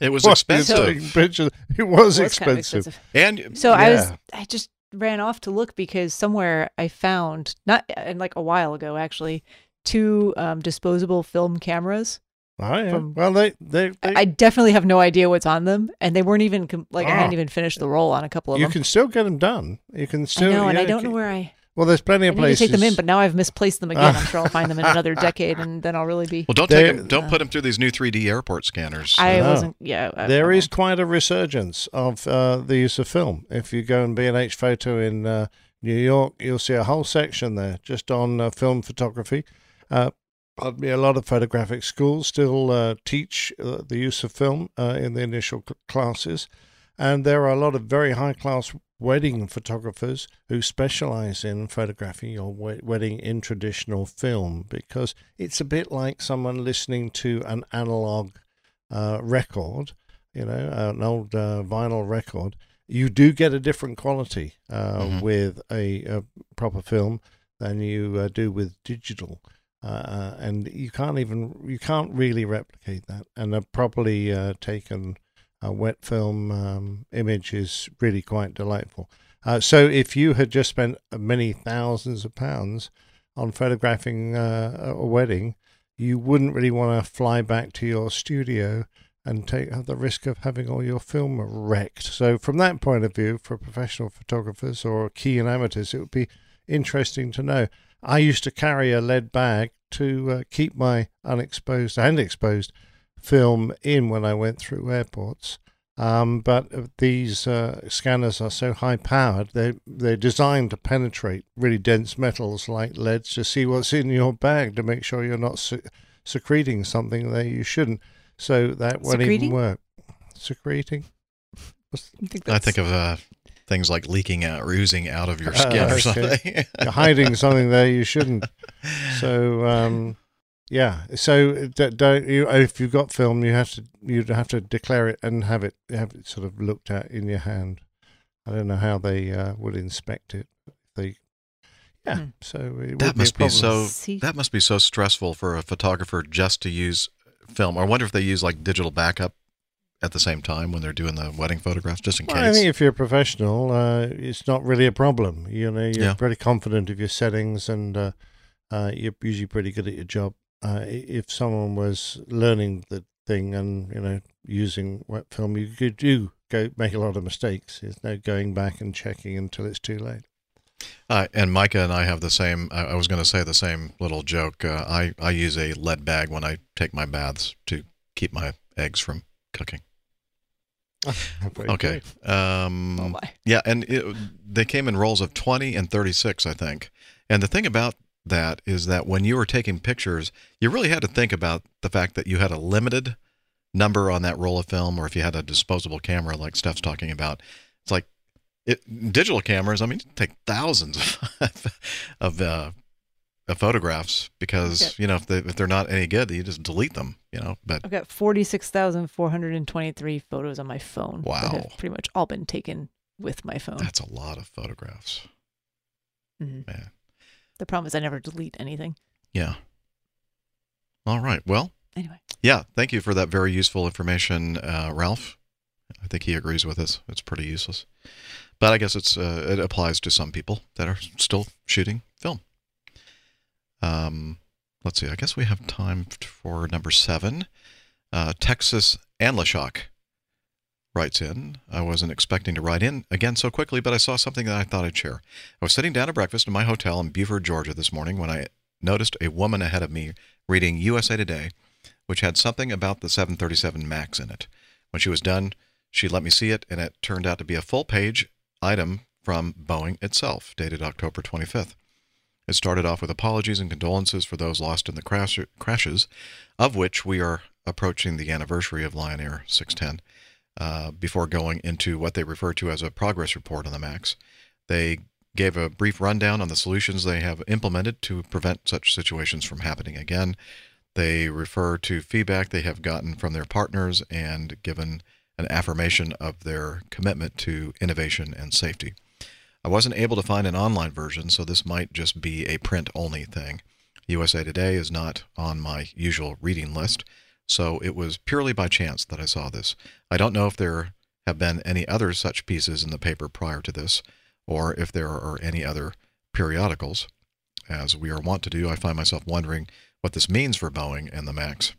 It was what you're expensive. taking pictures. It was, It was kind of expensive. And So I was I just ran off to look because somewhere I found not and like a while ago actually two um, disposable film cameras. Oh, yeah. From- well, they, they, they I definitely have no idea what's on them, and they weren't even com- like I Ah. hadn't even finished the roll on a couple of you them. can still get them done. You can I still. know, and I don't you know where I. Well, there's plenty of need places. to take them in, but now I've misplaced them again. I'm sure I'll find them in *laughs* another decade, and then I'll really be. Well, don't There- take 'em- don't put them through these new 3D airport scanners. I No. wasn't. Yeah, I, There is quite a resurgence of uh, the use of film. If you go and B&H Photo in uh, New York, you'll see a whole section there just on uh, film photography. Uh, pardon me, a lot of photographic schools still uh, teach uh, the use of film uh, in the initial cl- classes. And there are a lot of very high class wedding photographers who specialize in photographing your wedding in traditional film because it's a bit like someone listening to an analog uh, record, you know, an old uh, vinyl record. You do get a different quality uh, Mhm. with a, a proper film than you uh, do with digital. Uh, and you can't even you can't really replicate that. And a properly uh, taken uh, wet film um, image is really quite delightful. Uh, so if you had just spent many thousands of pounds on photographing uh, a wedding, you wouldn't really want to fly back to your studio and take the risk of having all your film wrecked. So from that point of view, for professional photographers or keen amateurs, it would be interesting to know. I used to carry a lead bag to uh, keep my unexposed and exposed film in when I went through airports. Um, but uh, these uh, scanners are so high powered, they, they're designed to penetrate really dense metals like lead to see what's in your bag to make sure you're not se- secreting something that you shouldn't. So that won't Secreting? even work. Secreting? I think of uh, things like leaking out or oozing out of your skin Uh, or something. You're hiding something there you shouldn't. *laughs* So um, yeah. So don't you? If you've got film, you have to you'd have to declare it and have it have it sort of looked at in your hand. I don't know how they uh, would inspect it. They yeah. Hmm. So it that must be, a be so. That must be so stressful for a photographer just to use film. I wonder if they use like digital backup at the same time when they're doing the wedding photographs, just in Well, I case. think if you're a professional, uh, it's not really a problem. You know, you're Yeah. pretty confident of your settings, and uh, uh, you're usually pretty good at your job. Uh, if someone was learning the thing and you know using wet film, you could do go make a lot of mistakes. There's no going back and checking until it's too late. Uh, and Micah and I have the same. I, I was going to say the same little joke. Uh, I I use a lead bag when I take my baths to keep my eggs from cooking. *laughs* Okay. Um, Oh, my. Yeah, and it, they came in rolls of 20 and 36, I think. And the thing about that is that when you were taking pictures, you really had to think about the fact that you had a limited number on that roll of film, or if you had a disposable camera like Steph's talking about. It's like it, digital cameras, I mean, take thousands of, *laughs* of, uh, of photographs because, Okay. you know, if, they, if they're not any good, you just delete them, you know. But I've got 46,423 photos on my phone. Wow. That have pretty much all been taken with my phone. that's a lot of photographs. Mhm. Man. The problem is I never delete anything. Yeah. All right. Well, Anyway. yeah. Thank you for that very useful information, uh, Ralph. I think he agrees with us. It's pretty useless, but I guess it's uh, it applies to some people that are still shooting film. Um, let's see. I guess we have time for number seven. Uh, Texas Anlashock writes in. I wasn't expecting to write in again so quickly, but I saw something that I thought I'd share. I was sitting down to breakfast in my hotel in Beaufort, Georgia this morning when I noticed a woman ahead of me reading USA Today, which had something about the 737 MAX in it. When she was done, she let me see it, and it turned out to be a full page item from Boeing itself, dated October 25th. It started off with apologies and condolences for those lost in the crash- crashes, of which we are approaching the anniversary of Lion Air 610, uh, before going into what they refer to as a progress report on the MAX. They gave a brief rundown on the solutions they have implemented to prevent such situations from happening again. They refer to feedback they have gotten from their partners and given an affirmation of their commitment to innovation and safety. I wasn't able to find an online version, so this might just be a print only thing. USA Today is not on my usual reading list, so it was purely by chance that I saw this. I don't know if there have been any other such pieces in the paper prior to this, or if there are any other periodicals. As we are wont to do, I find myself wondering what this means for Boeing and the MAX.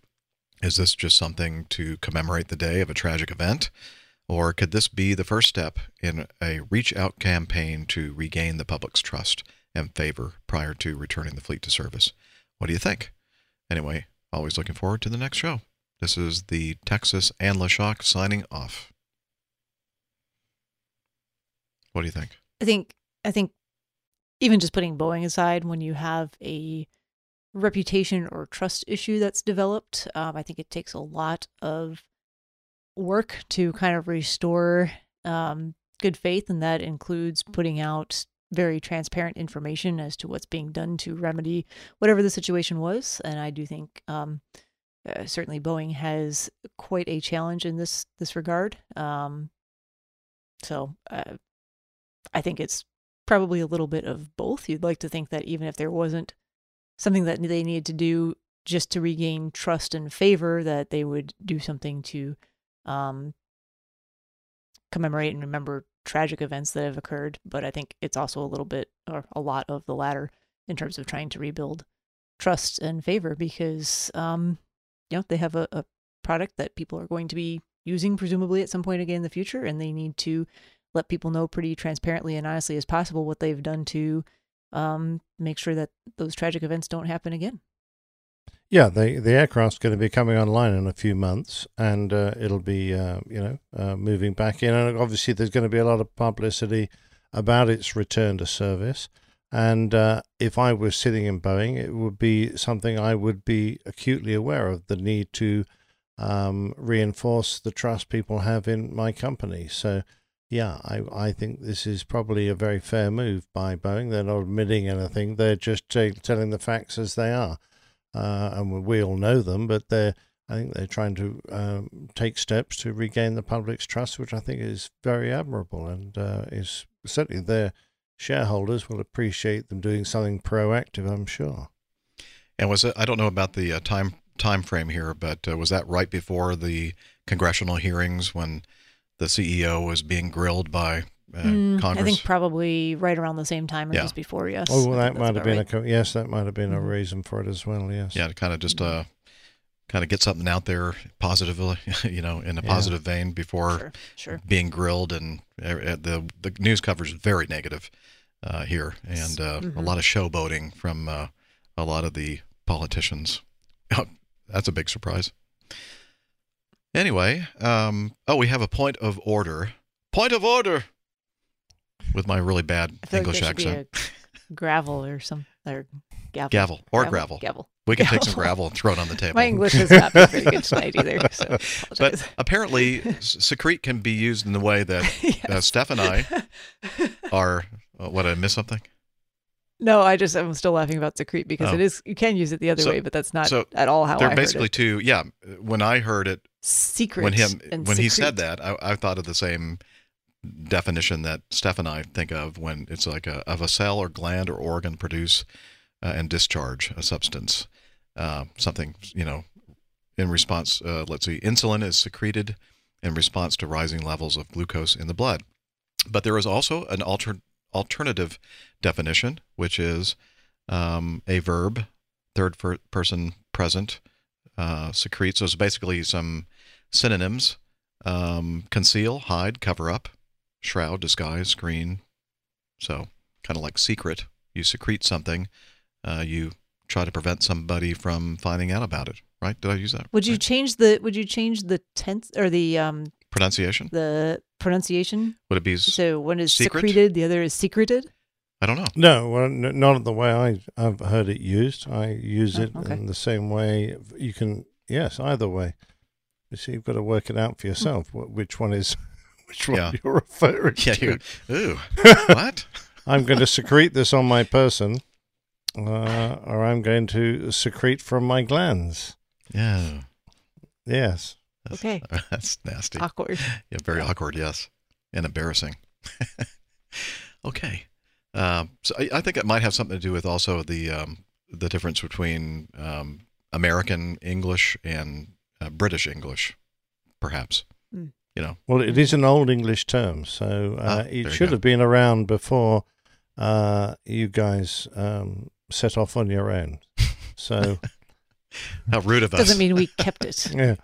Is this just something to commemorate the day of a tragic event? Or could this be the first step in a reach out campaign to regain the public's trust and favor prior to returning the fleet to service? What do you think? Anyway, always looking forward to the next show. This is the Texas and LaShock signing off. What do you think? I think I think even just putting Boeing aside, when you have a reputation or trust issue that's developed, um, I think it takes a lot of work to kind of restore um, good faith, and that includes putting out very transparent information as to what's being done to remedy whatever the situation was. And I do think um, uh, certainly Boeing has quite a challenge in this this regard. Um, so uh, I think it's probably a little bit of both. You'd like to think that even if there wasn't something that they needed to do just to regain trust and favor, that they would do something to um, commemorate and remember tragic events that have occurred. But I think it's also a little bit or a lot of the latter in terms of trying to rebuild trust and favor because um, you know they have a, a product that people are going to be using presumably at some point again in the future, and they need to let people know pretty transparently and honestly as possible what they've done to um, make sure that those tragic events don't happen again. Yeah, the the aircraft's going to be coming online in a few months, and uh, it'll be uh, you know uh, moving back in. And obviously, there's going to be a lot of publicity about its return to service. And uh, if I was sitting in Boeing, it would be something I would be acutely aware of the need to um, reinforce the trust people have in my company. So, yeah, I, I think this is probably a very fair move by Boeing. They're not admitting anything, they're just t- telling the facts as they are. Uh, and we all know them, but they're I think they're trying to um, take steps to regain the public's trust, which I think is very admirable and uh, is certainly their shareholders will appreciate them doing something proactive. I'm sure. And was it? I don't know about the uh, time time frame here, but uh, was that right before the congressional hearings when the CEO was being grilled by uh, Mm, Congress? I think probably right around the same time or Yeah. just before. Yes. Oh, well, that might have been about a co- yes, that might have been a Mhm. reason for it as well. Yes. yeah, to kind of just uh, kind of get something out there positively, *laughs* you know, in a Yeah. positive vein before Sure, sure. being grilled, and uh, the the news coverage is very negative uh, here, and uh, a Mhm. lot of showboating from uh, a lot of the politicians. *laughs* That's a big surprise. Anyway, um, oh, we have a point of order. Point of order. With my really bad English like accent. Gravel or some or gavel. Gavel or gravel. Gavel. We can take some gravel and throw it on the table. My English has not been very good tonight either. *laughs* So but *laughs* apparently, secrete can be used in the way that *laughs* uh, Steph and I are. Uh, what I miss something? No, I just I'm still laughing about secrete because Oh. it is you can use it the other So- way, but that's not so at all how They're I basically two. Yeah, when I heard it, Secret when him and when he said that, I, I thought of the same definition that Steph and I think of when it's like a of a cell or gland or organ produce uh, and discharge a substance, uh, something you know, in response. Uh, let's see, insulin is secreted in response to rising levels of glucose in the blood. But there is also an alter, alternative definition, which is um, a verb, third per- person present, uh, secrete. So it's basically some synonyms um, conceal, hide, cover up, shroud, disguise, screen. So kind of like secret. You secrete something, uh, you try to prevent somebody from finding out about it, right? Did I use that? Would you change the Would you change the tense or the um Pronunciation? the pronunciation? Would it be So one is secret? secreted, the other is secreted. I don't know. No, well, n- not the way I, I've heard it used. I use Oh, it okay. in the same way. You can, yes, either way. You see, you've got to work it out for yourself. wh- Which one is, which one Yeah. you're referring Yeah, to? you- ooh, *laughs* what? I'm going to secrete this on my person, uh, or I'm going to secrete from my glands. Yeah. Yes. Okay. *laughs* That's nasty. Awkward. Yeah, very awkward, yes. And embarrassing. *laughs* okay. Um, so I, I think it might have something to do with also the um, the difference between um, American English and uh, British English, perhaps. Mm. You know, Well, it is an old English term, so Ah, uh, there you it should have been around before uh, you guys um, set off on your own. So *laughs* how rude of us. Doesn't mean we kept it. *laughs* yeah,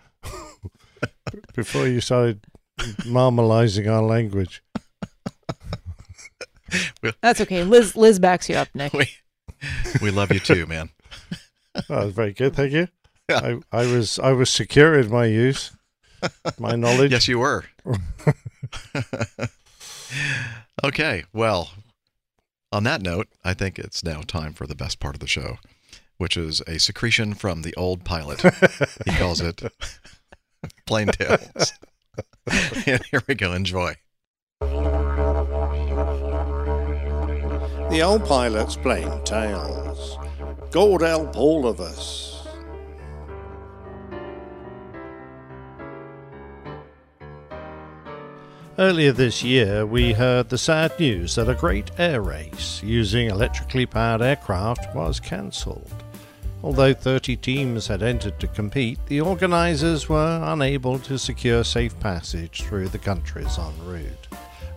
*laughs* before you started marmalizing our language. That's okay. Liz Liz backs you up, Nick. we, we love you too, man. That was very good, thank you. I, I was I was secure in my use, my knowledge. Yes, you were. *laughs* okay, well, on that note, I think it's now time for the best part of the show, which is a secretion from the old pilot. he calls it *laughs* plane tales. *laughs* and here we go. Enjoy. The old pilot's plane tales. God help all of us. Earlier this year, we heard the sad news that a great air race using electrically powered aircraft was cancelled. Although 30 teams had entered to compete, the organisers were unable to secure safe passage through the countries en route.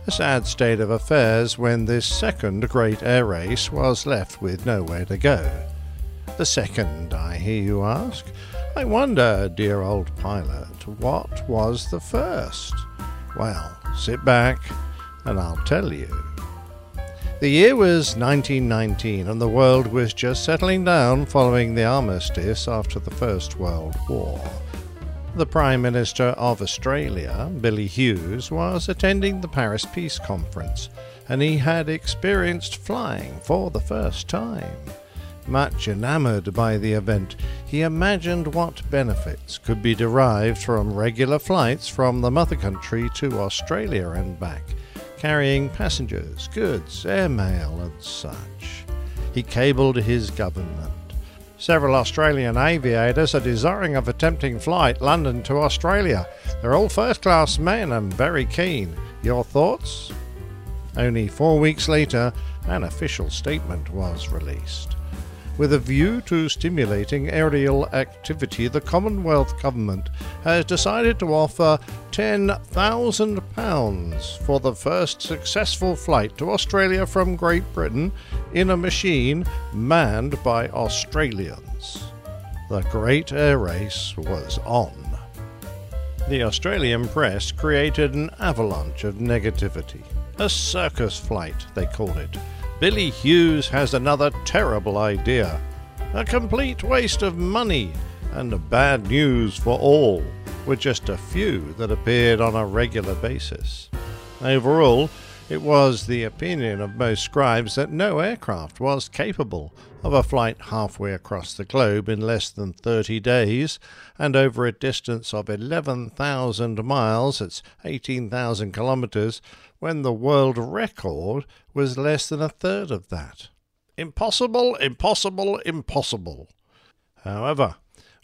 A sad state of affairs when this second great air race was left with nowhere to go. The second, I hear you ask? I wonder, dear old pilot, what was the first? Well, sit back and I'll tell you. The year was 1919, and the world was just settling down following the armistice after the First World War. The Prime Minister of Australia, Billy Hughes, was attending the Paris Peace Conference, and he had experienced flying for the first time. Much enamoured by the event, he imagined what benefits could be derived from regular flights from the mother country to Australia and back, carrying passengers, goods, airmail, and such. He cabled his government. Several Australian aviators are desiring of attempting flight London to Australia. They're all first class men and very keen. Your thoughts? Only four weeks later, an official statement was released. With a view to stimulating aerial activity, the Commonwealth Government has decided to offer £10,000 for the first successful flight to Australia from Great Britain in a machine manned by Australians. The Great Air Race was on. The Australian press created an avalanche of negativity. A circus flight, they called it. Billy Hughes has another terrible idea. A complete waste of money and bad news for all with just a few that appeared on a regular basis. Overall, it was the opinion of most scribes that no aircraft was capable of a flight halfway across the globe in less than 30 days and over a distance of 11,000 miles, that's 18,000 kilometers, when the world record was less than a third of that. Impossible, impossible, impossible. However,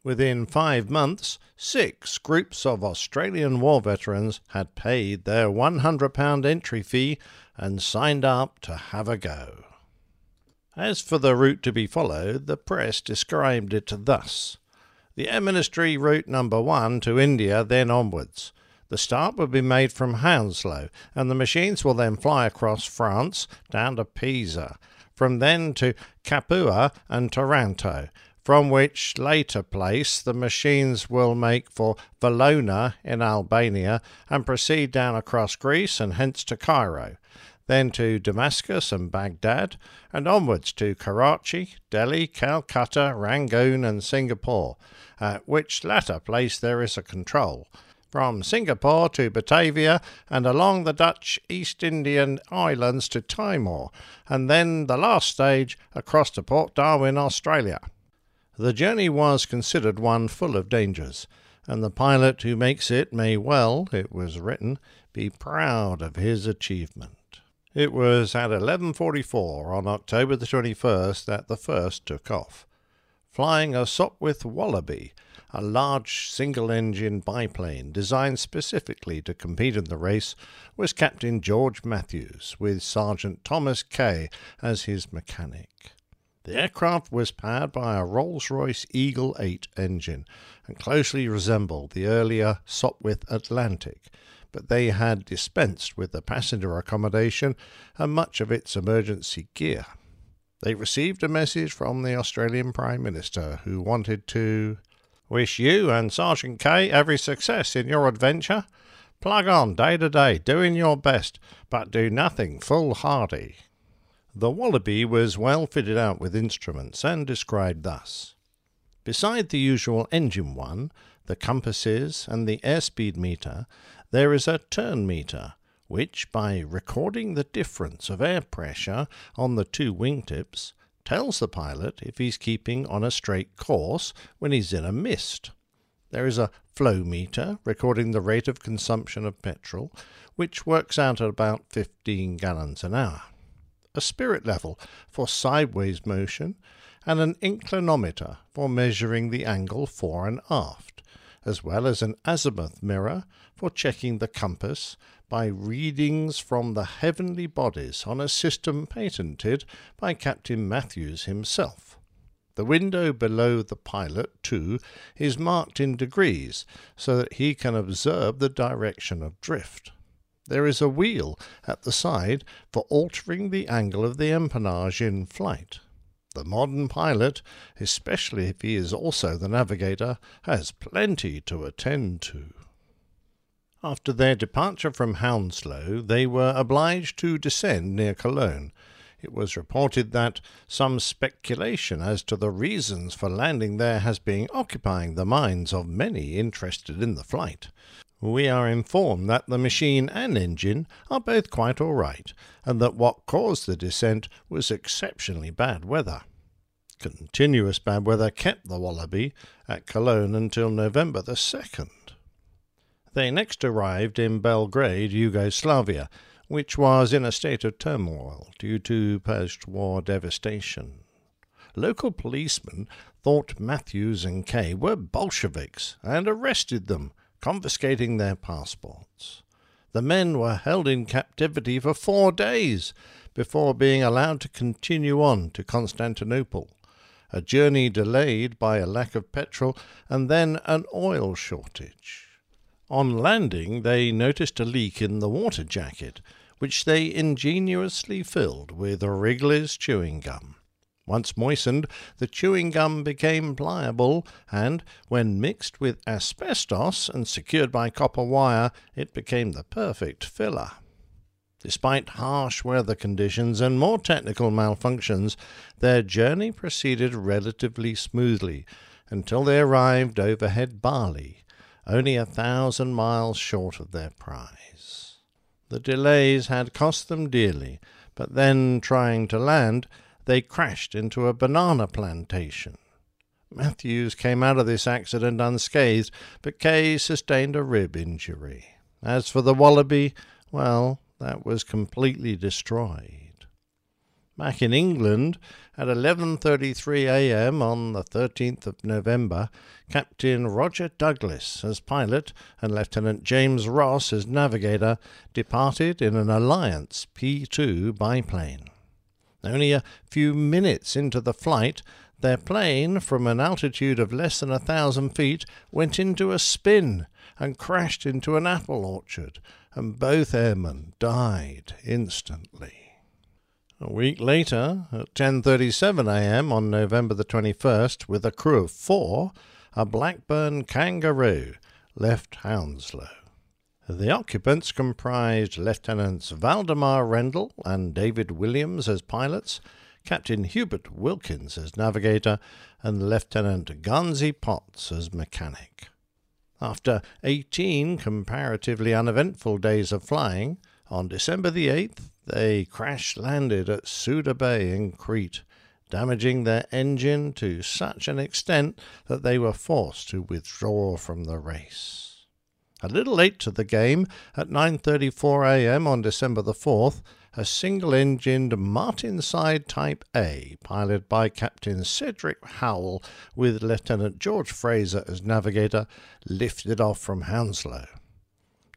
within five months, six groups of Australian war veterans had paid their £100 entry fee and signed up to have a go. As for the route to be followed, the press described it thus The Air Ministry route number one to India, then onwards. The start will be made from Hounslow, and the machines will then fly across France down to Pisa, from then to Capua and Taranto, from which later place the machines will make for Valona in Albania and proceed down across Greece and hence to Cairo, then to Damascus and Baghdad, and onwards to Karachi, Delhi, Calcutta, Rangoon, and Singapore, at which latter place there is a control from Singapore to Batavia and along the Dutch East Indian Islands to Timor, and then the last stage across to Port Darwin, Australia. The journey was considered one full of dangers, and the pilot who makes it may well, it was written, be proud of his achievement. It was at 11:44 on October the 21st that the first took off, flying a Sopwith Wallaby, a large single-engine biplane designed specifically to compete in the race, was Captain George Matthews, with Sergeant Thomas Kay as his mechanic. The aircraft was powered by a Rolls-Royce Eagle 8 engine and closely resembled the earlier Sopwith Atlantic, but they had dispensed with the passenger accommodation and much of its emergency gear. They received a message from the Australian Prime Minister who wanted to wish you and Sergeant Kay every success in your adventure. Plug on day to day, doing your best, but do nothing foolhardy. The Wallaby was well fitted out with instruments and described thus. Beside the usual engine one, the compasses, and the airspeed meter, there is a turn meter, which, by recording the difference of air pressure on the two wingtips, tells the pilot if he's keeping on a straight course when he's in a mist. There is a flow meter recording the rate of consumption of petrol, which works out at about 15 gallons an hour. A spirit level for sideways motion, and an inclinometer for measuring the angle fore and aft, as well as an azimuth mirror for checking the compass by readings from the heavenly bodies on a system patented by Captain Matthews himself. The window below the pilot, too, is marked in degrees so that he can observe the direction of drift. There is a wheel at the side for altering the angle of the empennage in flight. The modern pilot, especially if he is also the navigator, has plenty to attend to. After their departure from Hounslow, they were obliged to descend near Cologne, it was reported that some speculation as to the reasons for landing there has been occupying the minds of many interested in the flight. We are informed that the machine and engine are both quite all right, and that what caused the descent was exceptionally bad weather. Continuous bad weather kept the Wallaby at Cologne until November the 2nd. They next arrived in Belgrade, Yugoslavia, which was in a state of turmoil due to post war devastation. Local policemen thought Matthews and Kay were Bolsheviks and arrested them, confiscating their passports. The men were held in captivity for four days before being allowed to continue on to Constantinople, a journey delayed by a lack of petrol and then an oil shortage. On landing, they noticed a leak in the water jacket, which they ingeniously filled with Wrigley's chewing gum. Once moistened, the chewing gum became pliable, and when mixed with asbestos and secured by copper wire, it became the perfect filler. Despite harsh weather conditions and more technical malfunctions, their journey proceeded relatively smoothly until they arrived overhead Bali, only a thousand miles short of their prize. The delays had cost them dearly, but then, trying to land, they crashed into a banana plantation. Matthews came out of this accident unscathed, but Kay sustained a rib injury. As for the Wallaby, well, that was completely destroyed. Back in England, at 11:33 a.m. on the 13th of November, Captain Roger Douglas as pilot and Lieutenant James Ross as navigator departed in an Alliance P2 biplane. Only a few minutes into the flight, their plane, from an altitude of less than a thousand feet, went into a spin and crashed into an apple orchard, and both airmen died instantly. A week later, at 10:37 a.m. on November the 21st, with a crew of 4, a Blackburn Kangaroo left Hounslow. The occupants comprised Lieutenants Valdemar Rendle and David Williams as pilots, Captain Hubert Wilkins as navigator, and Lieutenant Garnsey Potts as mechanic. After 18 comparatively uneventful days of flying, on December the 8th, they crash landed at Suda Bay in Crete, damaging their engine to such an extent that they were forced to withdraw from the race. A little late to the game, at 9:34 a.m. on December the 4th, a single-engined Martinsyde Type A, piloted by Captain Cedric Howell with Lieutenant George Fraser as navigator, lifted off from Hounslow.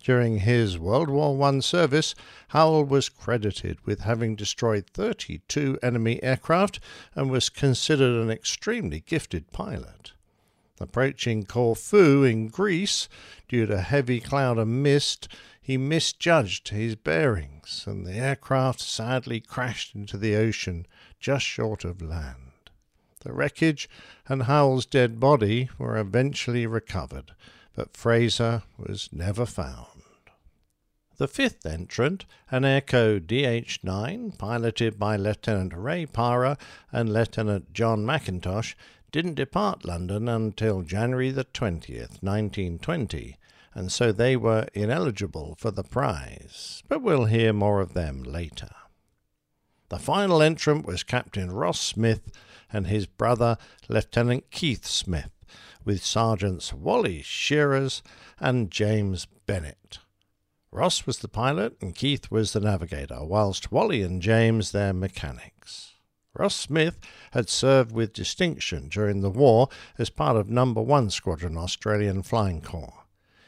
During his World War I service, Howell was credited with having destroyed 32 enemy aircraft and was considered an extremely gifted pilot. Approaching Corfu in Greece, due to heavy cloud and mist, he misjudged his bearings, and the aircraft sadly crashed into the ocean just short of land. The wreckage and Howell's dead body were eventually recovered, but Fraser was never found. The fifth entrant, an Airco DH 9, piloted by Lieutenant Ray Parer and Lieutenant John McIntosh, didn't depart London until January the 20th, 1920, and so they were ineligible for the prize, but we'll hear more of them later. The final entrant was Captain Ross Smith and his brother Lieutenant Keith Smith, with Sergeants Wally Shiers and James Bennett. Ross was the pilot and Keith was the navigator, whilst Wally and James their mechanics. Ross Smith had served with distinction during the war as part of No. 1 Squadron Australian Flying Corps.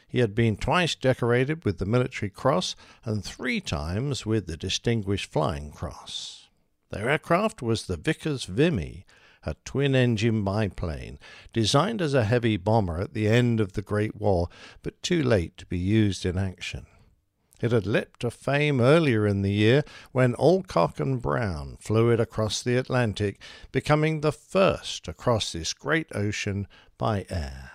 He had been twice decorated with the Military Cross and three times with the Distinguished Flying Cross. Their aircraft was the Vickers Vimy, a twin engine biplane designed as a heavy bomber at the end of the Great War, but too late to be used in action. It had leapt to fame earlier in the year when Alcock and Brown flew it across the Atlantic, becoming the first across this great ocean by air.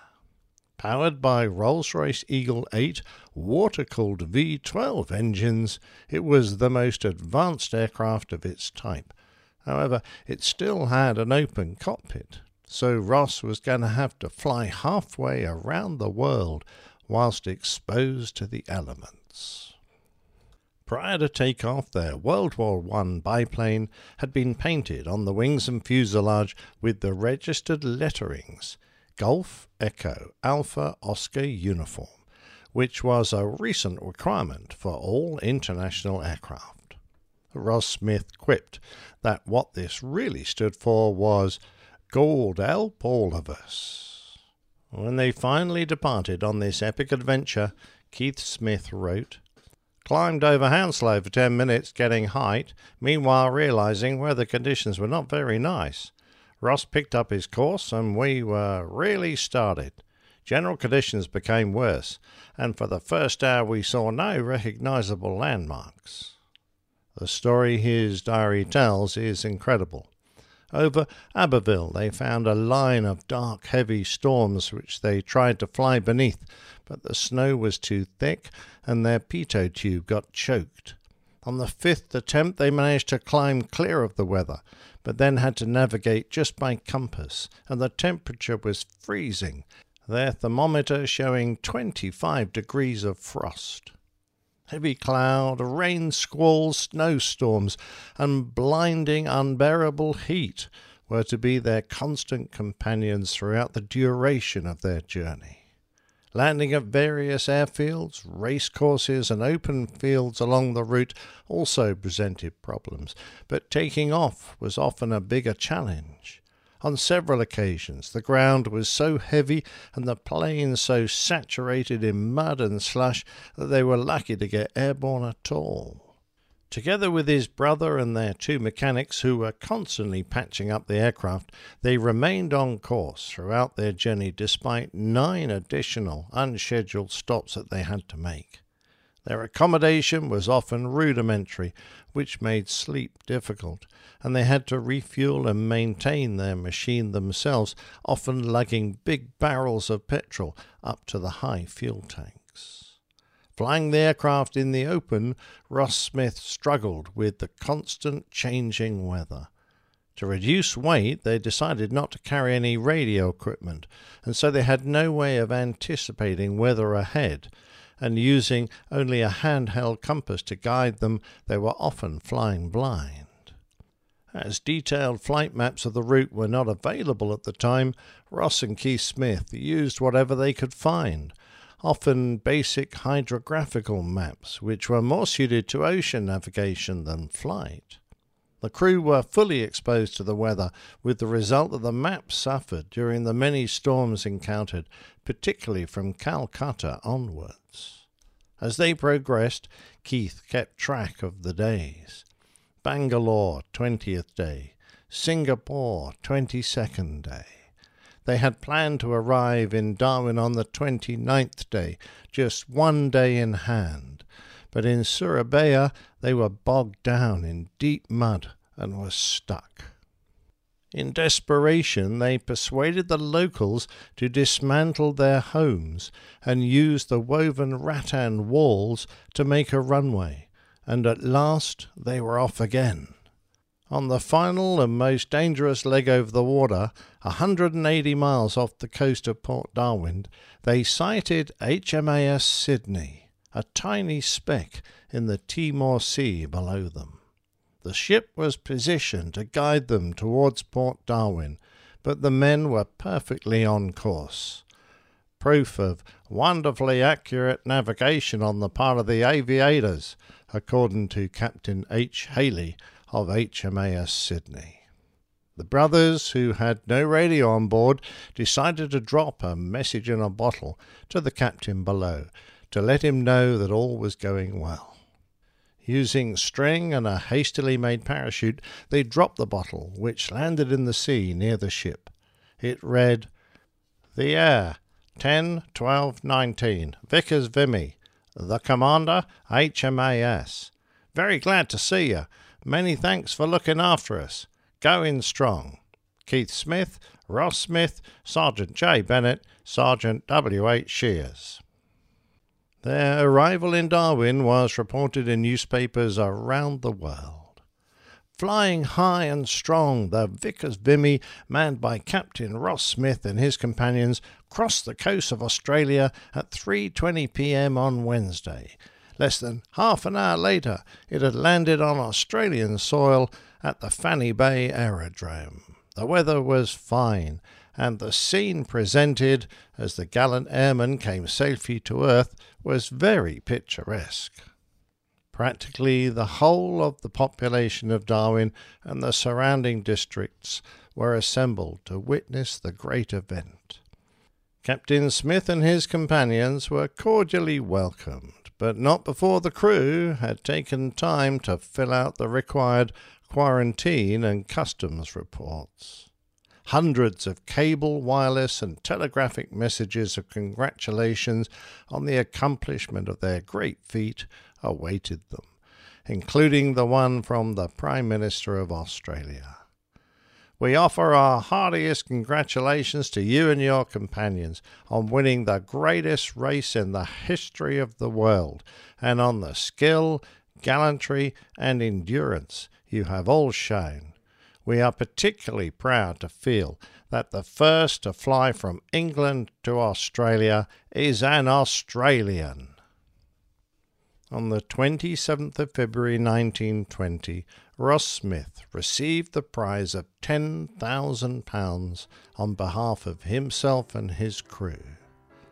Powered by Rolls Royce Eagle 8 water cooled V12 engines, it was the most advanced aircraft of its type. However, it still had an open cockpit, so Ross was going to have to fly halfway around the world whilst exposed to the elements. Prior to takeoff, their World War I biplane had been painted on the wings and fuselage with the registered letterings Golf Echo Alpha Oscar Uniform, which was a recent requirement for all international aircraft. Ross Smith quipped that what this really stood for was God help all of us. When they finally departed on this epic adventure, Keith Smith wrote, Climbed over Hounslow for ten minutes getting height, meanwhile realizing weather conditions were not very nice. Ross picked up his course and we were really started. General conditions became worse, and for the first hour we saw no recognizable landmarks. The story his diary tells is incredible. Over Abbeville, they found a line of dark, heavy storms which they tried to fly beneath, but the snow was too thick and their pitot tube got choked. On the fifth attempt, they managed to climb clear of the weather, but then had to navigate just by compass, and the temperature was freezing, their thermometer showing 25 degrees of frost. Heavy cloud, rain squalls, snowstorms, and blinding, unbearable heat were to be their constant companions throughout the duration of their journey. Landing at various airfields, racecourses, and open fields along the route also presented problems, but taking off was often a bigger challenge. On several occasions, the ground was so heavy and the planes so saturated in mud and slush that they were lucky to get airborne at all. Together with his brother and their two mechanics, who were constantly patching up the aircraft, they remained on course throughout their journey despite nine additional unscheduled stops that they had to make. Their accommodation was often rudimentary, which made sleep difficult, and they had to refuel and maintain their machine themselves, often lugging big barrels of petrol up to the high fuel tanks. Flying the aircraft in the open, Ross Smith struggled with the constant changing weather. To reduce weight, they decided not to carry any radio equipment, and so they had no way of anticipating weather ahead, and using only a handheld compass to guide them, they were often flying blind. As detailed flight maps of the route were not available at the time, Ross and Keith Smith used whatever they could find, often basic hydrographical maps, which were more suited to ocean navigation than flight. The crew were fully exposed to the weather, with the result that the maps suffered during the many storms encountered, particularly from Calcutta onwards. As they progressed, Keith kept track of the days. Bangalore, 20th day. Singapore, 22nd day. They had planned to arrive in Darwin on the 29th day, just one day in hand. But in Surabaya they were bogged down in deep mud and were stuck. In desperation, they persuaded the locals to dismantle their homes and use the woven rattan walls to make a runway, and at last they were off again. On the final and most dangerous leg over the water, 180 miles off the coast of Port Darwin, they sighted HMAS Sydney, a tiny speck in the Timor Sea below them. The ship was positioned to guide them towards Port Darwin, but the men were perfectly on course. Proof of wonderfully accurate navigation on the part of the aviators, according to Captain H. Haley of HMAS Sydney. The brothers, who had no radio on board, decided to drop a message in a bottle to the captain below to let him know that all was going well. Using string and a hastily made parachute, they dropped the bottle, which landed in the sea near the ship. It read, The air, 10 12 19, Vickers Vimy. The commander, HMAS. Very glad to see you. Many thanks for looking after us. Going strong. Keith Smith, Ross Smith, Sergeant J. Bennett, Sergeant W. H. Shiers. Their arrival in Darwin was reported in newspapers around the world. Flying high and strong, the Vickers Vimy, manned by Captain Ross Smith and his companions, crossed the coast of Australia at 3:20 p.m. on Wednesday. Less than half an hour later, it had landed on Australian soil at the Fanny Bay Aerodrome. The weather was fine, and the scene presented as the gallant airman came safely to earth was very picturesque. Practically the whole of the population of Darwin and the surrounding districts were assembled to witness the great event. Captain Smith and his companions were cordially welcomed, but not before the crew had taken time to fill out the required quarantine and customs reports. Hundreds of cable, wireless, and telegraphic messages of congratulations on the accomplishment of their great feat awaited them, including the one from the Prime Minister of Australia. We offer our heartiest congratulations to you and your companions on winning the greatest race in the history of the world and on the skill, gallantry, and endurance you have all shown. We are particularly proud to feel that the first to fly from England to Australia is an Australian. On the 27th of February 1920, Ross Smith received the prize of £10,000 on behalf of himself and his crew.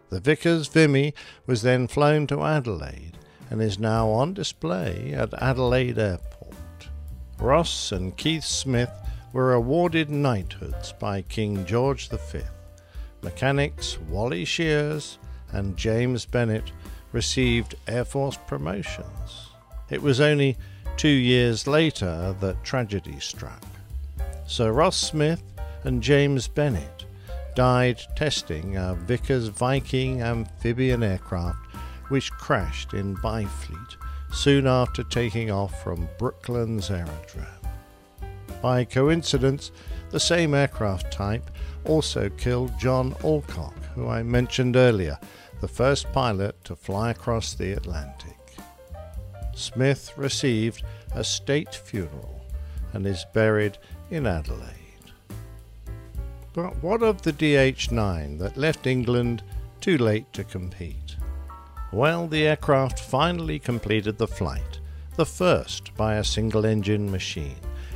The Vickers Vimy was then flown to Adelaide and is now on display at Adelaide Airport. Ross and Keith Smith were awarded knighthoods by King George V. Mechanics Wally Shiers and James Bennett received Air Force promotions. It was only two years later that tragedy struck. Sir Ross Smith and James Bennett died testing a Vickers Viking amphibian aircraft which crashed in Byfleet soon after taking off from Brooklands Aerodrome. By coincidence, the same aircraft type also killed John Alcock, who I mentioned earlier, the first pilot to fly across the Atlantic. Smith received a state funeral and is buried in Adelaide. But what of the DH 9 that left England too late to compete? Well, the aircraft finally completed the flight, the first by a single engine machine,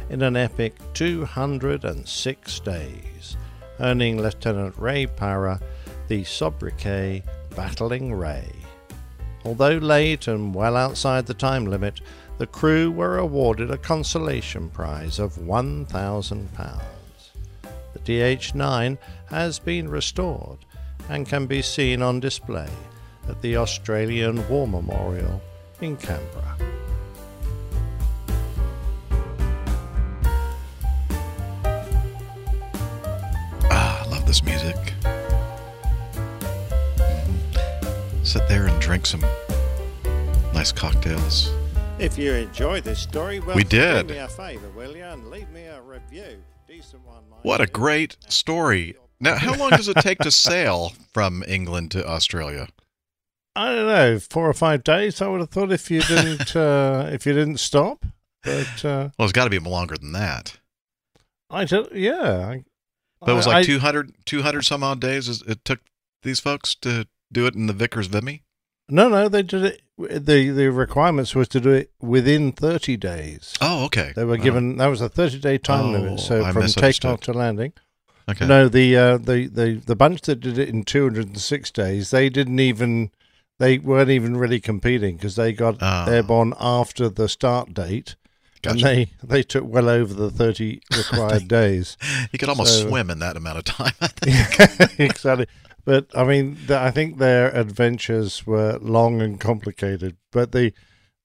in an epic 206 days, earning Lieutenant Ray Parer the sobriquet Battling Ray. Although late and well outside the time limit, the crew were awarded a consolation prize of £1,000. The DH 9 has been restored and can be seen on display at the Australian War Memorial in Canberra. Ah, I love this music. Mhm. Sit there and drink some nice cocktails. If you enjoyed this story, well, We did. do me a favour, will you, and leave me a review. Decent one, mind What a great story. Now, how long does it take to *laughs* sail from England to Australia? I don't know, four or five days. I would have thought if you *laughs* didn't, uh, if you didn't stop. But uh, Well, it's got to be longer than that. I don't. Yeah, I, But it was like I- 200, 200 some odd days is- it took these folks to do it in the Vickers Vimy? No, no, they did it. the The requirements was to do it within thirty days. Oh, okay. They were given that was a thirty day time Oh, limit. So I from takeoff to landing. Okay. No, the uh, the the the bunch that did it in two hundred and six days, they didn't even they weren't even really competing because they got Ah. airborne after the start date. And they, they took well over the 30 *laughs* required days. You could almost So- swim in that amount of time. I *laughs* think. *laughs* exactly. But I mean, the, I think their adventures were long and complicated. But the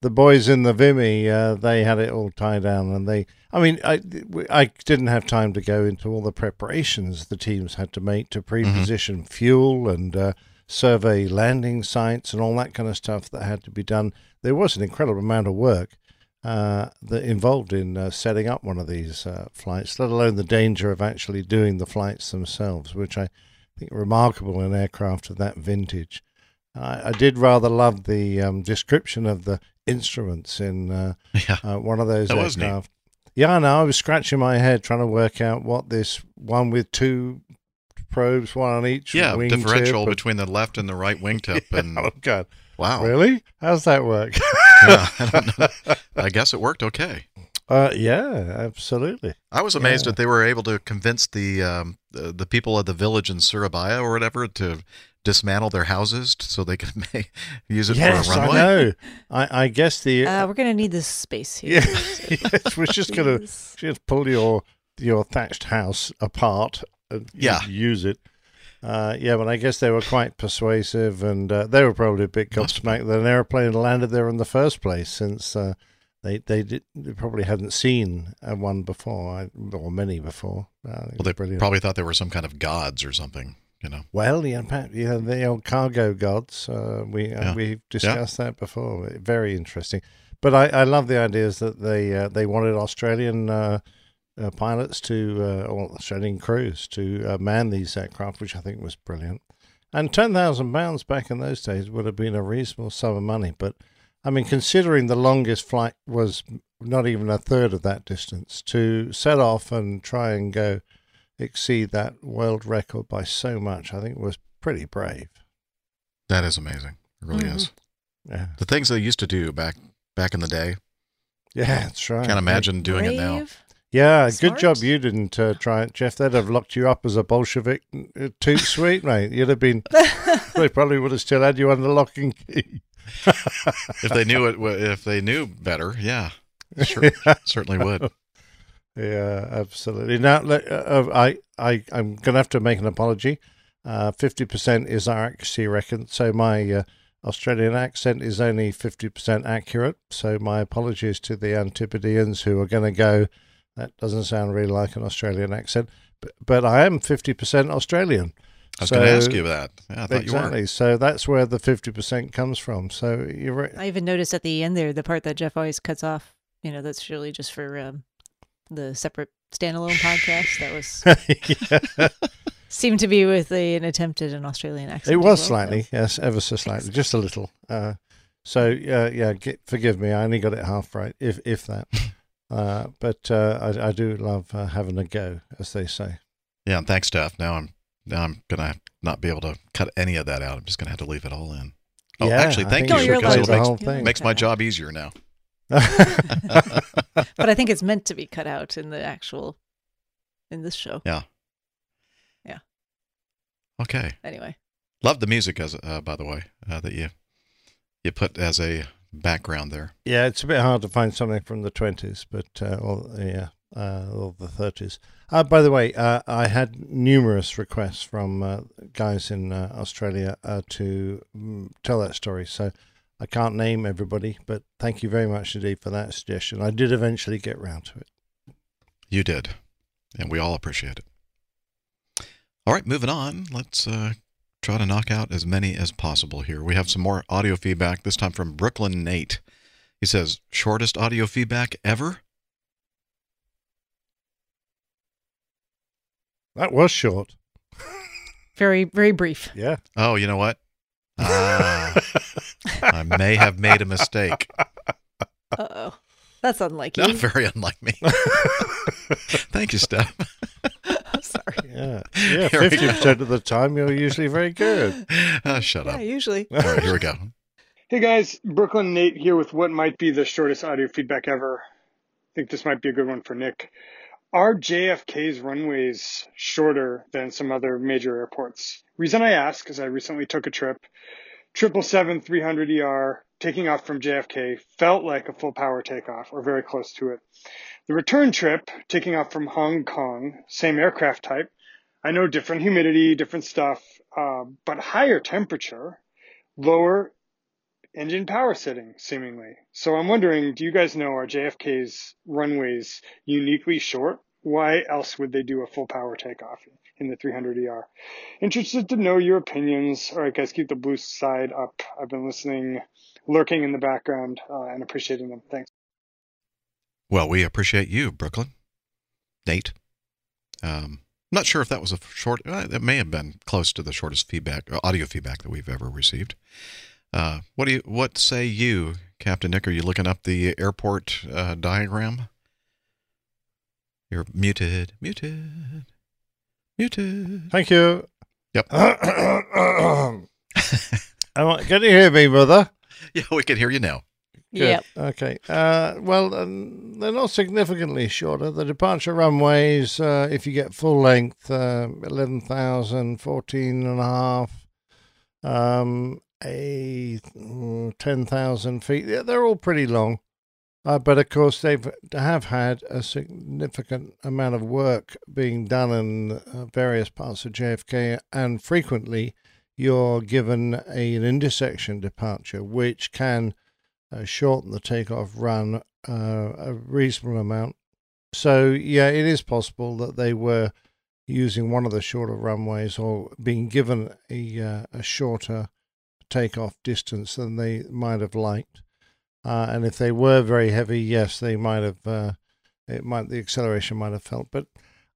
the boys in the Vimy, uh, they had it all tied down, and they. I mean, I I didn't have time to go into all the preparations the teams had to make to pre-position fuel and uh, survey landing sites and all that kind of stuff that had to be done. There was an incredible amount of work. uh, that involved in uh, setting up one of these uh, flights, let alone the danger of actually doing the flights themselves, which I think remarkable in aircraft of that vintage. I, I did rather love the um, description of the instruments in uh, *laughs* uh, one of those That aircraft. Yeah, I know. I was scratching my head trying to work out what this one with two probes, one on each Yeah, wing differential tip, between the left and the right wingtip. *laughs* And oh god, wow, really? How's that work? *laughs* yeah, I. I guess it worked okay. Uh, yeah, absolutely. I was amazed Yeah. that they were able to convince the, um, the the people of the village in Surabaya or whatever to dismantle their houses so they could *laughs* ma- use it yes, for a I runway. know. I, I guess the Uh, we're gonna need this space here. yeah, yes, we're just gonna just pull your your thatched house apart and Yeah. use it. Uh, yeah, but I guess they were quite persuasive, and uh, they were probably a bit gobsmacked that an airplane landed there in the first place, since uh, they they, did, they probably hadn't seen uh, one before, or many before. Uh, Well, they brilliant. probably thought they were some kind of gods or something. You know. Well, yeah, yeah, the old cargo gods. Uh, we uh, Yeah. we've discussed that before. Very interesting. But I, I love the ideas that they uh, they wanted Australian uh, pilots to uh, or Australian crews to uh, man these aircraft, which I think was brilliant. And ten thousand pounds back in those days would have been a reasonable sum of money. But I mean, considering the longest flight was not even a third of that distance, to set off and try and go exceed that world record by so much, I think was pretty brave. That is amazing. It really is. Yeah. The things they used to do back back in the day. Yeah, that's right. Can't imagine doing it now. Yeah, Smart. good job you didn't uh, try it, Jeff. They'd have locked you up as a Bolshevik uh, too sweet, mate. You'd have been. *laughs* they probably would have still had you under lock and key. *laughs* if they knew it, if they knew better, yeah, *laughs* sure, certainly would. Yeah, absolutely. Now, uh, I, I, I'm going to have to make an apology. Uh, Fifty percent is our accuracy reckon, so my uh, Australian accent is only fifty percent accurate. So my apologies to the Antipodeans who are going to go. That doesn't sound really like an Australian accent, but, but I am fifty percent Australian. I was gonna ask So- you that. Yeah, I thought you weren't. exactly. So that's where the fifty percent comes from. So you're right. I even noticed at the end there the part that Jeff always cuts off. You know, that's really just for um, the separate standalone podcast. That was *laughs* *laughs* seemed to be with a, an attempt at an Australian accent. It was well, slightly, yes, ever so slightly, just a little. Uh, so uh, yeah, get, forgive me, I only got it half right, if if that. Uh, but uh, I, I do love uh, having a go, as they say. Yeah, and thanks, Steph. Now I'm now I'm gonna not be able to cut any of that out. I'm just gonna have to leave it all in. Oh, Yeah, actually, thank you you because play it the makes, whole thing. makes my job easier now. *laughs* but I think it's meant to be cut out in the actual in this show. Yeah. Yeah. Okay. Anyway. Love the music as uh, by the way uh, that you you put as a background there. Yeah, it's a bit hard to find something from the twenties, but uh, or yeah, uh, or the thirties. Uh, by the way, uh, I had numerous requests from uh, guys in uh, Australia uh, to mm, tell that story. So I can't name everybody, but thank you very much indeed for that suggestion. I did eventually get round to it. You did, and we all appreciate it. All right, moving on. Let's uh, try to knock out as many as possible here. We have some more audio feedback, this time from Brooklyn Nate. He says, shortest audio feedback ever? That was short. *laughs* Very very brief. Yeah. Oh, you know what? Ah, I may have made a mistake. Uh oh. That's unlike Not very unlike me. *laughs* Thank you, Steph. *laughs* I'm *laughs* sorry. Yeah, yeah. Fifty percent of the time, you're usually very good. Ah, *laughs* shut up. Yeah, up. usually. *laughs* All right, here we go. Hey guys, Brooklyn Nate here with what might be the shortest audio feedback ever. I think this might be a good one for Nick. Are JFK's runways shorter than some other major airports? Reason I ask is I recently took a trip, 777 300ER, taking off from JFK, felt like a full power takeoff or very close to it. The return trip, taking off from Hong Kong, same aircraft type, I know different humidity, different stuff, uh, but higher temperature, lower engine power setting, seemingly. So I'm wondering, do you guys know are JFK's runways uniquely short? Why else would they do a full power takeoff in the 300ER? Interested to know your opinions. All right, guys, keep the blue side up. I've been listening, lurking in the background, uh, and appreciating them. Thanks. Well, we appreciate you, Brooklyn. Nate. Um, not sure if that was a short. Uh, it may have been close to the shortest feedback, uh, audio feedback that we've ever received. Uh, what do you? What say you, Captain Nick? Are you looking up the airport uh, diagram? You're muted, muted, muted. Thank you. Yep. *coughs* I want, can you hear me, mother? *laughs* Yeah, we can hear you now. Good. Okay. Uh, well, um, they're not significantly shorter. The departure runways, uh, if you get full length, uh, 11,000, 14 and a half, um, a mm, 10,000 feet. Yeah, they're all pretty long. Uh, but of course, they've have had a significant amount of work being done in uh, various parts of JFK, and frequently you're given a, an intersection departure, which can uh, shorten the takeoff run uh, a reasonable amount. So yeah, it is possible that they were using one of the shorter runways or being given a uh, a shorter takeoff distance than they might have liked. Uh, and if they were very heavy, yes, they might have. Uh, it might the acceleration might have felt, but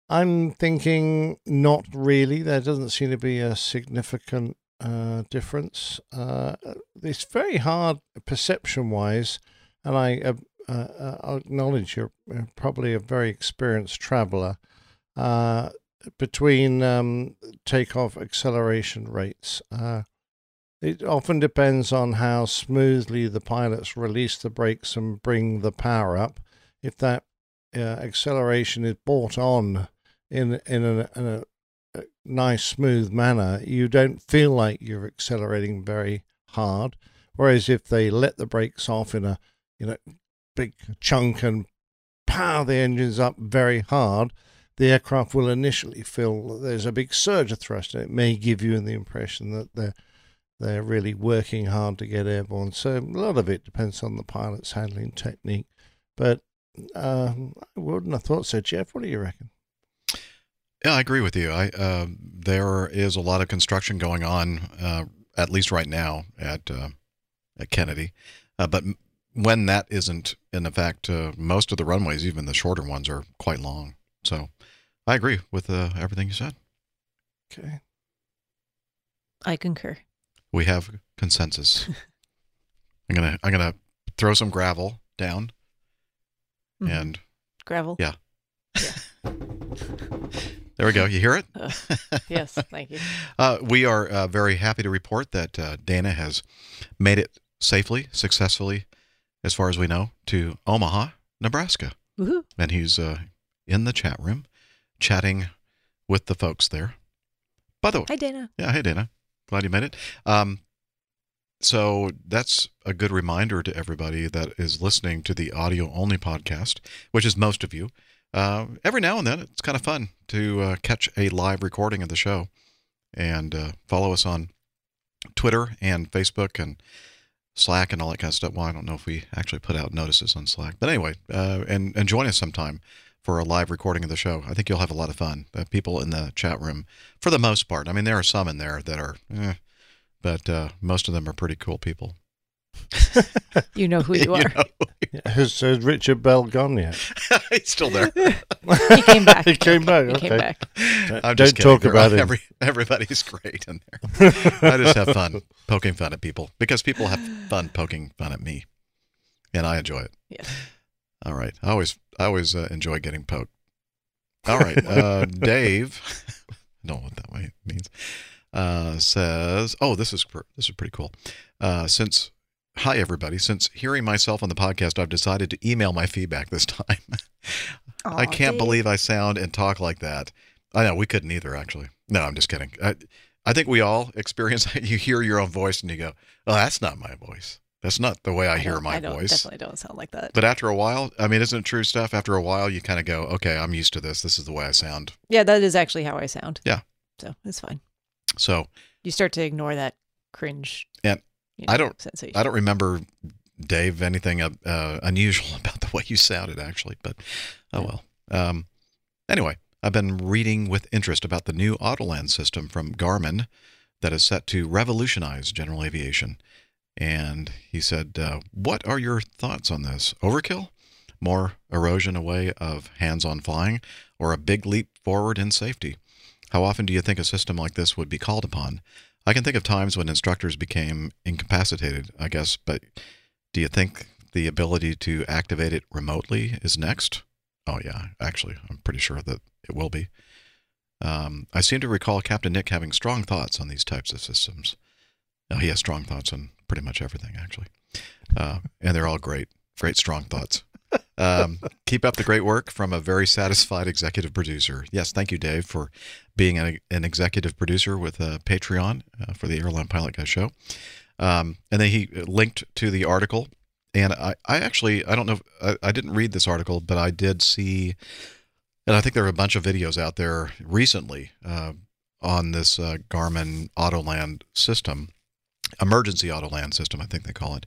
I'm thinking not really. There doesn't seem to be a significant uh, difference. Uh, it's very hard perception wise, and I uh, uh, acknowledge you're uh, probably a very experienced traveler. Between um, takeoff acceleration rates, it often depends on how smoothly the pilots release the brakes and bring the power up. If that acceleration is brought on in in a, in a nice smooth manner, you don't feel like you're accelerating very hard. Whereas if they let the brakes off in a you know big chunk and power the engines up very hard, the aircraft will initially feel that there's a big surge of thrust, and it may give you the impression that they're they're really working hard to get airborne. So a lot of it depends on the pilot's handling technique. But um, I wouldn't have thought so, Jeff. What do you reckon? Yeah, I agree with you. I uh, there is a lot of construction going on, uh, at least right now at uh, at Kennedy. Uh, but m- when that isn't, in fact, uh, most of the runways, even the shorter ones, are quite long. So I agree with uh, everything you said. Okay. I concur. We have consensus. *laughs* I'm gonna I'm gonna throw some gravel down, Mhm. and Gravel. yeah, *laughs* there we go. You hear it? Uh, yes, thank you. *laughs* Uh, we are uh, very happy to report that uh, Dana has made it safely, successfully, as far as we know, to Omaha, Nebraska. Woohoo. And he's uh, in the chat room chatting with the folks there. By the way, Hi, Dana. yeah, hey Dana, glad you made it. Um, so that's a good reminder to everybody that is listening to the audio only podcast, which is most of you. Uh, every now and then, it's kind of fun to uh, catch a live recording of the show and uh, follow us on Twitter and Facebook and Slack and all that kind of stuff. Well, I don't know if we actually put out notices on Slack, but anyway, uh, and and join us sometime for a live recording of the show. I think you'll have a lot of fun. Uh, people in the chat room, for the most part. I mean, there are some in there that are, eh, but uh, most of them are pretty cool people. You *laughs* know who you are. know. Has, has Richard Bell gone yet? *laughs* He's still there. *laughs* He came back. he came back. He okay. came back. Don't I'm just kidding. talk They're- about it. every, Everybody's great in there. I just have fun poking fun at people because people have fun poking fun at me, and I enjoy it. Yes. All right. I always I always uh, enjoy getting poked. All right. Uh, Dave, I don't know what that way means. Uh, says, "Oh, this is pr- this is pretty cool." Uh, since hi everybody, since hearing myself on the podcast, I've decided to email my feedback this *laughs* time. I can't Dave. believe I sound and talk like that. I know we couldn't either, actually. No, I'm just kidding. I, I think we all experience that. *laughs* You hear your own voice and you go, "Oh, that's not my voice. That's not the way I, hear my I voice." definitely don't sound like that. But after a while, I mean, isn't it true stuff? After a while, you kind of go, "Okay, I'm used to this. This is the way I sound." Yeah, that is actually how I sound. Yeah. So it's fine. So, You start to ignore that cringe. and you I don't, sensation. I don't remember Dave anything uh, uh, unusual *laughs* about the way you sounded, actually. But oh well. Um, anyway, I've been reading with interest about the new Autoland system from Garmin that is set to revolutionize general aviation. And he said, uh, "What are your thoughts on this? Overkill? more erosion away of hands on flying or a big leap forward in safety? How often do you think a system like this would be called upon? I can think of times when instructors became incapacitated, I guess, but do you think the ability to activate it remotely is next? Oh, yeah, actually, I'm pretty sure that it will be. Um, I seem to recall Captain Nick having strong thoughts on these types of systems. Now, he has strong thoughts on pretty much everything, actually. Uh, and they're all great, great, strong thoughts. Um, keep up the great work from a very satisfied executive producer. Yes, thank you, Dave, for being an, an executive producer with uh, Patreon uh, for the Airline Pilot Guy show. Um, and then he linked to the article. And I, I actually, I don't know, I, I didn't read this article, but I did see, and I think there are a bunch of videos out there recently uh, on this uh, Garmin Autoland system, emergency Autoland system, I think they call it.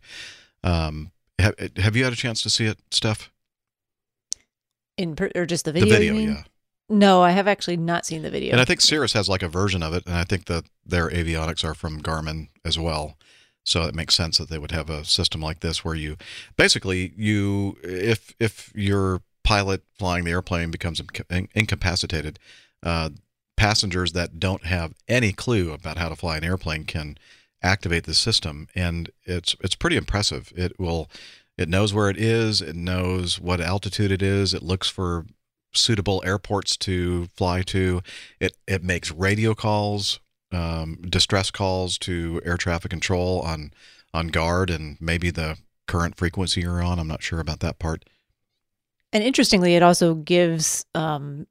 Um, have, have you had a chance to see it, Steph? In per, or just the video? The video? video, you mean? yeah. No, I have actually not seen the video. And I think Cirrus has like a version of it, and I think that their avionics are from Garmin as well. So it makes sense that they would have a system like this where you basically you if if your pilot flying the airplane becomes inca- incapacitated, uh, passengers that don't have any clue about how to fly an airplane can activate the system, and it's it's pretty impressive. It will it knows where it is, it knows what altitude it is, it looks for suitable airports to fly to. It it makes radio calls, um, distress calls to air traffic control on on guard and maybe the current frequency you're on. I'm not sure about that part. And interestingly, it also gives um,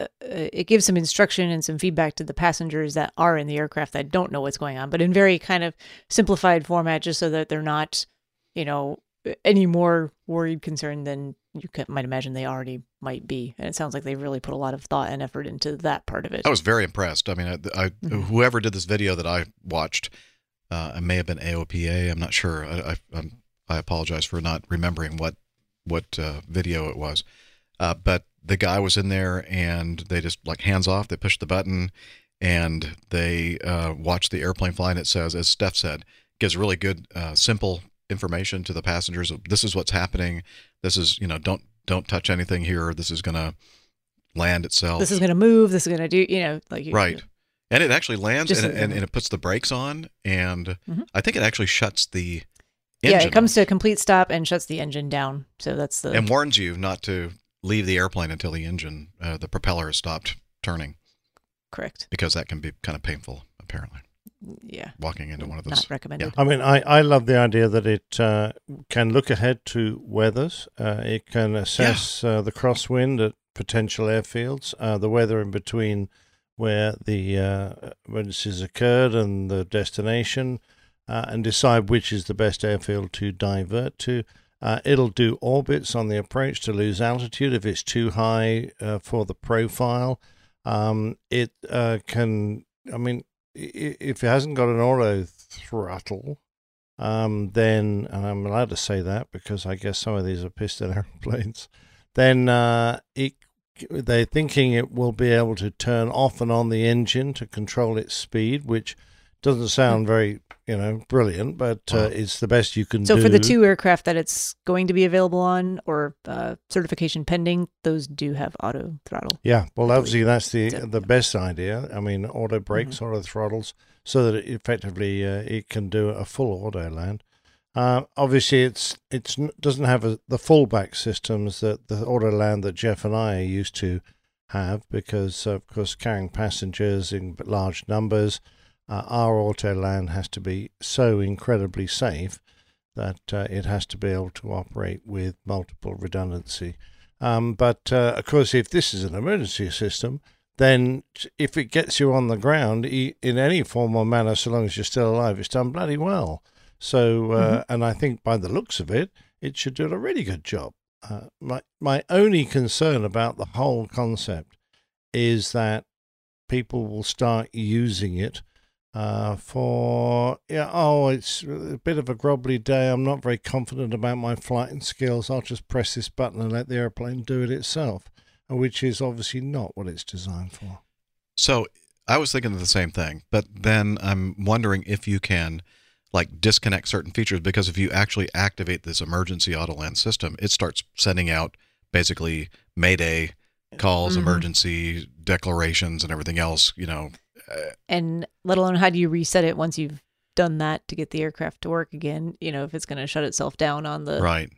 uh, it gives some instruction and some feedback to the passengers that are in the aircraft that don't know what's going on, but in very kind of simplified format, just so that they're not, you know, any more worried, concerned than you can, might imagine they already might be. And it sounds like they really put a lot of thought and effort into that part of it. I was very impressed. I mean, I, I whoever did this video that I watched, uh, it may have been AOPA. I'm not sure. I I, I'm, I apologize for not remembering what what uh, video it was. Uh, but the guy was in there, and they just like hands off. They push the button, and they uh, watch the airplane fly. And it says, as Steph said, gives really good, uh, simple information to the passengers. This is what's happening. This is you know don't don't touch anything here. This is gonna land itself. This is going to move. This is going to do, you know, like you, right and it actually lands and, it- and, and it puts the brakes on and Mhm. i think it actually shuts the Yeah, it comes to a complete stop and shuts the engine down. So that's the and warns you not to leave the airplane until the engine uh, the propeller has stopped turning correct. because that can be kind of painful apparently Yeah. walking into one of those Not recommended. I mean, I, I love the idea that it uh, can look ahead to weathers. Uh, it can assess uh, the crosswind at potential airfields, uh, the weather in between where the uh, emergencies occurred and the destination, uh, and decide which is the best airfield to divert to. Uh, it'll do orbits on the approach to lose altitude if it's too high uh, for the profile. Um, it uh, can, I mean, if it hasn't got an auto throttle, um, then, I'm allowed to say that because I guess some of these are piston airplanes, *laughs* then uh, it, they're thinking it will be able to turn off and on the engine to control its speed, which doesn't sound very, you know, brilliant, but uh, it's the best you can So do. for the two aircraft that it's going to be available on or uh, certification pending, those do have auto throttle. Yeah, well, obviously that's the the best idea. I mean, auto brakes, Mm-hmm. auto throttles, so that it effectively uh, it can do a full auto land. Uh, obviously, it's it's doesn't have a, the fallback systems that the auto land that Jeff and I are used to have because, of course, carrying passengers in large numbers, uh, our auto land has to be so incredibly safe that uh, it has to be able to operate with multiple redundancy. Um, but uh, of course, if this is an emergency system, then if it gets you on the ground in any form or manner, so long as you're still alive, it's done bloody well. So, uh, and I think by the looks of it, it should do a really good job. Uh, my my only concern about the whole concept is that people will start using it uh, for yeah. Oh, it's a bit of a grobbly day. I'm not very confident about my flighting skills. I'll just press this button and let the airplane do it itself, which is obviously not what it's designed for. So I was thinking of the same thing, but then I'm wondering if you can like disconnect certain features because if you actually activate this emergency auto land system, it starts sending out basically mayday calls, Mhm. emergency declarations, and everything else. You know, and let alone how do you reset it once you've done that to get the aircraft to work again? You know, if it's going to shut itself down on the right.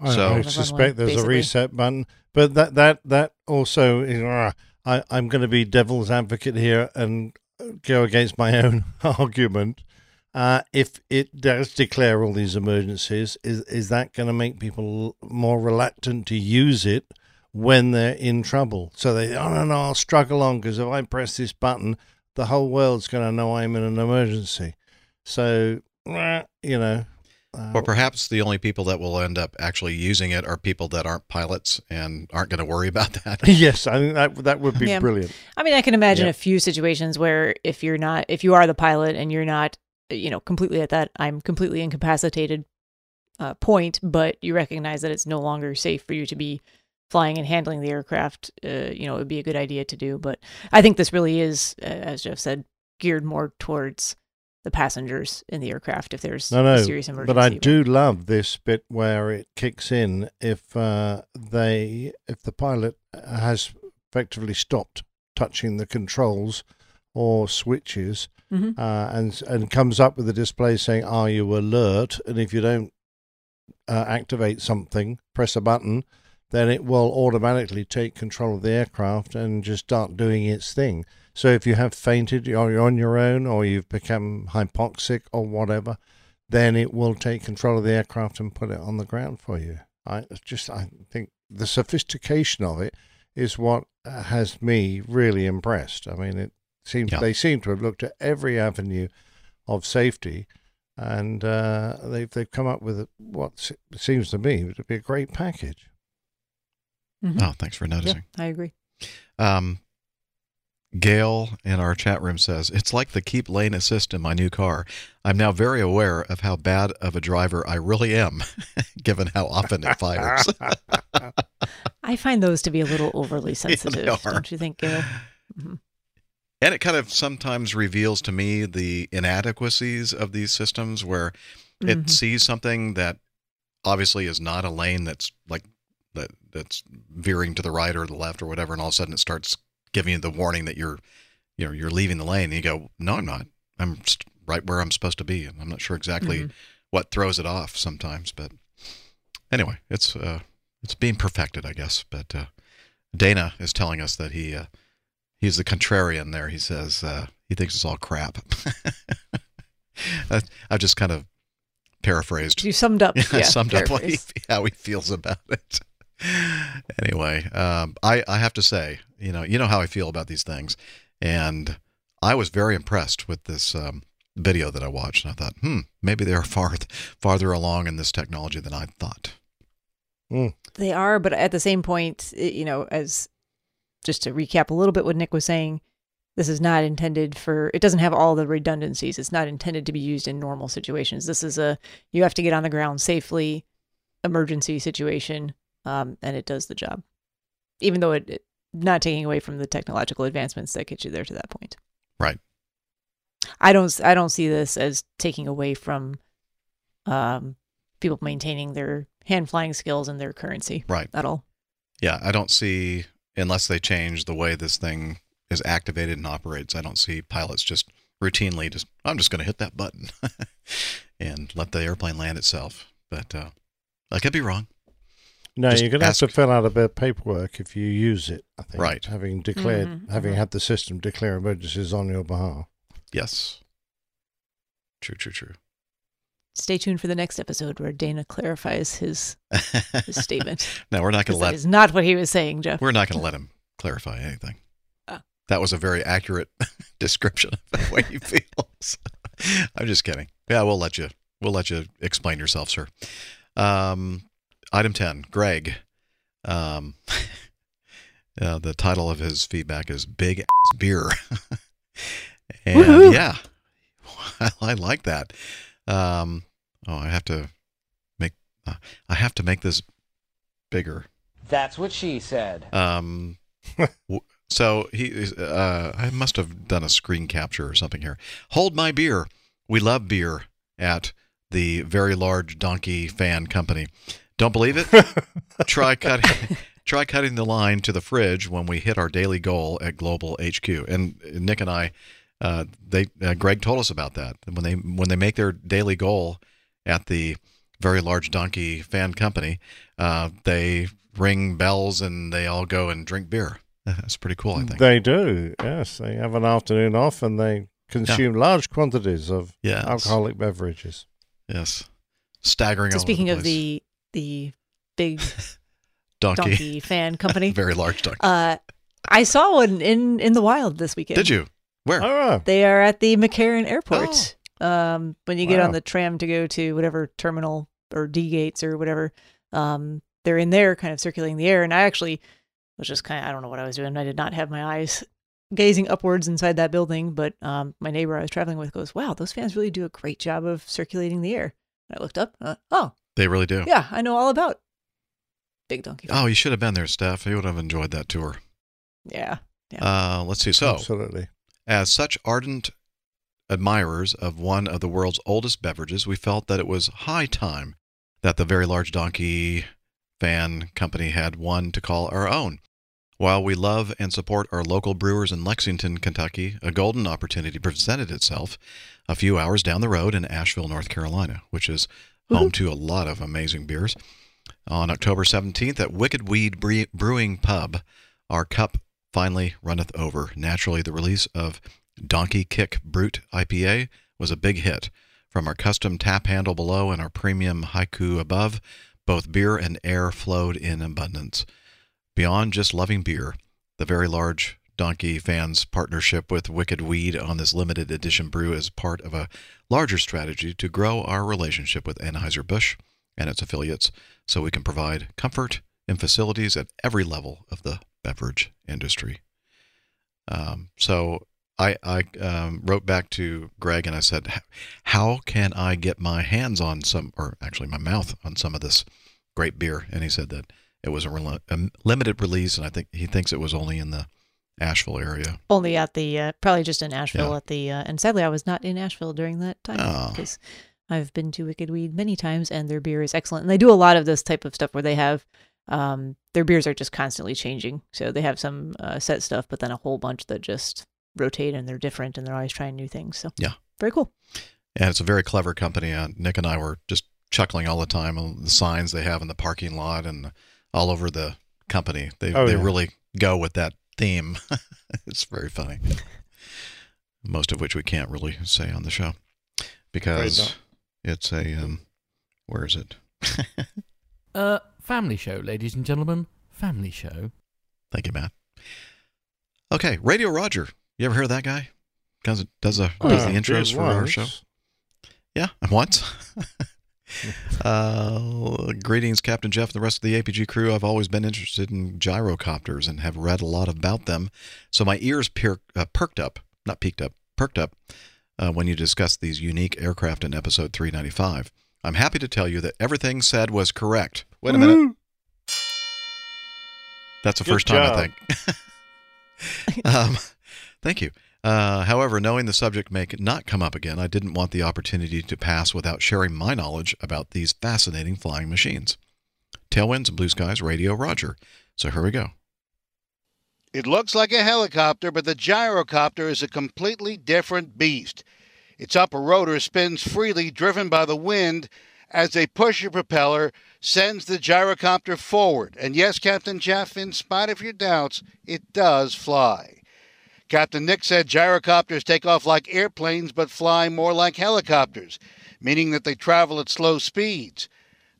I, So- I On suspect runway, there's a reset button, but that that that also is. Uh, I, I'm going to be devil's advocate here and go against my own *laughs* argument. Uh, if it does declare all these emergencies, is is that going to make people more reluctant to use it when they're in trouble? So they, oh no, no, I'll struggle on because if I press this button, the whole world's going to know I'm in an emergency. So, uh, you know, uh, Or perhaps the only people that will end up actually using it are people that aren't pilots and aren't going to worry about that. *laughs* yes, I think that that would be Yeah. brilliant. I mean, I can imagine Yeah. a few situations where if you're not, if you are the pilot and you're not, you know, completely at that, I'm completely incapacitated uh, point, but you recognize that it's no longer safe for you to be flying and handling the aircraft, uh, you know, it would be a good idea to do. But I think this really is, uh, as Jeff said, geared more towards the passengers in the aircraft if there's No, a no, serious emergency. but I do love this bit where it kicks in if uh, they if the pilot has effectively stopped touching the controls or switches Mhm. uh, and and comes up with a display saying "Are you alert?" and if you don't uh, activate something, press a button, then it will automatically take control of the aircraft and just start doing its thing. So if you have fainted or you're on your own or you've become hypoxic or whatever, then it will take control of the aircraft and put it on the ground for you. I just I think the sophistication of it is what has me really impressed. I mean, it seems Yeah. they seem to have looked at every avenue of safety, and uh, they've they've come up with what seems to me to be a great package. Mhm. Oh, thanks for noticing. Yeah, I agree. Um, Gail in our chat room says, It's like the keep lane assist in my new car. I'm now very aware of how bad of a driver I really am, *laughs* given how often it fires. *laughs* *laughs* I find those to be a little overly sensitive, are. don't you think, Gail? Mhm. and it kind of sometimes reveals to me the inadequacies of these systems where it Mhm. sees something that obviously is not a lane that's like that that's veering to the right or the left or whatever and all of a sudden it starts giving you the warning that you're you know you're leaving the lane and you go no i'm not. I'm right where i'm supposed to be and i'm not sure exactly Mhm. what throws it off sometimes but anyway it's uh it's being perfected i guess but uh dana is telling us that he uh he's the contrarian there. He says uh he thinks it's all crap. *laughs* I- i've just kind of paraphrased. You summed up, *laughs* yeah, summed up he, how he feels about it anyway um i i have to say you know you know how i feel about these things and i was very impressed with this um video that i watched and i thought hmm maybe they are *laughs* far farther along in this technology than i thought They are, but at the same point, you know, as just to recap a little bit what Nick was saying, this is not intended for, it doesn't have all the redundancies. It's not intended to be used in normal situations. This is a, you have to get on the ground safely, emergency situation, um, and it does the job. Even though it, it, not taking away from the technological advancements that get you there to that point. right I don't, I don't see this as taking away from, um, people maintaining their hand flying skills and their currency. Right. At all. yeah i don't see unless they change the way this thing is activated and operates i don't see pilots just routinely just i'm just going to hit that button *laughs* and let the airplane land itself but uh i could be wrong No, Just you're going to have to fill out a bit of paperwork if you use it. I think, Right. Having declared, Mhm, having mhm. had the system declare emergencies on your behalf. yes true true true Stay tuned for the next episode where Dana clarifies his his statement. *laughs* no we're not going 'Cause to let that is not what he was saying, Jeff. We're not going to let him clarify anything. Oh. That was a very accurate *laughs* description of the way he feels. *laughs* I'm just kidding. Yeah, we'll let you. We'll let you explain yourself, sir. Um, item ten, Greg. Um, *laughs* uh, the title of his feedback is "Big Ass Beer," *laughs* and Woohoo. yeah, I, *laughs* I like that. Um, oh, I have to make. Uh, I have to make this bigger. That's what she said. Um, so he uh, I must have done a screen capture or something here. Hold my beer. We love beer. at the very large donkey fan company. Don't believe it? *laughs* try cutting try cutting the line to the fridge when we hit our daily goal at Global HQ. And Nick and I, uh, they uh, Greg told us about that when they when they make their daily goal at the very large donkey fan company, uh, they ring bells and they all go and drink beer. *laughs* That's pretty cool, I think. They do, yes. They have an afternoon off and they consume large quantities of Yes. alcoholic beverages. Yes, staggering. So speaking the of the the big *laughs* Donkey. donkey fan *laughs* company, very large donkey. uh, I saw one in in the wild this weekend. Did you? Where? Oh, They are at the McCarran Airport. Um, when you get Wow. on the tram to go to whatever terminal or D gates or whatever, um, they're in there, kind of circulating the air. And I actually was just kind of I don't know what I was doing. I did not have my eyes gazing upwards inside that building, but um, my neighbor I was traveling with goes, "Wow, those fans really do a great job of circulating the air." And I looked up. Uh, oh, They really do. yeah, I know all about Big Donkey. Oh, you should have been there, Steph. You would have enjoyed that tour. Yeah. Uh, let's see. So, Absolutely. as such ardent admirers of one of the world's oldest beverages, we felt that it was high time that the very large donkey fan company had one to call our own. While we love and support our local brewers in Lexington, Kentucky, a golden opportunity presented itself a few hours down the road in Asheville, North Carolina, which is Mm-hmm. home to a lot of amazing beers. On October 17th at Wicked Weed Bre- Brewing Pub, our cup finally runneth over. Naturally, the release of Donkey Kick Brut IPA was a big hit. From our custom tap handle below and our premium haiku above, both beer and air flowed in abundance. Beyond just loving beer, the very large Donkey fans partnership with Wicked Weed on this limited edition brew is part of a larger strategy to grow our relationship with Anheuser-Busch and its affiliates so we can provide comfort in facilities at every level of the beverage industry. Um, so I, I um, wrote back to Greg and I said, How can I get my hands on some, or actually my mouth on some of this great beer? And he said that it was a, rel- a limited release, and I think he thinks it was only in the Asheville area. Only at the uh, probably just in Asheville Yeah. at the uh, and sadly I was not in Asheville during that time Oh. because I've been to Wicked Weed many times and their beer is excellent and they do a lot of this type of stuff where they have um their beers are just constantly changing so they have some uh, set stuff but then a whole bunch that just rotate and they're different and they're always trying new things so Yeah. very cool And it's a very clever company. Uh, Nick and I were just chuckling all the time on the signs they have in the parking lot and all over the company. They Oh, they yeah. really go with that theme. *laughs* it's very funny. Most of which we can't really say on the show because it's a um, where is it? *laughs* Uh, family show, ladies and gentlemen. Family show. Thank you, Matt. Okay, Radio Roger. You ever hear of that guy? Does does a Oh, does the intros for our show? Yeah, *laughs* once. *laughs* uh, greetings, Captain Jeff and the rest of the APG crew. I've always been interested in gyrocopters and have read a lot about them, so my ears per- uh, perked up, not peaked up, perked up uh, when you discussed these unique aircraft in episode 395. I'm happy to tell you that everything said was correct. Wait a minute. That's the Good first time, job. I think. *laughs* um, thank you. Uh, however, knowing the subject may not come up again, I didn't want the opportunity to pass without sharing my knowledge about these fascinating flying machines. Tailwinds and Blue Skies Radio Roger. So here we go. It looks like a helicopter, but the gyrocopter is a completely different beast. Its upper rotor spins freely, driven by the wind, as a pusher propeller sends the gyrocopter forward. And yes, Captain Jeff, in spite of your doubts, it does fly. Captain Nick said gyrocopters take off like airplanes but fly more like helicopters, meaning that they travel at slow speeds.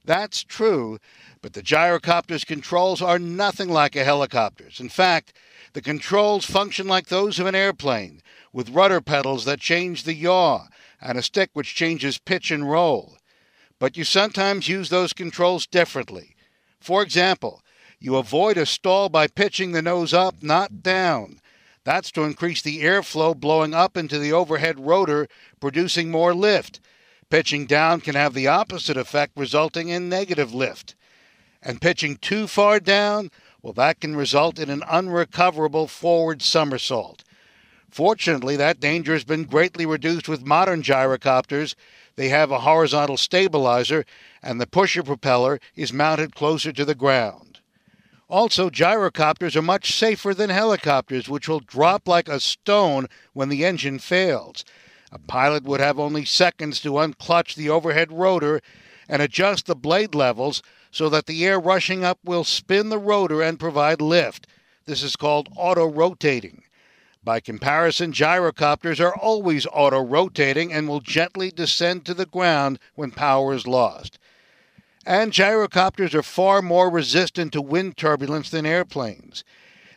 That's true, but the gyrocopter's controls are nothing like a helicopter's. In fact, the controls function like those of an airplane, with rudder pedals that change the yaw and a stick which changes pitch and roll. But you sometimes use those controls differently. For example, you avoid a stall by pitching the nose up, not down. That's to increase the airflow blowing up into the overhead rotor, producing more lift. Pitching down can have the opposite effect, resulting in negative lift. And pitching too far down, well, that can result in an unrecoverable forward somersault. Fortunately, that danger has been greatly reduced with modern gyrocopters. They have a horizontal stabilizer, and the pusher propeller is mounted closer to the ground. Also, gyrocopters are much safer than helicopters, which will drop like a stone when the engine fails. A pilot would have only seconds to unclutch the overhead rotor and adjust the blade levels so that the air rushing up will spin the rotor and provide lift. This is called auto rotating. By comparison, gyrocopters are always auto rotating and will gently descend to the ground when power is lost. And gyrocopters are far more resistant to wind turbulence than airplanes.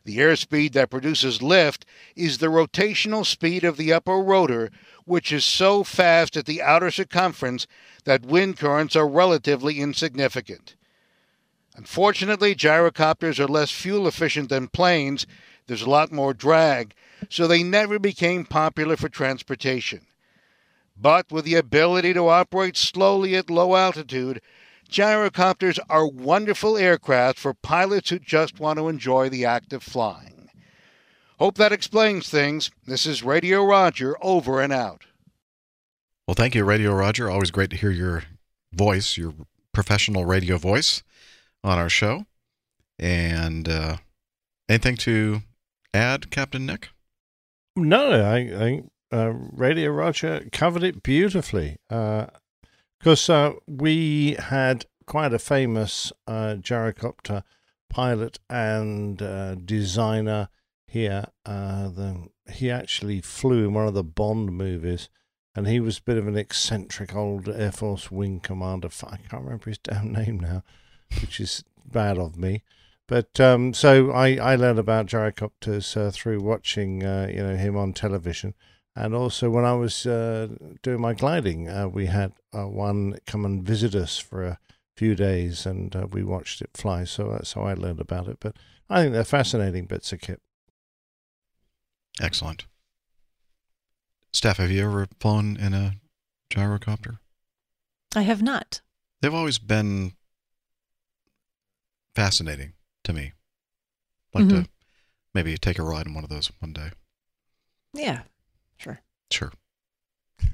The airspeed that produces lift is the rotational speed of the upper rotor, which is so fast at the outer circumference that wind currents are relatively insignificant. Unfortunately, gyrocopters are less fuel efficient than planes. There's a lot more drag, so they never became popular for transportation. But with the ability to operate slowly at low altitude, gyrocopters are wonderful aircraft for pilots who just want to enjoy the act of flying. Hope that explains things. This is Radio Roger over and out. Well, thank you, Radio Roger. Always great to hear your voice, your professional radio voice on our show. And uh, anything to add, Captain Nick? No, I think uh, Radio Roger covered it beautifully. Because uh, we had quite a famous uh, gyrocopter pilot and uh, designer here. Uh, the, he actually flew in one of the Bond movies, and he was a bit of an eccentric old Air Force wing commander. I can't remember his damn *laughs* name now, which is bad of me. But um, so I, I learned about gyrocopters uh, through watching uh, you know him on television, and also when I was uh, doing my gliding, uh, we had uh, one come and visit us for a few days, and uh, we watched it fly. So that's how I learned about it. But I think they're fascinating bits of kit. Excellent. Steph, have you ever flown in a gyrocopter? I have not. They've always been fascinating to me. Like Mhm. to maybe take a ride in one of those one day. Yeah, sure.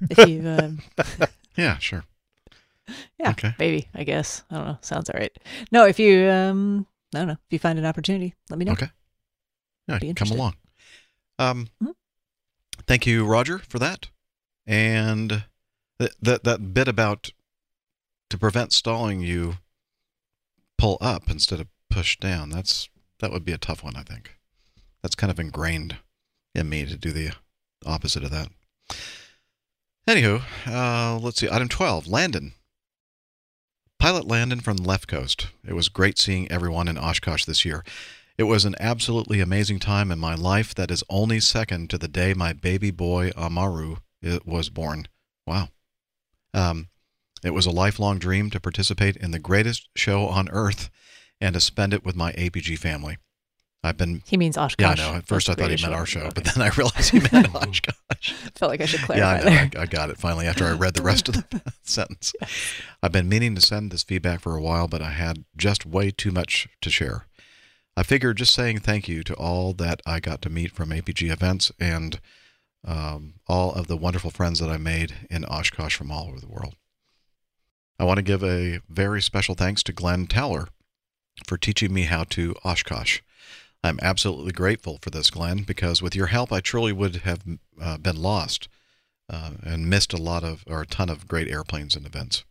If you, um, *laughs* Yeah, sure. yeah, Okay. maybe. I guess I don't know. Sounds all right. No, if you, um, I don't know. If you find an opportunity, let me know. Okay. Yeah, Be come along. Um, Mhm. Thank you, Roger, for that. And that, that that bit about to prevent stalling, you pull up instead of push down. That's that would be a tough one, I think. That's kind of ingrained in me to do the opposite of that. Anywho, uh, let's see. Item 12, Landon. Pilot Landon from the left coast. It was great seeing everyone in Oshkosh this year. It was an absolutely amazing time in my life that is only second to the day my baby boy Amaru was born. Wow. Um, it was a lifelong dream to participate in the greatest show on earth and to spend it with my APG family. I've been. He means Oshkosh. Yeah, I know. At first, I That's thought he meant our show, but then I realized he meant *laughs* Oshkosh. Felt like I should Yeah, clarify I know. I, I got it finally after I read the rest of the *laughs* sentence. I've been meaning to send this feedback for a while, but I had just way too much to share. I figured just saying thank you to all that I got to meet from APG events and um, all of the wonderful friends that I made in Oshkosh from all over the world. I want to give a very special thanks to Glenn Towler for teaching me how to Oshkosh. I'm absolutely grateful for this, Glenn, because with your help, I truly would have uh, been lost uh, and missed a lot of, or a ton of great airplanes and events.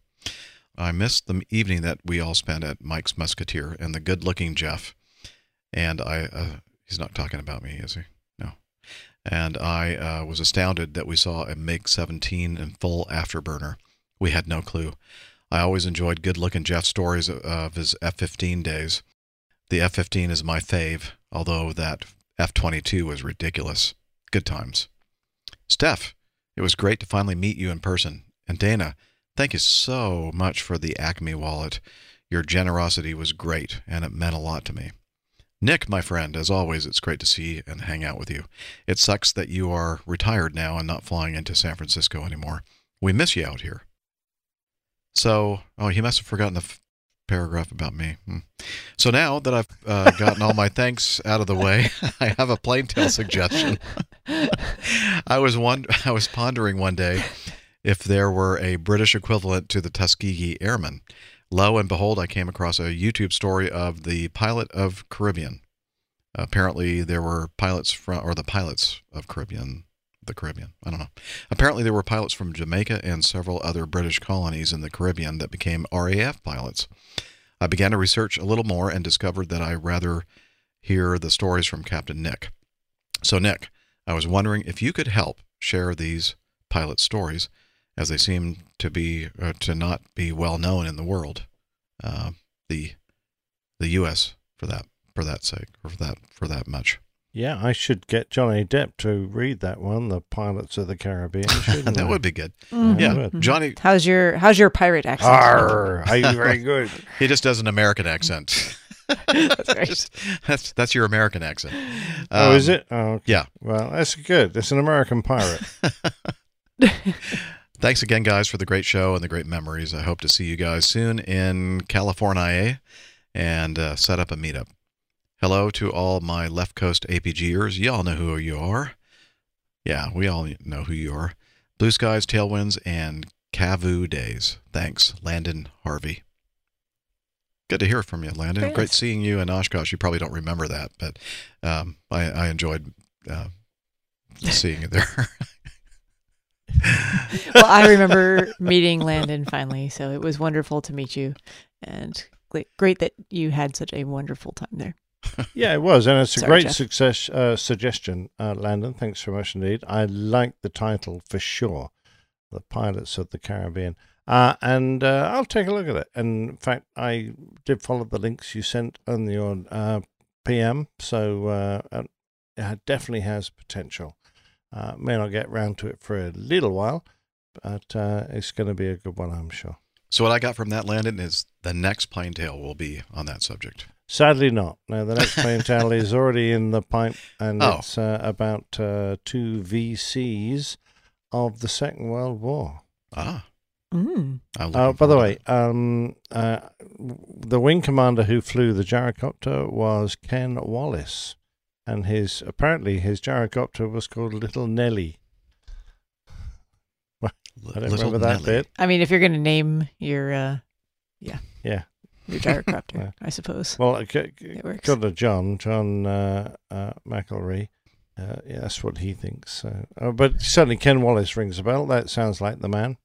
I missed the evening that we all spent at Mike's Musketeer and the good looking Jeff. And I, uh, he's not talking about me, is he? No. And I uh, was astounded that we saw a MiG 17 in full afterburner. We had no clue. I always enjoyed good looking Jeff stories of his F 15 days. The F 15 is my fave, although that F 22 was ridiculous. Good times. Steph, it was great to finally meet you in person. And Dana, thank you so much for the Acme wallet. Your generosity was great, and it meant a lot to me. Nick, my friend, as always, it's great to see and hang out with you. It sucks that you are retired now and not flying into San Francisco anymore. We miss you out here. So, oh, he must have forgotten the paragraph about me. Hmm. So now that I've uh, gotten all my thanks out of the way, *laughs* I have a plane tale suggestion. *laughs* I was one. I was pondering one day if there were a British equivalent to the Tuskegee Airmen. Lo and behold, I came across a YouTube story of the pilot of Caribbean. Apparently, there were pilots from, or the pilots of Caribbean, the Caribbean. I don't know. Apparently, there were pilots from Jamaica and several other British colonies in the Caribbean that became RAF pilots. I began to research a little more and discovered that I rather hear the stories from Captain Nick. So, Nick, I was wondering if you could help share these pilot stories, as they seem to be uh, to not be well known in the world, uh, the the U.S. for that for that sake or for that for that much. Yeah, I should get Johnny Depp to read that one, The Pilots of the Caribbean. *laughs* shouldn't that I? would be good. Mhm. Yeah, would. Johnny. How's your How's your pirate accent? Arr, are you very good? *laughs* he just does an American accent. *laughs* that's right. That's that's your American accent. oh, is Um, it? Oh, okay. Yeah. Well, that's good. It's an American pirate. Thanks again, guys, for the great show and the great memories. I hope to see you guys soon in California and uh, set up a meetup. Hello to all my left coast APGers. Y'all know who you are. Yeah, we all know who you are. Blue skies, tailwinds, and Cavu days. Thanks, Landon Harvey. Good to hear from you, Landon. Very Great seeing you in Oshkosh. You probably don't remember that, but um, I, I enjoyed uh, seeing you there. *laughs* well, I remember meeting Landon finally, so it was wonderful to meet you, and great that you had such a wonderful time there. Yeah, it was, and it's a Sorry, great Jeff. success uh, suggestion, uh, Landon. Thanks very much indeed. I like the title for sure, "The Pilots of the Caribbean," uh, and uh, I'll take a look at it. And in fact, I did follow the links you sent on your uh, PM, so uh, it definitely has potential. Uh, may not get round to it for a little while, but uh, it's going to be a good one, I'm sure. So what I got from that, Landon, is the next plane tale will be on that subject. Sadly, not. No, the next plane tale is already in the pipe, and Oh. it's uh, about uh, two VCs of the Second World War. Ah. Mm. Uh, by the way, um, uh, the wing commander who flew the gyrocopter was Ken Wallace, and his apparently his gyrocopter was called Little Nelly. *laughs* I don't Little remember that Nelly. bit. I mean, if you're going to name your, uh, yeah, Yeah. Your gyrocopter, *laughs* Yeah. I suppose. Well, it c- c- It works. got to John, John uh, uh, McElry. Uh, yeah, that's what he thinks. So, uh, but certainly Ken Wallace rings a bell. That sounds like the man.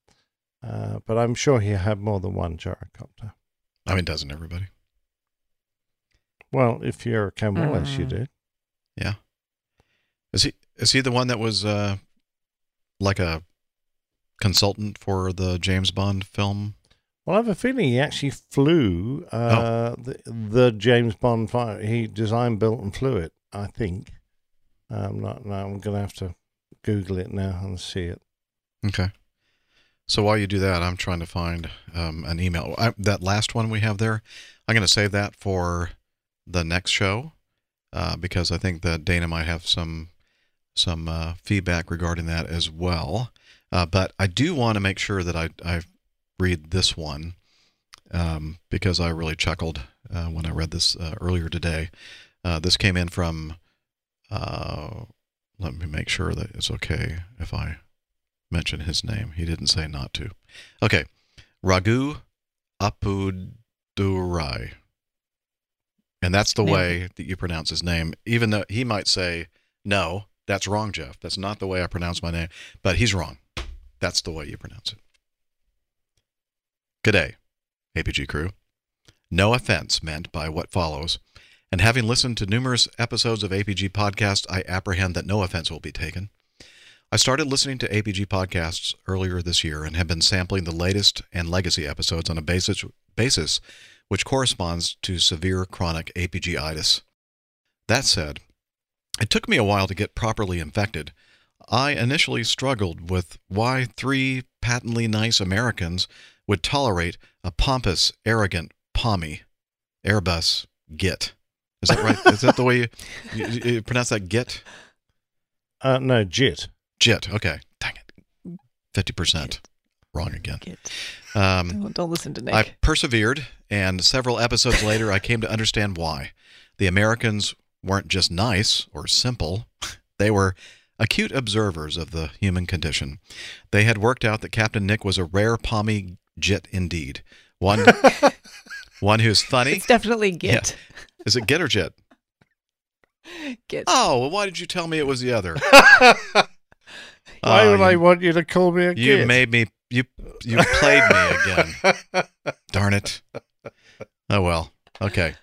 Uh, but I'm sure he had more than one gyrocopter. I mean, doesn't everybody? Well, if you're Ken Wallace, you Mm. do. Yeah. Is he is he the one that was uh, like a consultant for the James Bond film? Well, I have a feeling he actually flew uh, the, the James Bond fire. He designed, built, and flew it. I think. I'm not. No, I'm going to have to Google it now and see it. Okay. So while you do that, I'm trying to find um, an email. I, that last one we have there, I'm going to save that for the next show uh, because I think that Dana might have some some uh, feedback regarding that as well. Uh, but I do want to make sure that I, I read this one um, because I really chuckled uh, when I read this uh, earlier today. Uh, this came in from. Uh, let me make sure that it's okay if I mention his name. He didn't say not to. Okay. Raghu Apudurai. And that's the way that you pronounce his name, even though he might say, no, that's wrong, Jeff. That's not the way I pronounce my name. But he's wrong. That's the way you pronounce it. Good day, APG crew. No offense meant by what follows. And having listened to numerous episodes of APG Podcast, I apprehend that no offense will be taken. I started listening to APG podcasts earlier this year and have been sampling the latest and legacy episodes on a basis, basis which corresponds to severe chronic APG-itis. That said, it took me a while to get properly infected. I initially struggled with why three patently nice Americans would tolerate a pompous, arrogant, pommy Airbus Git. Is that right? Is that the way you, you, you pronounce that Git? Uh, no, JIT. Jit. Okay. Dang it. Fifty percent. wrong again. Um, Don't, don't listen to Nick. I persevered, and several episodes later, I came to understand why. The Americans weren't just nice or simple, they were acute observers of the human condition. They had worked out that Captain Nick was a rare palmy git indeed. One, *laughs* one who's funny. It's definitely Git. Yeah. Is it git or jit? Git. Oh, well, why did you tell me it was the other? *laughs* Why Oh, would I want you to call me a You git? made me. You you played me again. *laughs* Darn it. Oh well. Okay.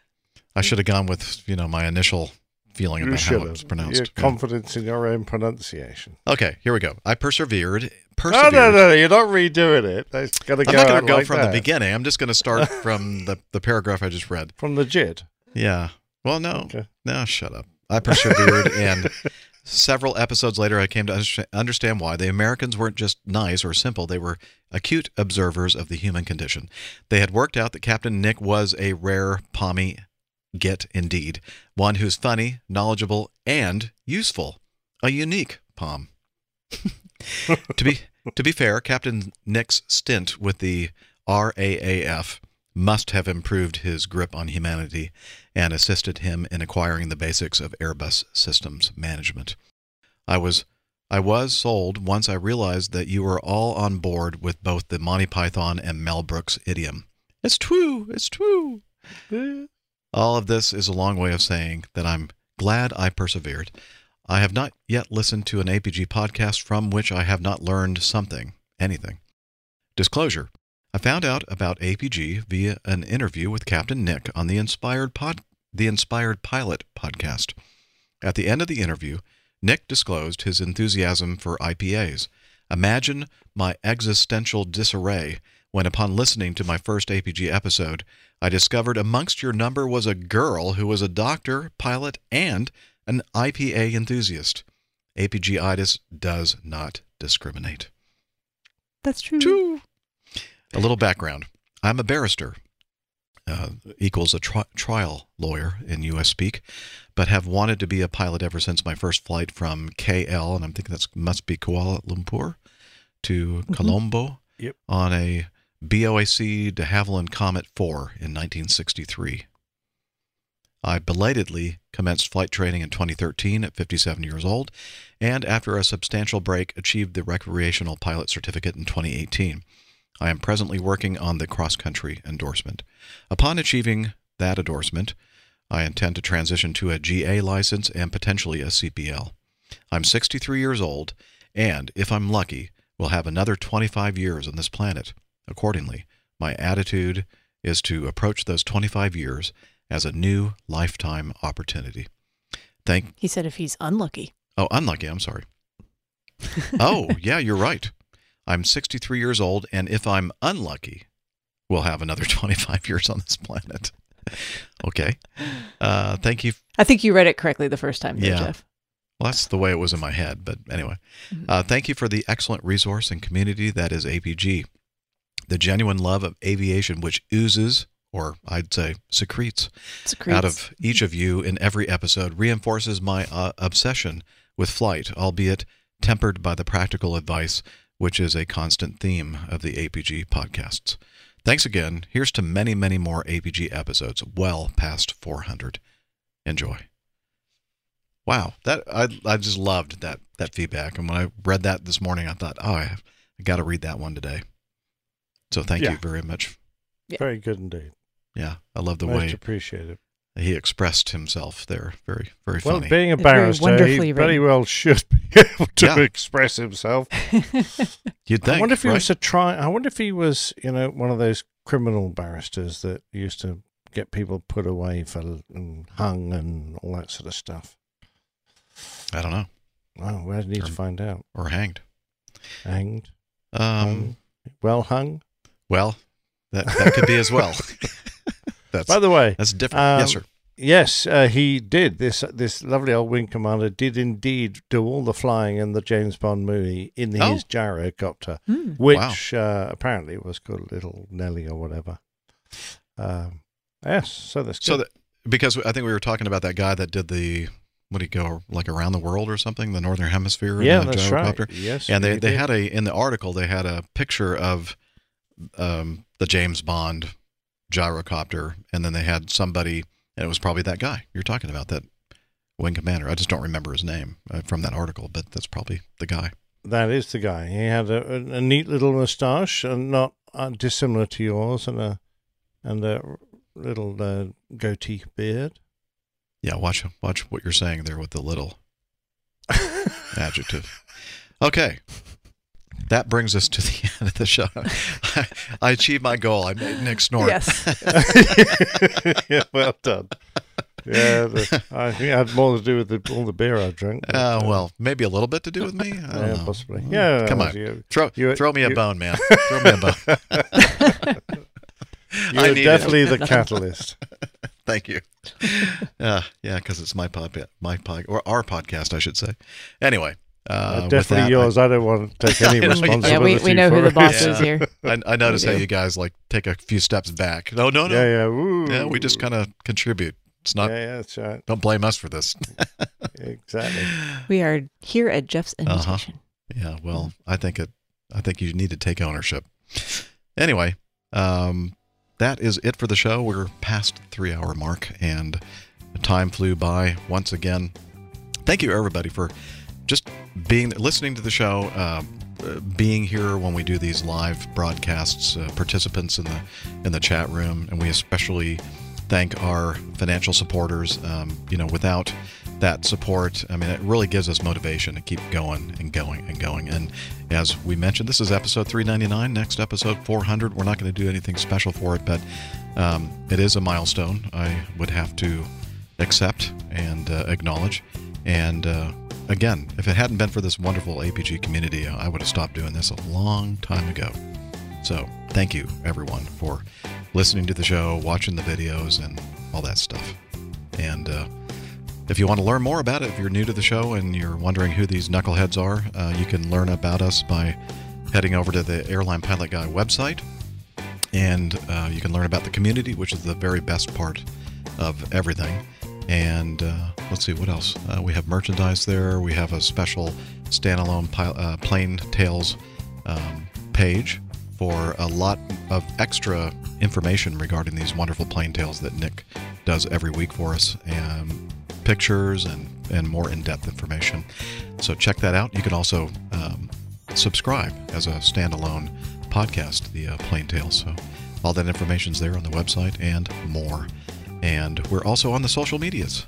I should have gone with you know my initial feeling You about how it's pronounced. Your confidence in your own pronunciation. Okay, here we go. I persevered. No, Persevered. no, no, you're not redoing it. It's got to go I'm not going to go like from that. the beginning. I'm just going to start *laughs* from the, the paragraph I just read. From the JIT. Yeah. Well, no. No, shut up. I persevered, *laughs* and several episodes later, I came to understand why. The Americans weren't just nice or simple, they were acute observers of the human condition. They had worked out that Captain Nick was a rare, palmy git indeed, one who's funny, knowledgeable, and useful. A unique palm. *laughs* to be to be fair, Captain Nick's stint with the RAAF must have improved his grip on humanity and assisted him in acquiring the basics of Airbus systems management. I was I was sold once I realized that you were all on board with both the Monty Python and Mel Brooks idiom. It's true, it's true. All of this is a long way of saying that I'm glad I persevered. I have not yet listened to an APG podcast from which I have not learned something, anything. Disclosure I found out about APG via an interview with Captain Nick on the Inspired Pod the Inspired Pilot podcast. At the end of the interview, Nick disclosed his enthusiasm for IPAs. Imagine my existential disarray when upon listening to my first APG episode, I discovered amongst your number was a girl who was a doctor, pilot, and an IPA enthusiast. APG-itis does not discriminate. That's true. A little background. I'm a barrister, uh, equals a tri- trial lawyer in U.S. speak, but have wanted to be a pilot ever since my first flight from KL, and I'm thinking that must be Kuala Lumpur, to Colombo Yep. on a BOAC de Havilland Comet 4 in 1963. I belatedly commenced flight training in 2013 at 57 years old, and after a substantial break, achieved the recreational pilot certificate in 2018. I am presently working on the cross country endorsement. Upon achieving that endorsement, I intend to transition to a GA license and potentially a CPL. I'm 63 years old, and if I'm lucky, will have another 25 years on this planet. Accordingly, my attitude is to approach those 25 years as a new lifetime opportunity. Thank He said if he's unlucky. Oh, unlucky. I'm sorry. oh, *laughs* yeah, you're right. I'm 63 years old, and if I'm unlucky, we'll have another *laughs* 25 years on this planet. okay. Uh, thank you. I think you read it correctly the first time, Yeah. Jeff. Well, that's the way it was in my head. But anyway, uh, thank you for the excellent resource and community that is APG. The genuine love of aviation, which oozes, or I'd say secretes, Secretes. out of each of you in every episode, reinforces my uh, obsession with flight, albeit tempered by the practical advice, which is a constant theme of the APG podcasts. Thanks again. Here's to many, many more APG episodes, well past 400. Enjoy. Wow, that I I just loved that that feedback, and when I read that this morning, I thought, oh, I, I got to read that one today. So thank Yeah. you very much. Very good indeed. Yeah, I love the Most way appreciated. he expressed himself there. Very, very Well, funny. being a It's very barrister, he wonderfully very written. well should be *laughs* able to Yeah. express himself. *laughs* You'd think. I wonder if he right? was a try. I wonder if he was, you know, one of those criminal barristers that used to get people put away for and hung and all that sort of stuff. I don't know. Well, we need to find out. Or hanged. Hanged. Um, hung, well hung. Well, that that could be as well. *laughs* that's By the way, that's different. yes, um, sir. Yes, uh, he did. This this lovely old wing commander did indeed do all the flying in the James Bond movie in his Oh. gyrocopter, Hmm. which uh, apparently was called Little Nelly or whatever. Um, yes, so that's good. So that because I think we were talking about that guy that did the Would he go like around the world or something? The northern hemisphere? in Yeah, a that's right. Yes, and they they did. had a in the article they had a picture of um, the James Bond gyrocopter, and then they had somebody, and it was probably that guy you're talking about, that wing commander. I just don't remember his name uh, from that article, but that's probably the guy. That is the guy. He had a, a, neat little moustache, and not uh, dissimilar to yours, and a and a little uh, goatee beard. Yeah, watch watch what you're saying there with the little *laughs* adjective. Okay. That brings us to the *laughs* end of the show. I, I achieved my goal. I made Nick snort. *laughs* yeah, well done. Yeah, the, I think it had more to do with the, all the beer I drank. but, Uh, uh, well, maybe a little bit to do with me. I don't Yeah, know. possibly. Mm, Yeah, come on, you. throw You- *laughs* throw me a bone, man. Throw me a bone. You I were need definitely it. the catalyst. Thank you. Uh, yeah, because it's my pod, my pod, or our podcast, I should say. Anyway, uh, definitely that, yours. I, don't want to take any I know you- responsibility. Yeah, we- we know who for the it. boss is here. *laughs* I, I notice how you guys like take a few steps back. No, no, no. Yeah, yeah. Ooh. Yeah, we just kind of contribute. It's not. Yeah, yeah, that's right. Don't blame us for this. *laughs* exactly. We are here at Jeff's Uh-huh. invitation. Yeah, well, I think it. I think you need to take ownership. Anyway, um, that is it for the show. We're past the three-hour mark, and the time flew by once again. Thank you, everybody, for just being listening to the show, uh, being here when we do these live broadcasts, uh, participants in the in the chat room, and we especially thank our financial supporters. Um, you know, without that support, I mean, it really gives us motivation to keep going and going and going. And as we mentioned, this is episode 399. Next episode 400. We're not going to do anything special for it, but um, it is a milestone. I would have to accept and uh, acknowledge. And uh, again, if it hadn't been for this wonderful APG community, I would have stopped doing this a long time ago. So thank you, everyone, for listening to the show, watching the videos, and all that stuff. And uh, if you want to learn more about it, if you're new to the show and you're wondering who these knuckleheads are, uh, you can learn about us by heading over to the Airline Pilot Guy website. And uh, you can learn about the community, which is the very best part of everything. And uh, let's see, what else? Uh, we have merchandise there. We have a special standalone pil- uh, Plane Tales um, page for a lot of extra information regarding these wonderful plane tales that Nick does every week for us, and pictures and, and more in depth information. So check that out. You can also um, subscribe as a standalone podcast, the uh, Plane Tales. So all that information's there on the website and more. And we're also on the social medias.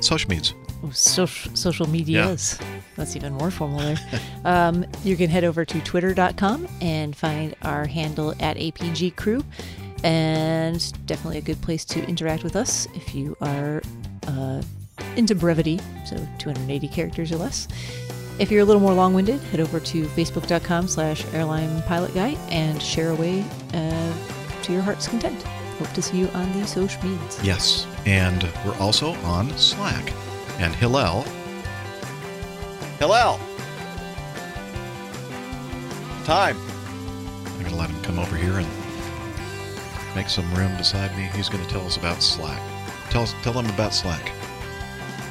Social medias. Oh, social, social medias. That's even more formal there. *laughs* um, you can head over to twitter.com and find our handle at APG Crew. And definitely a good place to interact with us if you are uh, into brevity, so 280 characters or less. If you're a little more long-winded, head over to facebook.com slash airline pilot guy and share away uh, to your heart's content. Hope to see you on the social medias. Yes. And we're also on Slack. And Hillel. Hillel! Time. I'm going to let him come over here and make some room beside me. He's going to tell us about Slack. Tell, tell them about Slack.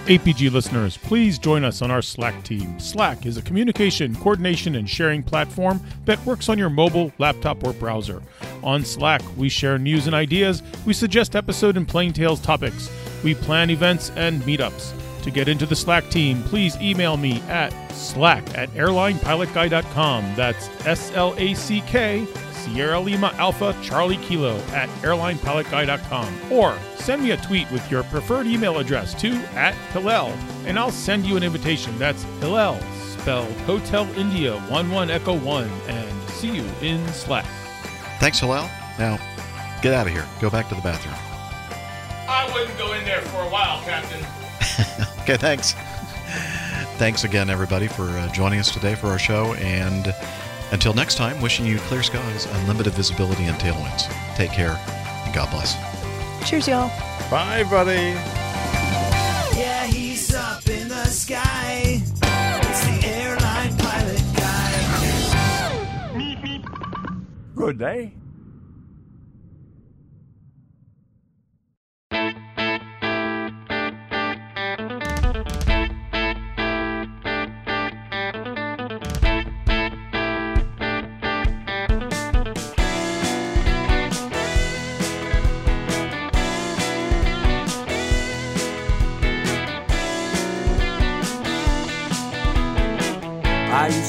APG listeners, please join us on our Slack team. Slack is a communication, coordination, and sharing platform that works on your mobile, laptop, or browser. On Slack, we share news and ideas, we suggest episode and plane tales topics, we plan events and meetups. To get into the Slack team, please email me at slack at airlinepilotguy.com. That's S L A C K Sierra Lima Alpha Charlie Kilo at airlinepilotguy.com or send me a tweet with your preferred email address to at Hillel and I'll send you an invitation. That's Hillel, spelled Hotel India 11 Echo 1, and see you in Slack. Thanks, Hillel. Now, get out of here. Go back to the bathroom. I wouldn't go in there for a while, Captain. *laughs* Okay, thanks. Thanks again, everybody, for uh, joining us today for our show. And until next time, wishing you clear skies, unlimited visibility, and tailwinds. Take care, and God bless. Cheers, y'all. Bye, buddy. Yeah, he's up in the sky. It's the airline pilot guy. Good day.